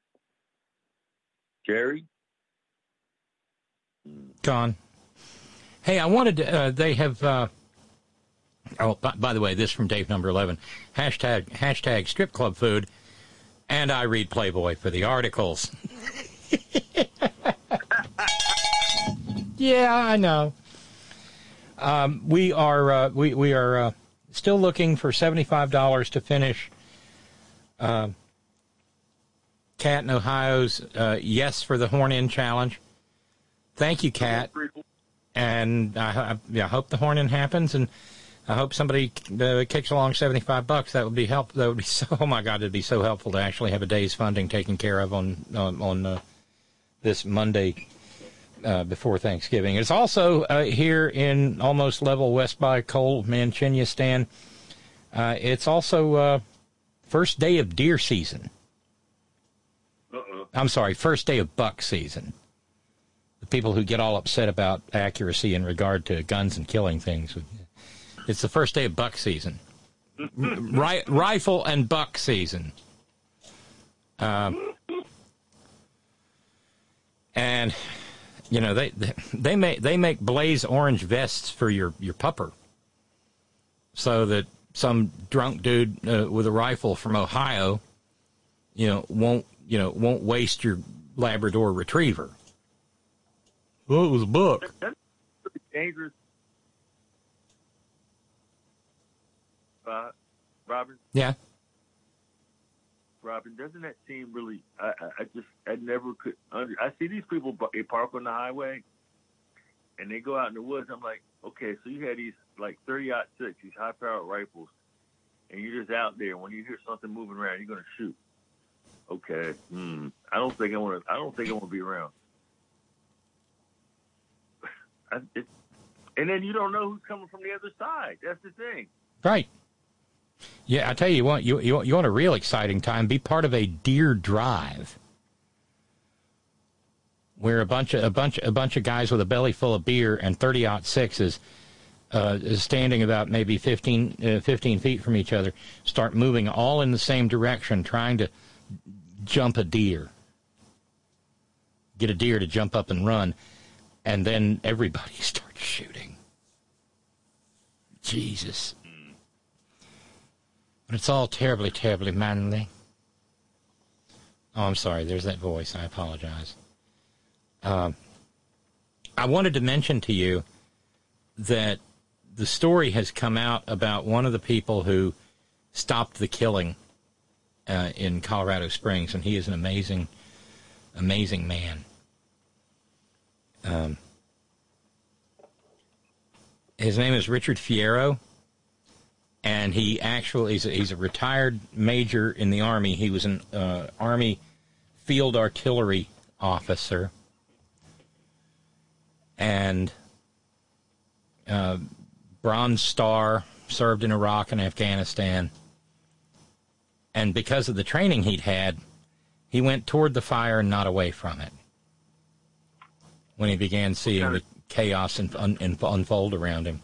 Jerry? Gone. Hey, I wanted to, uh, they have, uh, oh, by, by the way, this from Dave number 11. Hashtag, hashtag strip club food. And I read Playboy for the articles. yeah, I know. Um, we are, uh, we, we are, uh, still looking for $75 to finish, uh, Kat in Ohio's uh, Yes for the Horn In Challenge. Thank you, Kat. And I, I, yeah, I hope the horn in happens, and I hope somebody uh, kicks along seventy five bucks. That would be help. That would be so. Oh my God, it'd be so helpful to actually have a day's funding taken care of on on, on uh, this Monday uh, before Thanksgiving. It's also uh, here in almost level west by Cole Manchinia Stan. Uh, it's also uh, first day of deer season. I'm sorry, first day of buck season. The people who get all upset about accuracy in regard to guns and killing things. It's the first day of buck season. Ri- rifle and buck season. Um, and you know they they make they make blaze orange vests for your your pupper, so that some drunk dude uh, with a rifle from Ohio, you know, won't you know won't waste your Labrador Retriever. Well, it was a buck. That's pretty dangerous. Uh, Robin, Yeah. Robin, doesn't that seem really? I, I, I just, I never could. Under, I see these people they park on the highway, and they go out in the woods. I'm like, okay, so you had these like 30 six, these high powered rifles, and you're just out there. When you hear something moving around, you're gonna shoot. Okay, hmm. I don't think I want to. I don't think I want to be around. I, it, and then you don't know who's coming from the other side. That's the thing. Right. Yeah, I tell you you, you you want a real exciting time? Be part of a deer drive, where a bunch of a bunch a bunch of guys with a belly full of beer and thirty aught sixes, uh, standing about maybe 15, uh, 15 feet from each other, start moving all in the same direction, trying to jump a deer, get a deer to jump up and run, and then everybody starts shooting. Jesus. But it's all terribly, terribly manly. Oh, I'm sorry. There's that voice. I apologize. Um, I wanted to mention to you that the story has come out about one of the people who stopped the killing uh, in Colorado Springs, and he is an amazing, amazing man. Um, his name is Richard Fierro and he actually he's a, he's a retired major in the army. He was an uh, army field artillery officer, and uh, Bronze Star served in Iraq and Afghanistan. And because of the training he'd had, he went toward the fire and not away from it. When he began seeing the chaos and un, un, unfold around him,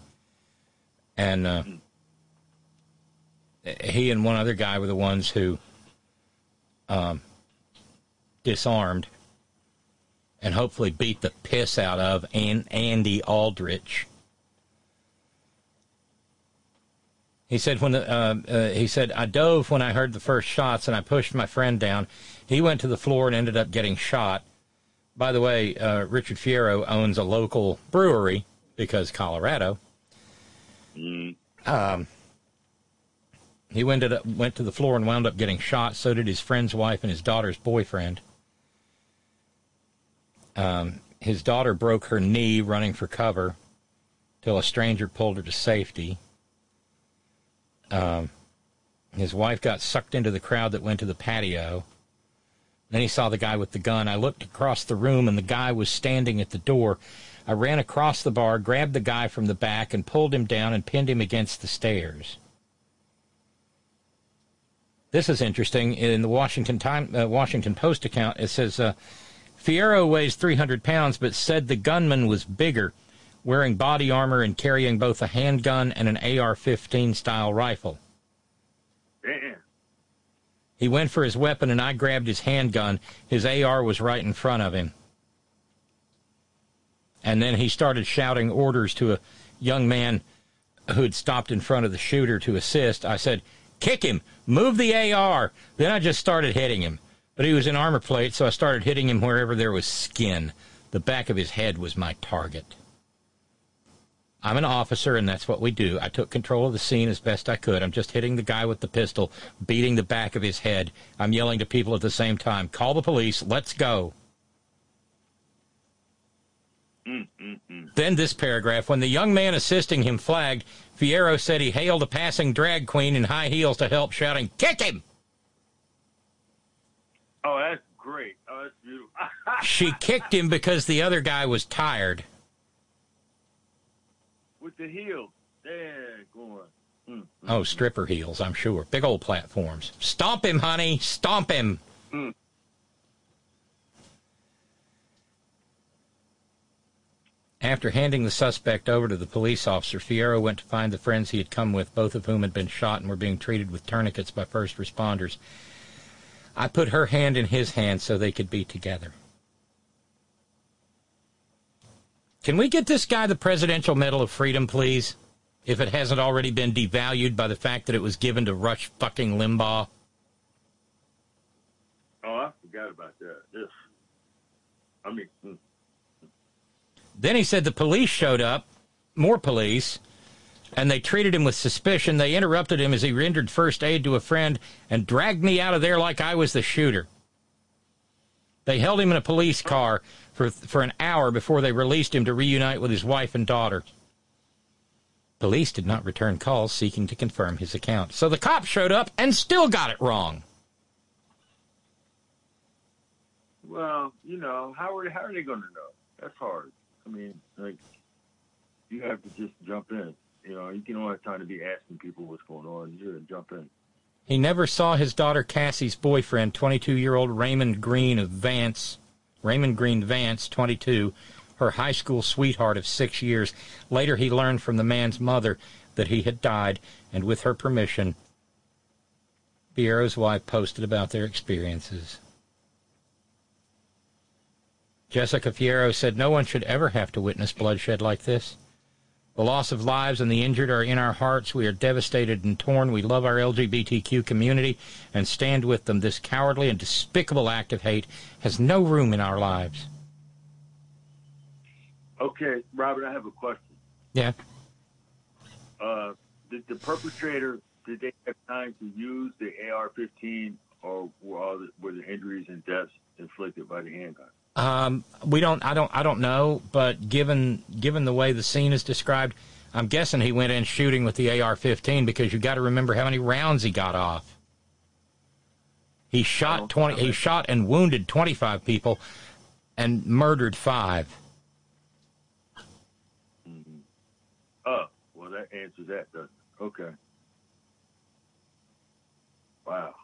and. Uh, he and one other guy were the ones who um, disarmed and hopefully beat the piss out of An- Andy Aldrich. He said when the, uh, uh, he said I dove when I heard the first shots and I pushed my friend down. He went to the floor and ended up getting shot. By the way, uh, Richard Fierro owns a local brewery because Colorado. Um, he went to, went to the floor and wound up getting shot. So did his friend's wife and his daughter's boyfriend. Um, his daughter broke her knee running for cover till a stranger pulled her to safety. Um, his wife got sucked into the crowd that went to the patio. Then he saw the guy with the gun. I looked across the room, and the guy was standing at the door. I ran across the bar, grabbed the guy from the back, and pulled him down and pinned him against the stairs. This is interesting. In the Washington Time, uh, Washington Post account, it says uh, Fierro weighs 300 pounds, but said the gunman was bigger, wearing body armor and carrying both a handgun and an AR-15 style rifle. Damn. He went for his weapon, and I grabbed his handgun. His AR was right in front of him. And then he started shouting orders to a young man who had stopped in front of the shooter to assist. I said, Kick him! Move the AR! Then I just started hitting him. But he was in armor plate, so I started hitting him wherever there was skin. The back of his head was my target. I'm an officer, and that's what we do. I took control of the scene as best I could. I'm just hitting the guy with the pistol, beating the back of his head. I'm yelling to people at the same time call the police, let's go. Mm, mm, mm. Then this paragraph when the young man assisting him flagged, Fierro said he hailed a passing drag queen in high heels to help, shouting, Kick him! Oh, that's great. Oh, that's beautiful. She kicked him because the other guy was tired. The heel. There, going. Mm. Oh, stripper heels, I'm sure. Big old platforms. Stomp him, honey. Stomp him. Mm. After handing the suspect over to the police officer, Fierro went to find the friends he had come with, both of whom had been shot and were being treated with tourniquets by first responders. I put her hand in his hand so they could be together. Can we get this guy the Presidential Medal of Freedom, please? If it hasn't already been devalued by the fact that it was given to Rush fucking Limbaugh. Oh, I forgot about that. Yes. I mean. Hmm. Then he said the police showed up, more police, and they treated him with suspicion. They interrupted him as he rendered first aid to a friend and dragged me out of there like I was the shooter. They held him in a police car for, for an hour before they released him to reunite with his wife and daughter. Police did not return calls seeking to confirm his account. So the cops showed up and still got it wrong. Well, you know, how are how are they going to know? That's hard. I mean, like you have to just jump in. You know, you can only have time to be asking people what's going on. You just jump in. He never saw his daughter Kassy's boyfriend, 22 year old Raymond Green of Vance. Raymond Green Vance, 22, her high school sweetheart of six years. Later, he learned from the man's mother that he had died, and with her permission, Fierro's wife posted about their experiences. Jessica Fierro said no one should ever have to witness bloodshed like this. The loss of lives and the injured are in our hearts. We are devastated and torn. We love our LGBTQ community and stand with them. This cowardly and despicable act of hate has no room in our lives. Okay, Robert, I have a question. Yeah. Uh, did the perpetrator did they have time to use the AR-15, or were, the, were the injuries and deaths inflicted by the handgun? Um, we don't. I don't. I don't know. But given given the way the scene is described, I'm guessing he went in shooting with the AR-15 because you got to remember how many rounds he got off. He shot oh, twenty. He shot and wounded 25 people, and murdered five. Mm-hmm. Oh, well, that answers that, doesn't it? Okay. Wow.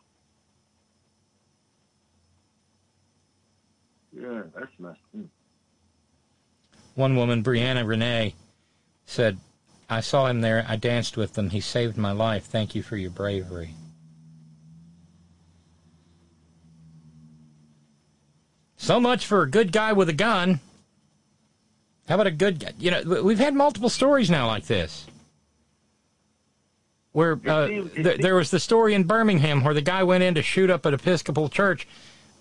Yeah, that's messed. One woman, Brianna Renee, said, I saw him there. I danced with them. He saved my life. Thank you for your bravery. So much for a good guy with a gun. How about a good guy? You know, we've had multiple stories now like this. Where uh, th- there was the story in Birmingham where the guy went in to shoot up an Episcopal church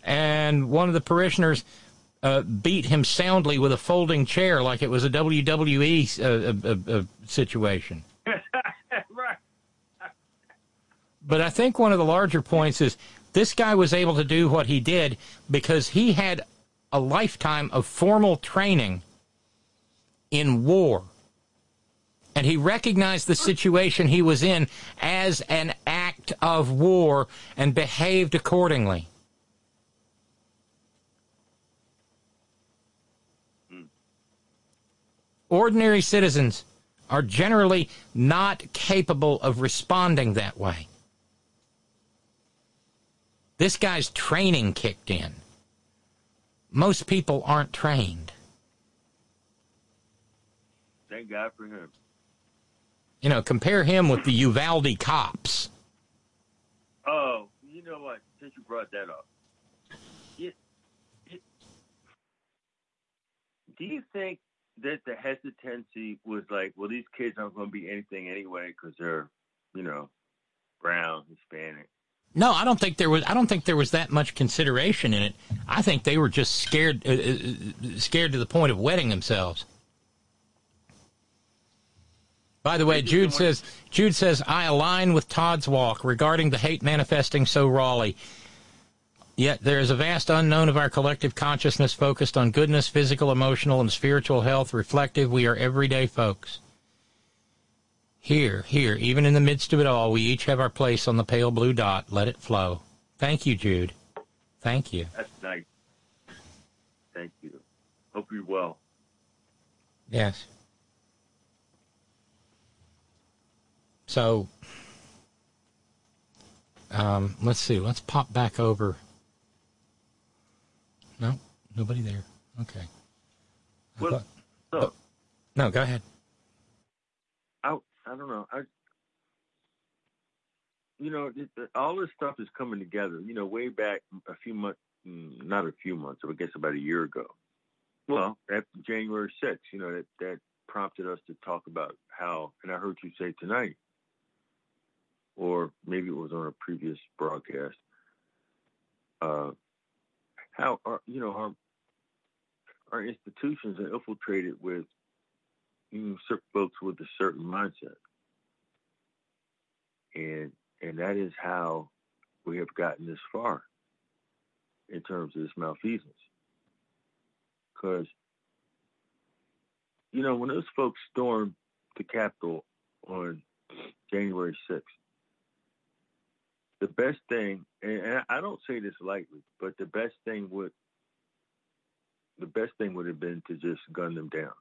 and one of the parishioners uh, beat him soundly with a folding chair like it was a WWE uh uh, uh, uh, situation. right. But I think one of the larger points is this guy was able to do what he did because he had a lifetime of formal training in war. And he recognized the situation he was in as an act of war and behaved accordingly. Ordinary citizens are generally not capable of responding that way. This guy's training kicked in. Most people aren't trained. Thank God for him. You know, compare him with the Uvalde cops. Oh, you know what? Since you brought that up, it, it, do you think that the hesitancy was like, well, these kids aren't going to be anything anyway because they're, you know, brown, Hispanic. No, I don't think there was. I don't think there was that much consideration in it. I think they were just scared, uh, uh, uh scared to the point of wetting themselves. By the way, Jude says Jude says I align with Todd's walk regarding the hate manifesting so rawly. Yet there is a vast unknown of our collective consciousness focused on goodness, physical, emotional, and spiritual health, reflective. We are everyday folks. Here, here, even in the midst of it all, we each have our place on the pale blue dot. Let it flow. Thank you, Jude. Thank you. That's nice. Thank you. Hope you're well. Yes. So, um, let's see. Let's pop back over. No, nobody there. Okay. Well, thought, no. Oh, no, go ahead. I I don't know. I you know it, all this stuff is coming together. You know, way back a few months, mm, not a few months, I guess about a year ago. Well, after January 6th, you know that that prompted us to talk about how, and I heard you say tonight, or maybe it was on a previous broadcast, uh, how our, you know our our institutions are infiltrated with you know, folks with a certain mindset, and and that is how we have gotten this far in terms of this malfeasance. Because you know when those folks stormed the Capitol on January sixth, the best thing, and I don't say this lightly, but the best thing would the best thing would have been to just gun them down.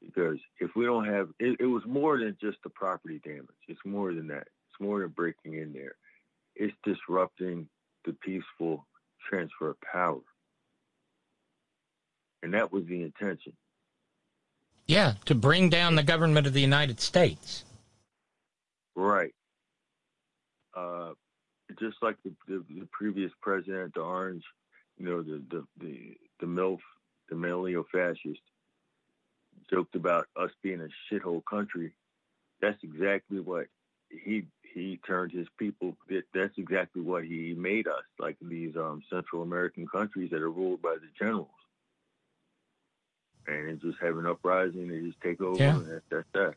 Because if we don't have, it, it was more than just the property damage. It's more than that. It's more than breaking in there. It's disrupting the peaceful transfer of power. And that was the intention. Yeah, to bring down the government of the United States. Right. Uh, just like the, the, the previous president, the Orange, you know, the the the, the MILF, the millennial fascist, joked about us being a shithole country. That's exactly what he he turned his people. That's exactly what he made us, like these um, Central American countries that are ruled by the generals. And it's just have an uprising, they just take over, Yeah. and that's that.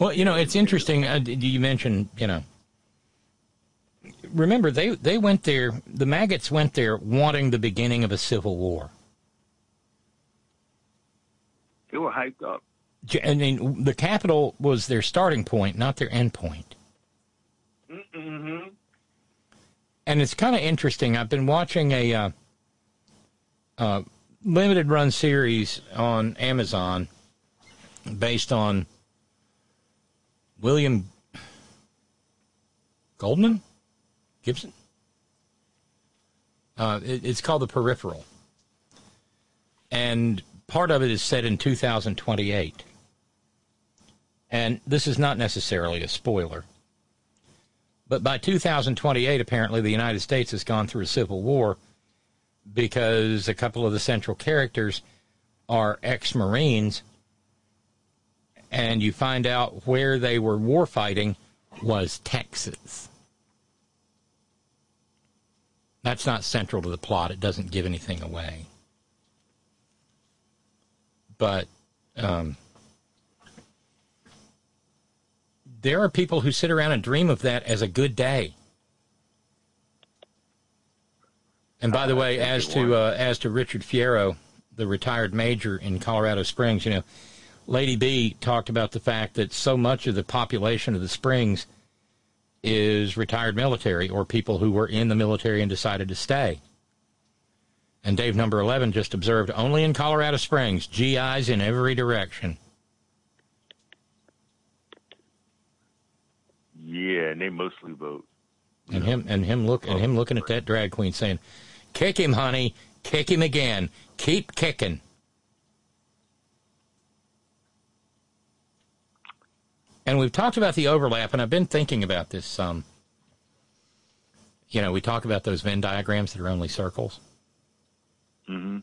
Well, you know, it's interesting. Uh, you mentioned, you know, remember they they went there. The maggots went there wanting the beginning of a civil war. They were hyped up. I mean, the capital was their starting point, not their end point. Mm-hmm. And it's kind of interesting. I've been watching a uh, uh, limited run series on Amazon based on William Goldman Gibson. Uh, it, it's called The Peripheral, and part of it is set in 2028. And this is not necessarily a spoiler. But by 2028, apparently, the United States has gone through a civil war because a couple of the central characters are ex Marines, and you find out where they were war fighting was Texas. That's not central to the plot, it doesn't give anything away. But um, there are people who sit around and dream of that as a good day. And by the way, as to uh, as to Richard Fierro, the retired major in Colorado Springs, you know, Lady B talked about the fact that so much of the population of the Springs is retired military or people who were in the military and decided to stay. And Dave number 11 just observed only in Colorado Springs, GIs in every direction. Yeah, and they mostly vote. And him and him look and him looking at that drag queen saying, "Kick him, honey. Kick him again. Keep kicking." And we've talked about the overlap, and I've been thinking about this some. You know, we talk about those Venn diagrams that are only circles. Mm-hmm.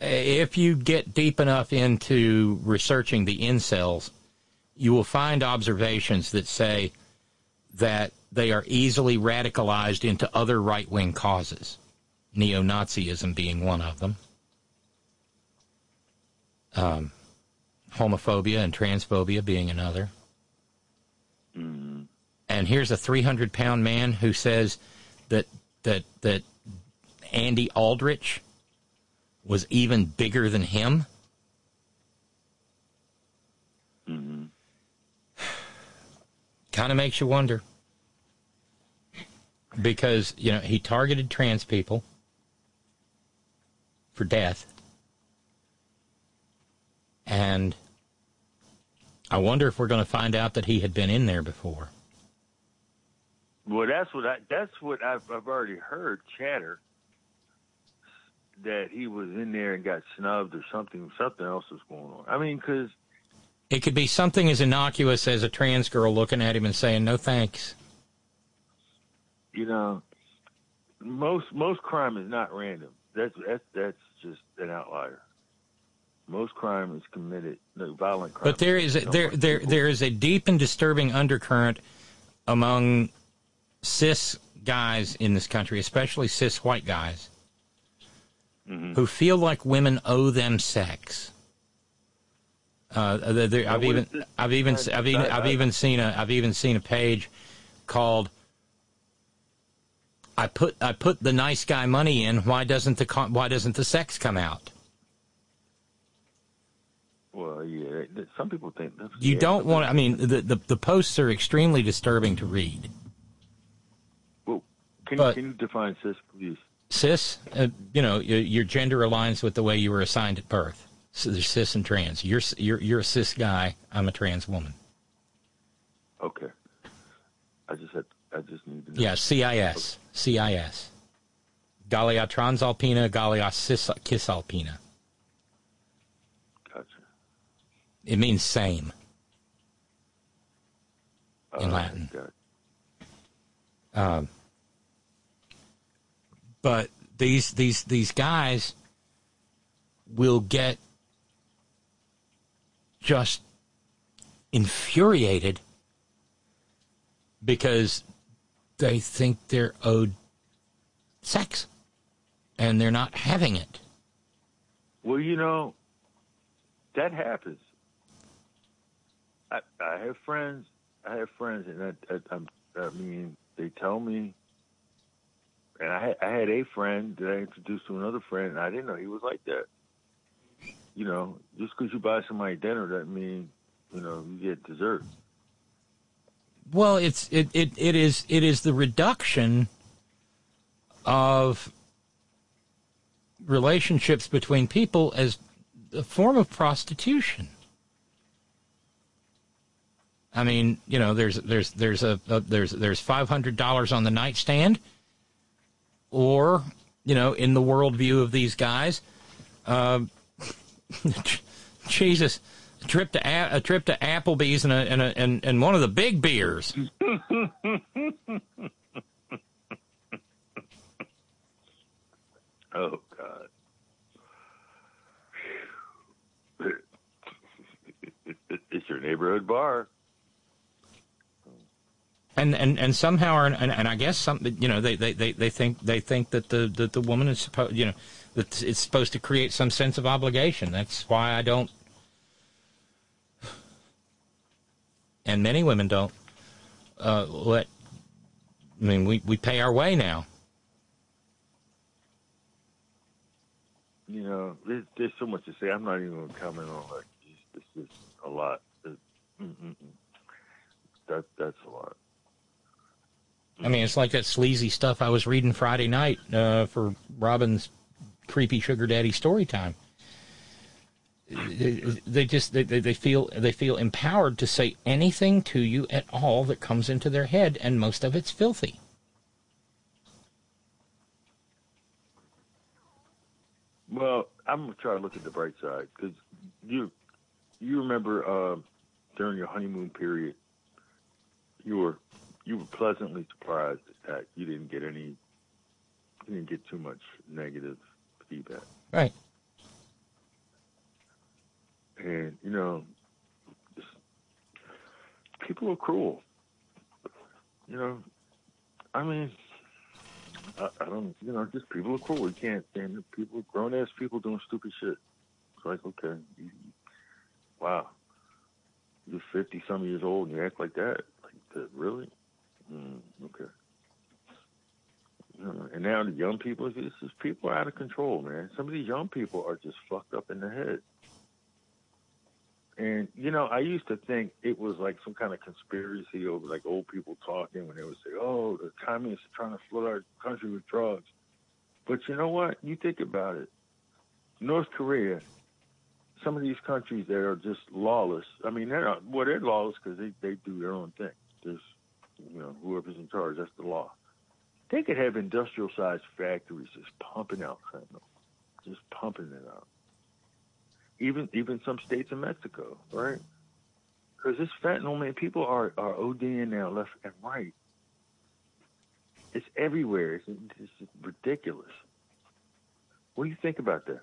If you get deep enough into researching the incels, you will find observations that say that they are easily radicalized into other right wing causes, neo Nazism being one of them, um, homophobia and transphobia being another. Mm-hmm. And here's a 300 pound man who says that, that, that Andy Aldrich was even bigger than him. Mm-hmm. kind of makes you wonder because you know he targeted trans people for death and i wonder if we're going to find out that he had been in there before Well, that's what I. That's what I've, I've already heard chatter that he was in there and got snubbed or something. Something else was going on. I mean, because it could be something as innocuous as a trans girl looking at him and saying no thanks you know, most most crime is not random. That's that's that's just an outlier. Most crime is committed, no violent crime. But there is a, there there there is a deep and disturbing undercurrent among cis guys in this country, especially cis white guys, who feel like women owe them sex. Uh, there- there- I've even. I've even, I've even, I've even seen a, I've even seen a page called "I put, I put the nice guy money in. Why doesn't the, why doesn't the sex come out?" Well, yeah. Some people think that's You yeah, don't want. I mean, the, the the posts are extremely disturbing to read. Well, can But- you can you define cis, please? cis, uh, you know, your, your gender aligns with the way you were assigned at birth. So there's cis and trans. You're you're you're a cis guy. I'm a trans woman. Okay. I just had. I just need to know. Yeah, CIS, CIS. Gallia transalpina, Gallia cis, cisalpina. It means same in Uh, Latin. Um, but these these these guys will get just infuriated because they think they're owed sex and they're not having it. Well, you know, that happens. I I have friends. I have friends, and I, I, I mean, they tell me. And I had, I had a friend that I introduced to another friend, and I didn't know he was like that. You know, just because you buy somebody dinner doesn't mean, you know, you get dessert. Well, it's it, it, it is it is the reduction of relationships between people as a form of prostitution. I mean, you know, there's there's there's a, a there's there's five hundred dollars on the nightstand, or you know, in the worldview of these guys, um, Jesus, a trip to a, a trip to Applebee's and a, and, a, and and one of the big beers. oh God. It's your neighborhood bar. And and and somehow and, and I guess some you know they, they, they, they think they think that the that the woman is supposed you know that it's supposed to create some sense of obligation. That's why I don't. And many women don't uh, let. I mean, we, we pay our way now. You know, there's, there's so much to say. I'm not even going to comment on like it's, it's just a lot. It, that that's a lot. I mean, it's like that sleazy stuff I was reading Friday night uh, for Robin's creepy sugar daddy story time. They, just they, they they feel they feel empowered to say anything to you at all that comes into their head, and most of it's filthy. Well, I'm gonna try to look at the bright side because you you remember uh, during your honeymoon period, you were you were pleasantly surprised that you didn't get any you didn't get too much negative feedback. Right. And you know, people are cruel. You know, I mean, I, I don't. You know, just people are cruel. You can't stand it. People, grown ass people doing stupid shit. It's like, okay, you, wow, you're fifty some years old and you act like that. Like, that, really? Mm, okay. And now the young people, this is people are out of control, man. Some of these young people are just fucked up in the head. And you know, I used to think it was like some kind of conspiracy over like old people talking when they would say, "Oh, the communists are trying to flood our country with drugs." But you know what? You think about it. North Korea, some of these countries that are just lawless. I mean, they're not. Well, they're lawless because they they do their own thing. There's, you know, whoever's in charge. That's the law. They could have industrial-sized factories just pumping out fentanyl, just pumping it out even even some states in Mexico, right? Because this fentanyl, man, people are are ODing now left and right. It's everywhere. It's, it's ridiculous. What do you think about that?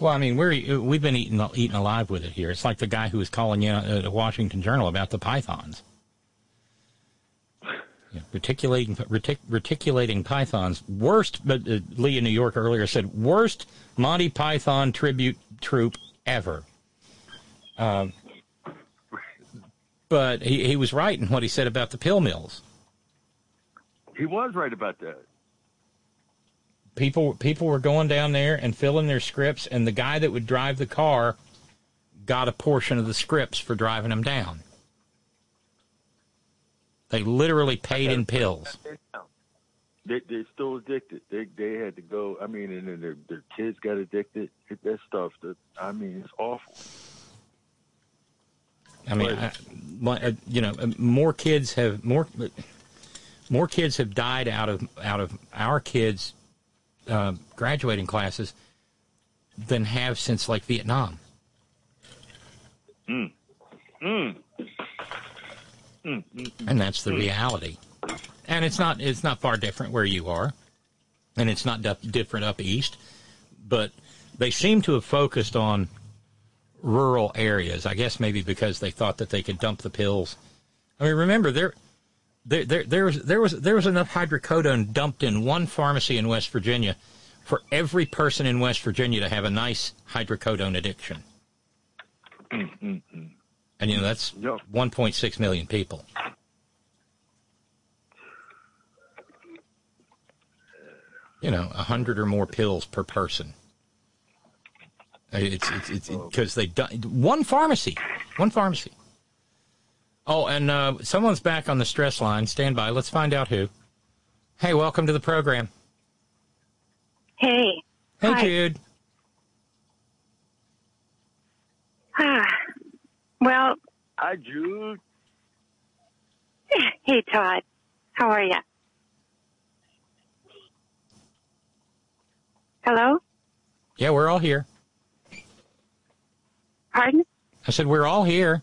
Well, I mean, we're we've been eating eaten alive with it here. It's like the guy who was calling you uh, the Washington Journal about the pythons. Reticulating retic, reticulating pythons. Worst, but uh, Lee in New York earlier said worst Monty Python tribute troupe ever. Uh, but he, he was right in what he said about the pill mills. He was right about that. People people were going down there and filling their scripts, and the guy that would drive the car got a portion of the scripts for driving them down. They literally paid in pills. They they're still addicted. They they had to go. I mean, and then their their kids got addicted. That stuff. That I mean, it's awful. I mean, I, uh, you know, uh, more kids have more more kids have died out of out of our kids' uh, graduating classes than have since like Vietnam. Mm. Mm. Mm, mm, and that's the mm. reality. And it's not it's not far different where you are, and it's not di- different up east, but they seem to have focused on rural areas. I guess maybe because they thought that they could dump the pills. I mean, remember there. There, there, there was there was there was enough hydrocodone dumped in one pharmacy in West Virginia for every person in West Virginia to have a nice hydrocodone addiction. Mm, And you know that's 1.6 million people. You know, a hundred or more pills per person. Uh, It's it's because they done one pharmacy, one pharmacy. Oh, and uh, someone's back on the stress line. Stand by. Let's find out who. Hey, welcome to the program. Hey. Hey, Hi. Jude. Ah. Well, Hi, Jude. hey, Todd. How are you? Hello? Yeah, we're all here. Pardon? I said we're all here.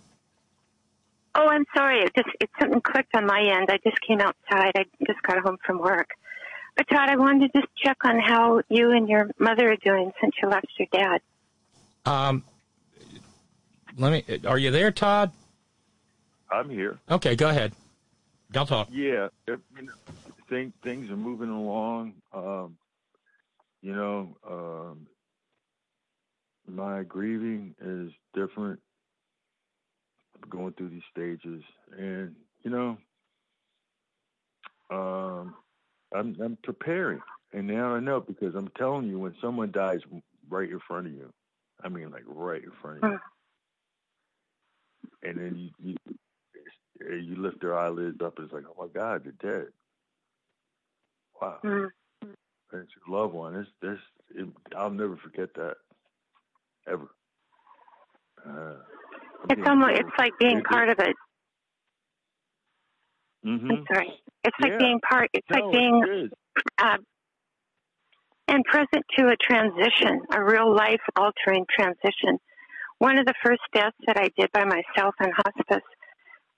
Oh, I'm sorry. It just it something clicked on my end. I just came outside. I just got home from work. But Todd, I wanted to just check on how you and your mother are doing since you lost your dad. Um, let me. Are you there, Todd? I'm here. Okay, go ahead. Don't talk. Yeah, it, you know, things things are moving along. Um, you know, um, my grieving is different. I'm going through these stages, and you know, um, I'm I'm preparing, and now I know because I'm telling you, when someone dies right in front of you, I mean, like right in front of you, and then you you, you lift their eyelids up, and it's like, oh my God, they're dead. Wow. Mm. And it's your loved one. It's this. It, I'll never forget that, ever. Uh, It's almost it's like being part of it. hmm I'm sorry. It's Yeah. like being part. It's No, like being it uh, and present to a transition, a real life altering transition. One of the first deaths that I did by myself in hospice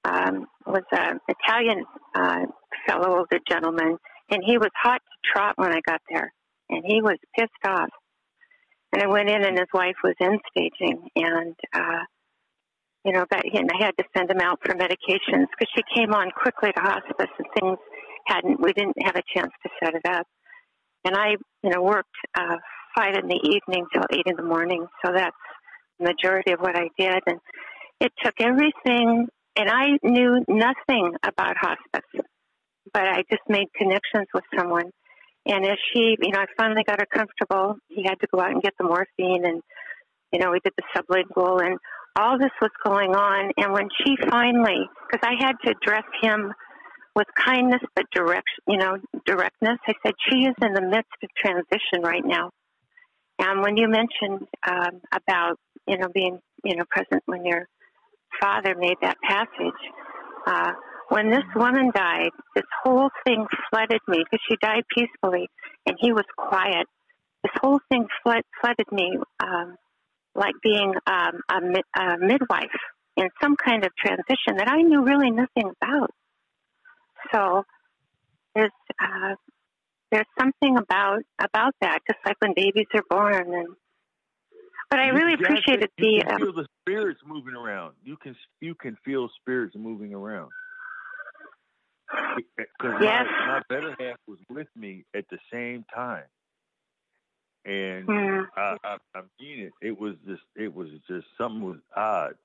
um, was an Italian uh, fellow, older gentleman, and he was hot to trot when I got there, and he was pissed off. And I went in, and his wife was in staging, and uh, you know, that and I had to send him out for medications because she came on quickly to hospice, and things hadn't. We didn't have a chance to set it up and I, you know, worked uh, five in the evening till eight in the morning. So that's majority of what I did, and it took everything. And I knew nothing about hospice, but I just made connections with someone. And as she, you know, I finally got her comfortable. He had to go out and get the morphine, and you know, we did the sublingual, and all this was going on. And when she finally, because I had to address him with kindness but direct, you know, directness. I said she is in the midst of transition right now. And when you mentioned um, about you know being you know present when your father made that passage, uh, when this woman died, this whole thing flooded me because she died peacefully and he was quiet. This whole thing flood, flooded me um, like being um, a, mid, a midwife in some kind of transition that I knew really nothing about. So there's uh, there's something about about that, just like when babies are born. And but I really to- appreciated you the. Um, feel the spirits moving around. You can you can feel spirits moving around. because Yes. my, my better half was with me at the same time, and Mm. I, I, I mean it. It was just, it was just something was odd.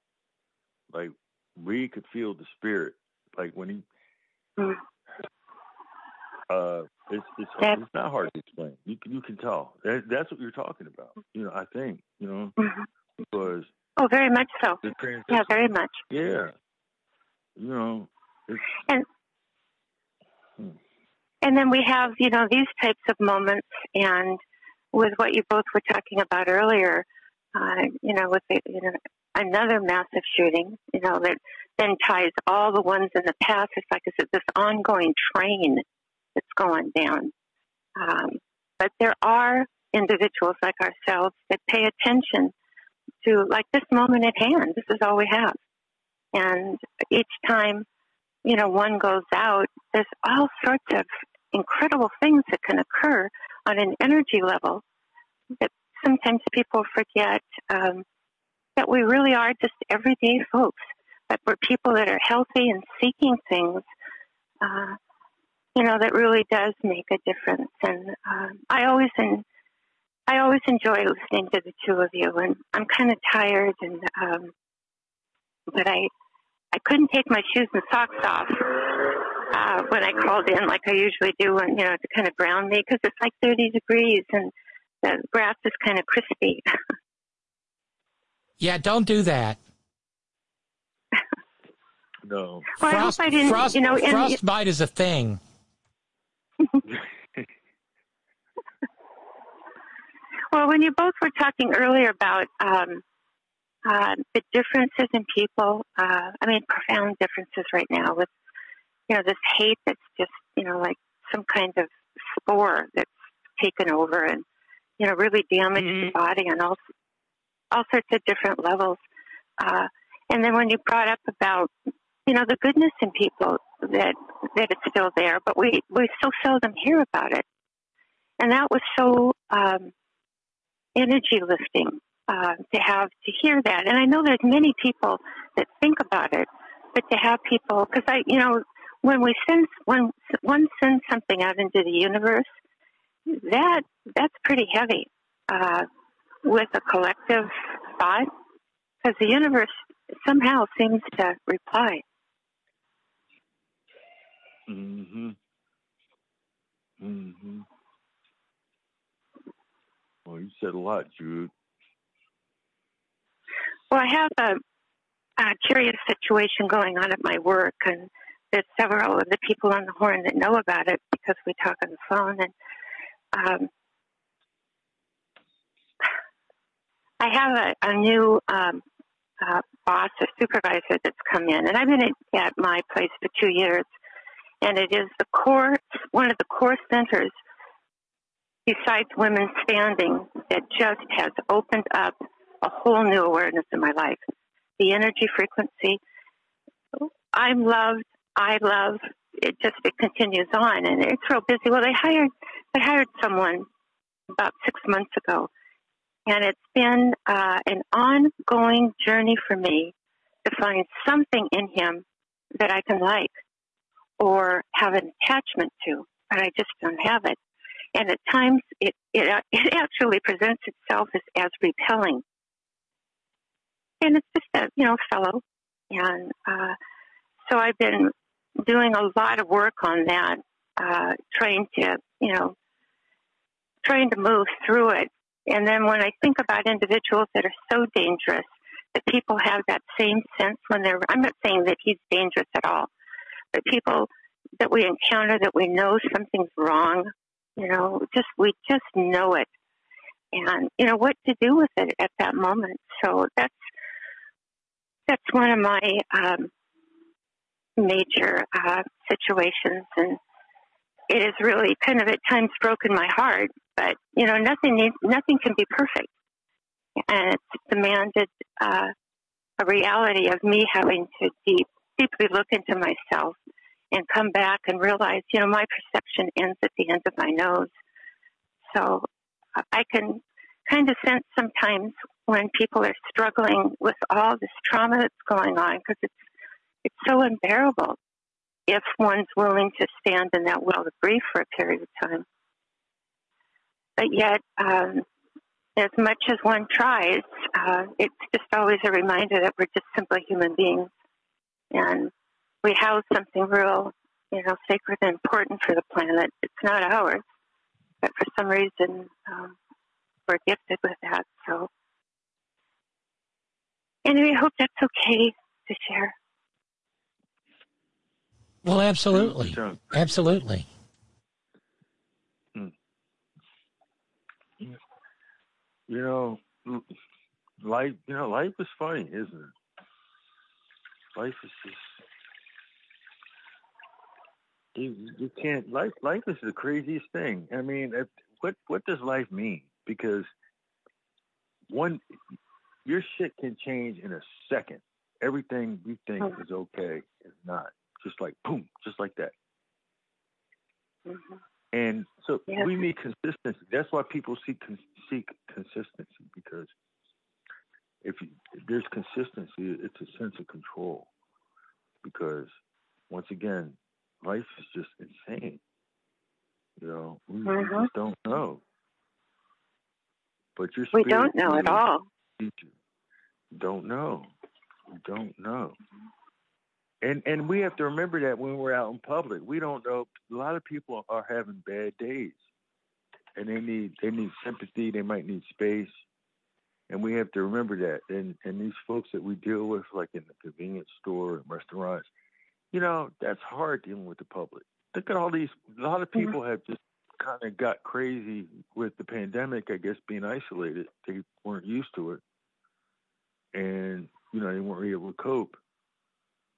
Like we could feel the spirit. Like when he, Mm. uh, it's it's, it's not hard to explain. You can you can tell. That, that's what you're talking about. You know, I think you know Mhm. because Oh, very much so. Yeah, very much. Yeah, you know, And Hmm. and then we have you know these types of moments, and with what you both were talking about earlier, uh, you know, with the, you know another massive shooting, you know that then ties all the ones in the past. It's like it's this ongoing train going down. Um, but there are individuals like ourselves that pay attention to like this moment at hand. This is all we have, and each time you know, one goes out, there's all sorts of incredible things that can occur on an energy level that sometimes people forget um, that we really are just everyday folks, that we're people that are healthy and seeking things, uh, you know, that really does make a difference. And um, I always en- I always enjoy listening to the two of you, and I'm kind of tired, and um, but I I couldn't take my shoes and socks off uh, when I called in, like I usually do, and you know, to kind of ground me because it's like 30 degrees and the grass is kind of crispy. Yeah, don't do that. no. Well, I hope I didn't, frost, you know, and- frostbite is a thing. Well, when you both were talking earlier about um, uh, the differences in people, uh, I mean, profound differences right now with, you know, this hate that's just, you know, like some kind of spore that's taken over and, you know, really damaged the body on all, all sorts of different levels. Uh, and then when you brought up about, you know, the goodness in people that that it's still there, but we we so seldom hear about it, and that was so um, energy lifting uh, to have to hear that. And I know there's many people that think about it, but to have people, because I, you know, when we send when one sends something out into the universe, that that's pretty heavy uh, with a collective thought, because the universe somehow seems to reply. Mm-hmm. Mm-hmm. Well, you said a lot, Jude. Well, I have a, a curious situation going on at my work, and there's several of the people on the horn that know about it because we talk on the phone. And um, I have a, a new um, uh, boss, a supervisor that's come in, and I've been at, at my place for two years, and it is the core, one of the core centers besides women standing that just has opened up a whole new awareness in my life. The energy frequency. I'm loved. I love. It just it continues on, and it's real busy. Well, they hired they hired someone about six months ago, and it's been uh, an ongoing journey for me to find something in him that I can like or have an attachment to, but I just don't have it. And at times, it it, it actually presents itself as, as repelling. And it's just a you know fellow. And uh so i've been doing a lot of work on that uh trying to you know trying to move through it. And then when i think about individuals that are so dangerous that people have that same sense when they're i'm not saying that he's dangerous at all but people that we encounter that we know something's wrong you know just we just know it. And you know what to do with it at that moment. So that's that's one of my um, major uh, situations, and it has really kind of at times broken my heart. But you know, nothing needs, nothing can be perfect, and it's demanded uh, a reality of me having to deep, deeply look into myself and come back and realize, you know, my perception ends at the end of my nose. So I can kind of sense sometimes when people are struggling with all this trauma that's going on because it's it's so unbearable. if one's willing to stand in that well of grief for a period of time. But yet, um, as much as one tries, uh, it's just always a reminder that we're just simply human beings, and we house something real, you know, sacred and important for the planet. It's not ours, but for some reason, um, we're gifted with that. So, anyway, I hope that's okay to share. Well, absolutely, absolutely. You know, life. You know, life is funny, isn't it? Life is just. You, you can't life life is the craziest thing. I mean, what what does life mean? Because one your shit can change in a second. Everything you think is okay is not. Just like boom, just like that. Mm-hmm. And so we need consistency. That's why people seek seek consistency because if, you, if there's consistency, it's a sense of control. Because once again, life is just insane. You know, we, we Mhm. just don't know. But your We don't know at all. teach you. You don't know. You don't know. And and we have to remember that when we're out in public, we don't know. A lot of people are having bad days, and they need they need sympathy. They might need space, and we have to remember that. And and these folks that we deal with, like in the convenience store and restaurants, you know, that's hard dealing with the public. Look at all these. A lot of mm-hmm. people have just kind of got crazy with the pandemic. I guess being isolated, they weren't used to it, and you know they weren't able to cope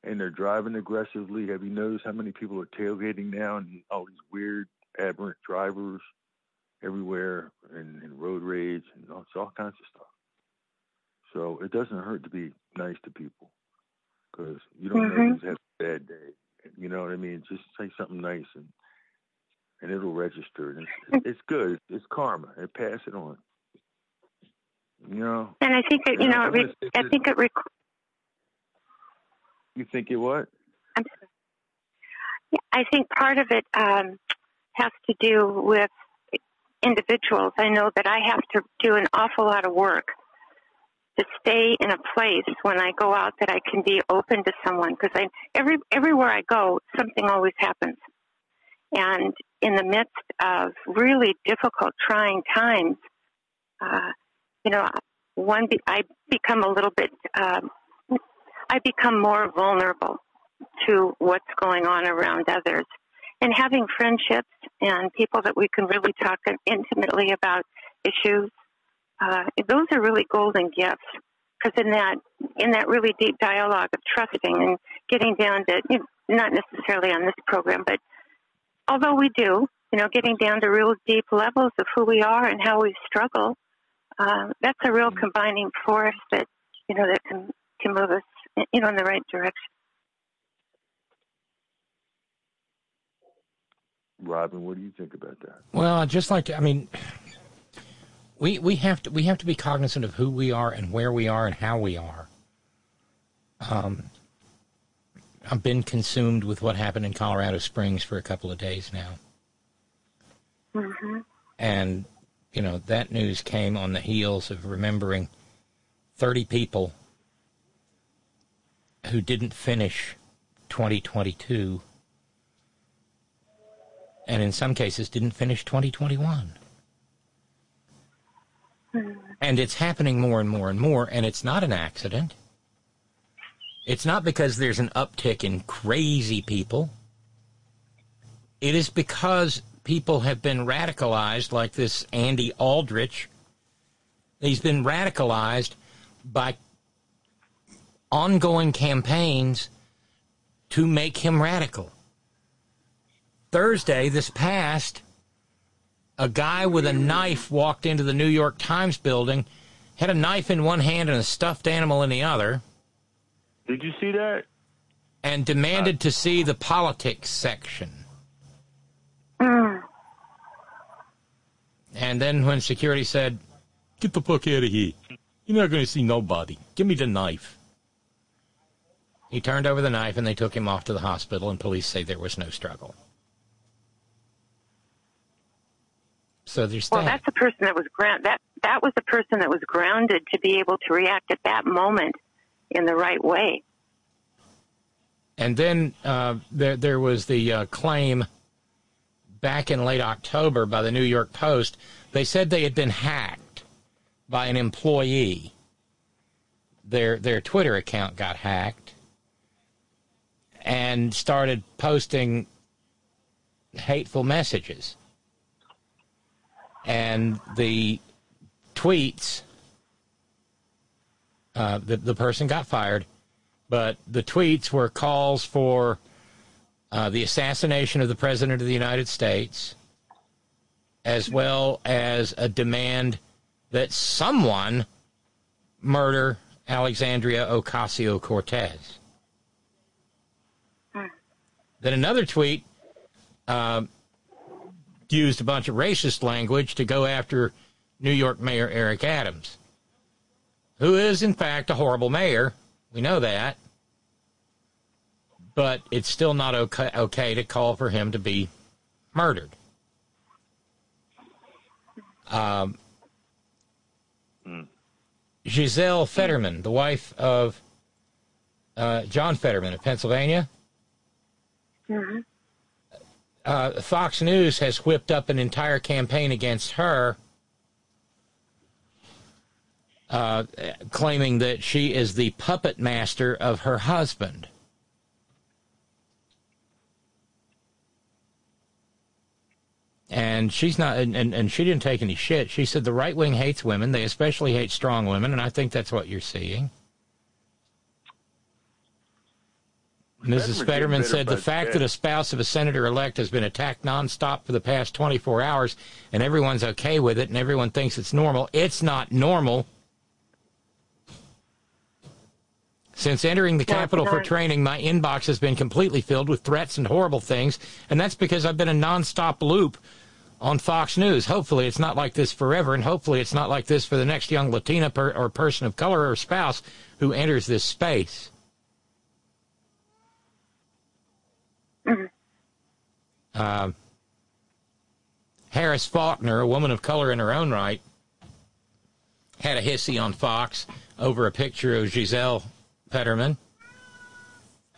and they're driving aggressively. Have you noticed how many people are tailgating now and all these weird, aberrant drivers everywhere and, and road rage and all, it's all kinds of stuff. So it doesn't hurt to be nice to people because you don't know Mhm. who's having a bad day. You know what I mean? Just say something nice and and it'll register. And it's, it's good. It's karma. And pass it on. You know? And I think that you know, it re- I think it rec- You think it what? I'm sorry. Yeah, I think part of it um, has to do with individuals. I know that I have to do an awful lot of work to stay in a place when I go out that I can be open to someone because I every everywhere I go something always happens. And in the midst of really difficult, trying times, uh, you know, one be, I become a little bit, um, I become more vulnerable to what's going on around others. And having friendships and people that we can really talk intimately about issues, uh, those are really golden gifts. Because in that, in that really deep dialogue of trusting and getting down to, you know, not necessarily on this program, but although we do, you know, getting down to real deep levels of who we are and how we struggle, uh, that's a real combining force that, you know, that can, can move us, you know, in the right direction. Robin, what do you think about that? Well, just like I mean, we we have to we have to be cognizant of who we are and where we are and how we are. Um, I've been consumed with what happened in Colorado Springs for a couple of days now, Mm-hmm. and you know that news came on the heels of remembering thirty people who didn't finish 2022 and in some cases didn't finish 2021. Mm-hmm. And it's happening more and more and more, and it's not an accident. It's not because there's an uptick in crazy people. It is because people have been radicalized, like this Andy Aldrich. He's been radicalized by ongoing campaigns to make him radical. Thursday, this past, a guy with a knife walked into the New York Times building, had a knife in one hand and a stuffed animal in the other. Did you see that? And demanded to see the politics section. And then when security said, Get the fuck out of here. You're not going to see nobody. Give me the knife. He turned over the knife and they took him off to the hospital, and police say there was no struggle. So there's Well, that. that's the person that was ground. That that was the person that was grounded to be able to react at that moment in the right way. And then uh, there there was the uh, claim back in late October by the New York Post. They said they had been hacked by an employee. Their their Twitter account got hacked and started posting hateful messages. And the tweets, uh, the the person got fired but the tweets were calls for uh, the assassination of the President of the United States, as well as a demand that someone murder Alexandria Ocasio Cortez. Then another tweet uh, used a bunch of racist language to go after New York Mayor Eric Adams, who is, in fact, a horrible mayor. We know that but it's still not okay, okay to call for him to be murdered. Um, Giselle Fetterman, the wife of uh, John Fetterman of Pennsylvania, Mm-hmm. Uh, Fox News has whipped up an entire campaign against her, uh, claiming that she is the puppet master of her husband. and she's not and, and, and she didn't take any shit. She said the right wing hates women. They especially hate strong women and i think that's what you're seeing mrs Fetterman's fetterman said the fact that. that a spouse of a senator elect has been attacked nonstop for the past 24 hours and everyone's okay with it and everyone thinks it's normal it's not normal Since entering the Yeah, Capitol for training, my inbox has been completely filled with threats and horrible things, and that's because I've been a nonstop loop on Fox News. Hopefully, it's not like this forever, and hopefully, it's not like this for the next young Latina per, or person of color or spouse who enters this space. Um, Harris Faulkner, a woman of color in her own right, had a hissy on Fox over a picture of Giselle Fetterman.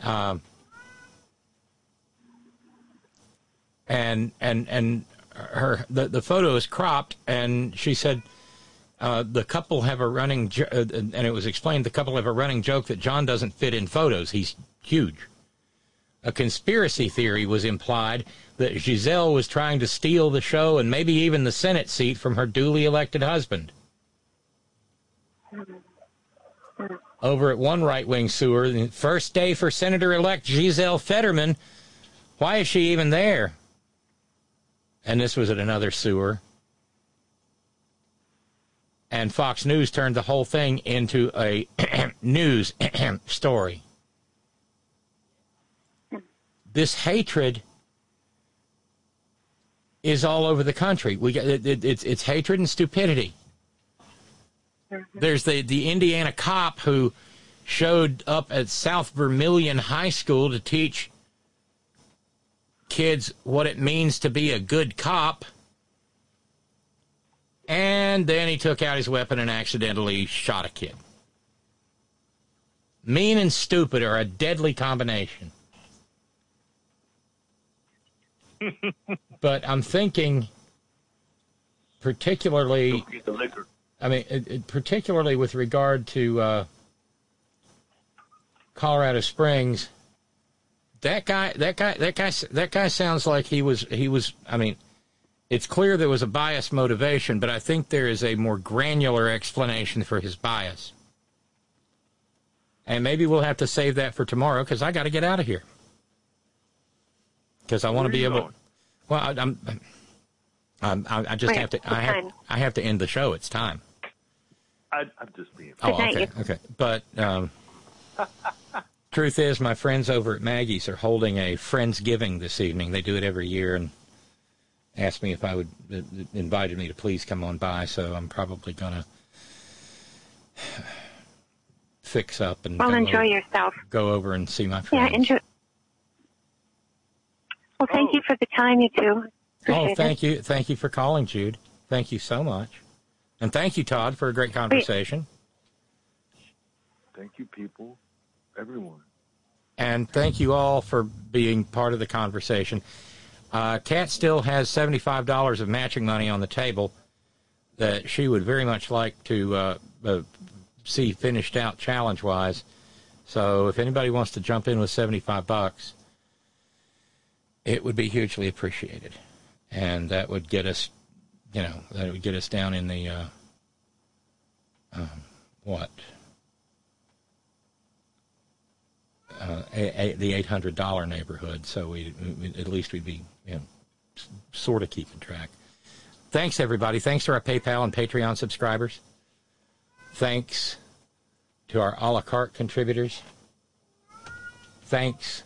Um, and and and her the, the photo is cropped, and she said uh, the couple have a running jo- uh, and it was explained the couple have a running joke that John doesn't fit in photos. He's huge. A conspiracy theory was implied that Giselle was trying to steal the show and maybe even the Senate seat from her duly elected husband. Over at one right wing sewer, the first day for Senator elect Giselle Fetterman. Why is she even there? And this was at another sewer. And Fox News turned the whole thing into a news story. This hatred is all over the country. We got it, it, it's it's hatred and stupidity. Mm-hmm. There's the the Indiana cop who showed up at South Vermillion High School to teach kids what it means to be a good cop. And then he took out his weapon and accidentally shot a kid. Mean and stupid are a deadly combination. But I'm thinking, particularly, the liquor. I mean, it, it, particularly with regard to uh, Colorado Springs, that guy, that guy, that guy, that guy sounds like he was, he was. I mean, it's clear there was a bias motivation, but I think there is a more granular explanation for his bias. And maybe we'll have to save that for tomorrow because I got to get out of here. Because I want to be able. going? Well, I, I'm. I'm, I I just Wait, have to. I have. I have to end the show. It's time. I, I'm just being. Oh, okay, okay. But um, truth is, my friends over at Maggie's are holding a Friendsgiving this evening. They do it every year and asked me if I would, uh, invited me to please come on by. So I'm probably going to fix up and Well, go enjoy over, yourself. go over and see my friends. Yeah, friends. enjoy. Well, thank you for the time, you two. oh, Appreciate thank you, thank you for calling, Jude. Thank you so much, and thank you, Todd, for a great conversation. Thank you, people, everyone. And thank you all for being part of the conversation. Uh, Kat still has $75 of matching money on the table that she would very much like to uh, uh, see finished out challenge wise. So if anybody wants to jump in with 75 bucks, it would be hugely appreciated. And that would get us, you know, that would get us down in the, uh, um, what? uh, a, a, the eight hundred dollar neighborhood. So we, we at least we'd be you know, sort of keeping track. Thanks everybody. Thanks to our PayPal and Patreon subscribers. Thanks to our a la carte contributors. Thanks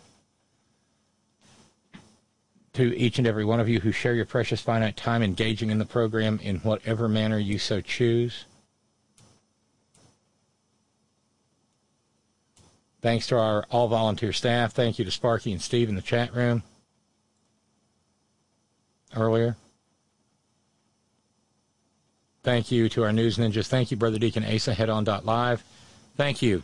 to each and every one of you who share your precious finite time engaging in the program in whatever manner you so choose. Thanks to our all volunteer staff. Thank you to Sparky and Steve in the chat room earlier. Thank you to our news ninjas. Thank you, Brother Deacon Asa, headon.live. Thank you,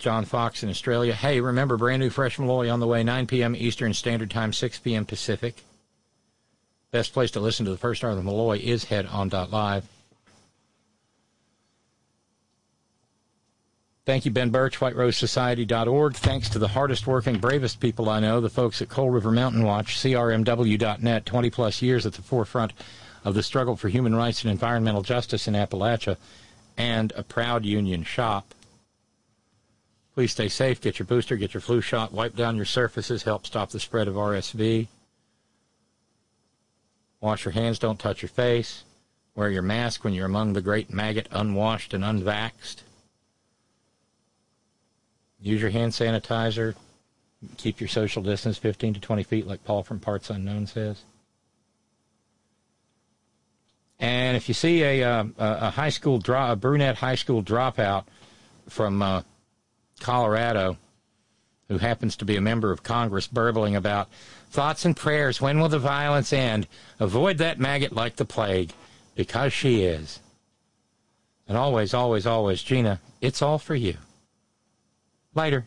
John Fox in Australia. Hey, remember, brand new Fresh Malloy on the way, 9 p.m. Eastern Standard Time, 6 p.m. Pacific. Best place to listen to the first hour of the Malloy is head on headon.live. Thank you, Ben Birch, WhiteRoseSociety.org. Thanks to the hardest working, bravest people I know, the folks at Coal River Mountain Watch, CRMW.net, 20 plus years at the forefront of the struggle for human rights and environmental justice in Appalachia, and a proud union shop. Please stay safe, get your booster, get your flu shot, wipe down your surfaces, help stop the spread of RSV. Wash your hands, don't touch your face. Wear your mask when you're among the great maggot unwashed and unvaxxed. Use your hand sanitizer. Keep your social distance 15 to 20 feet, like Paul from Parts Unknown says. And if you see a, uh, a high school drop, a brunette high school dropout from uh, Colorado, who happens to be a member of Congress, burbling about thoughts and prayers, when will the violence end? Avoid that maggot like the plague, because she is. And always, always, always, Gina, it's all for you. Later.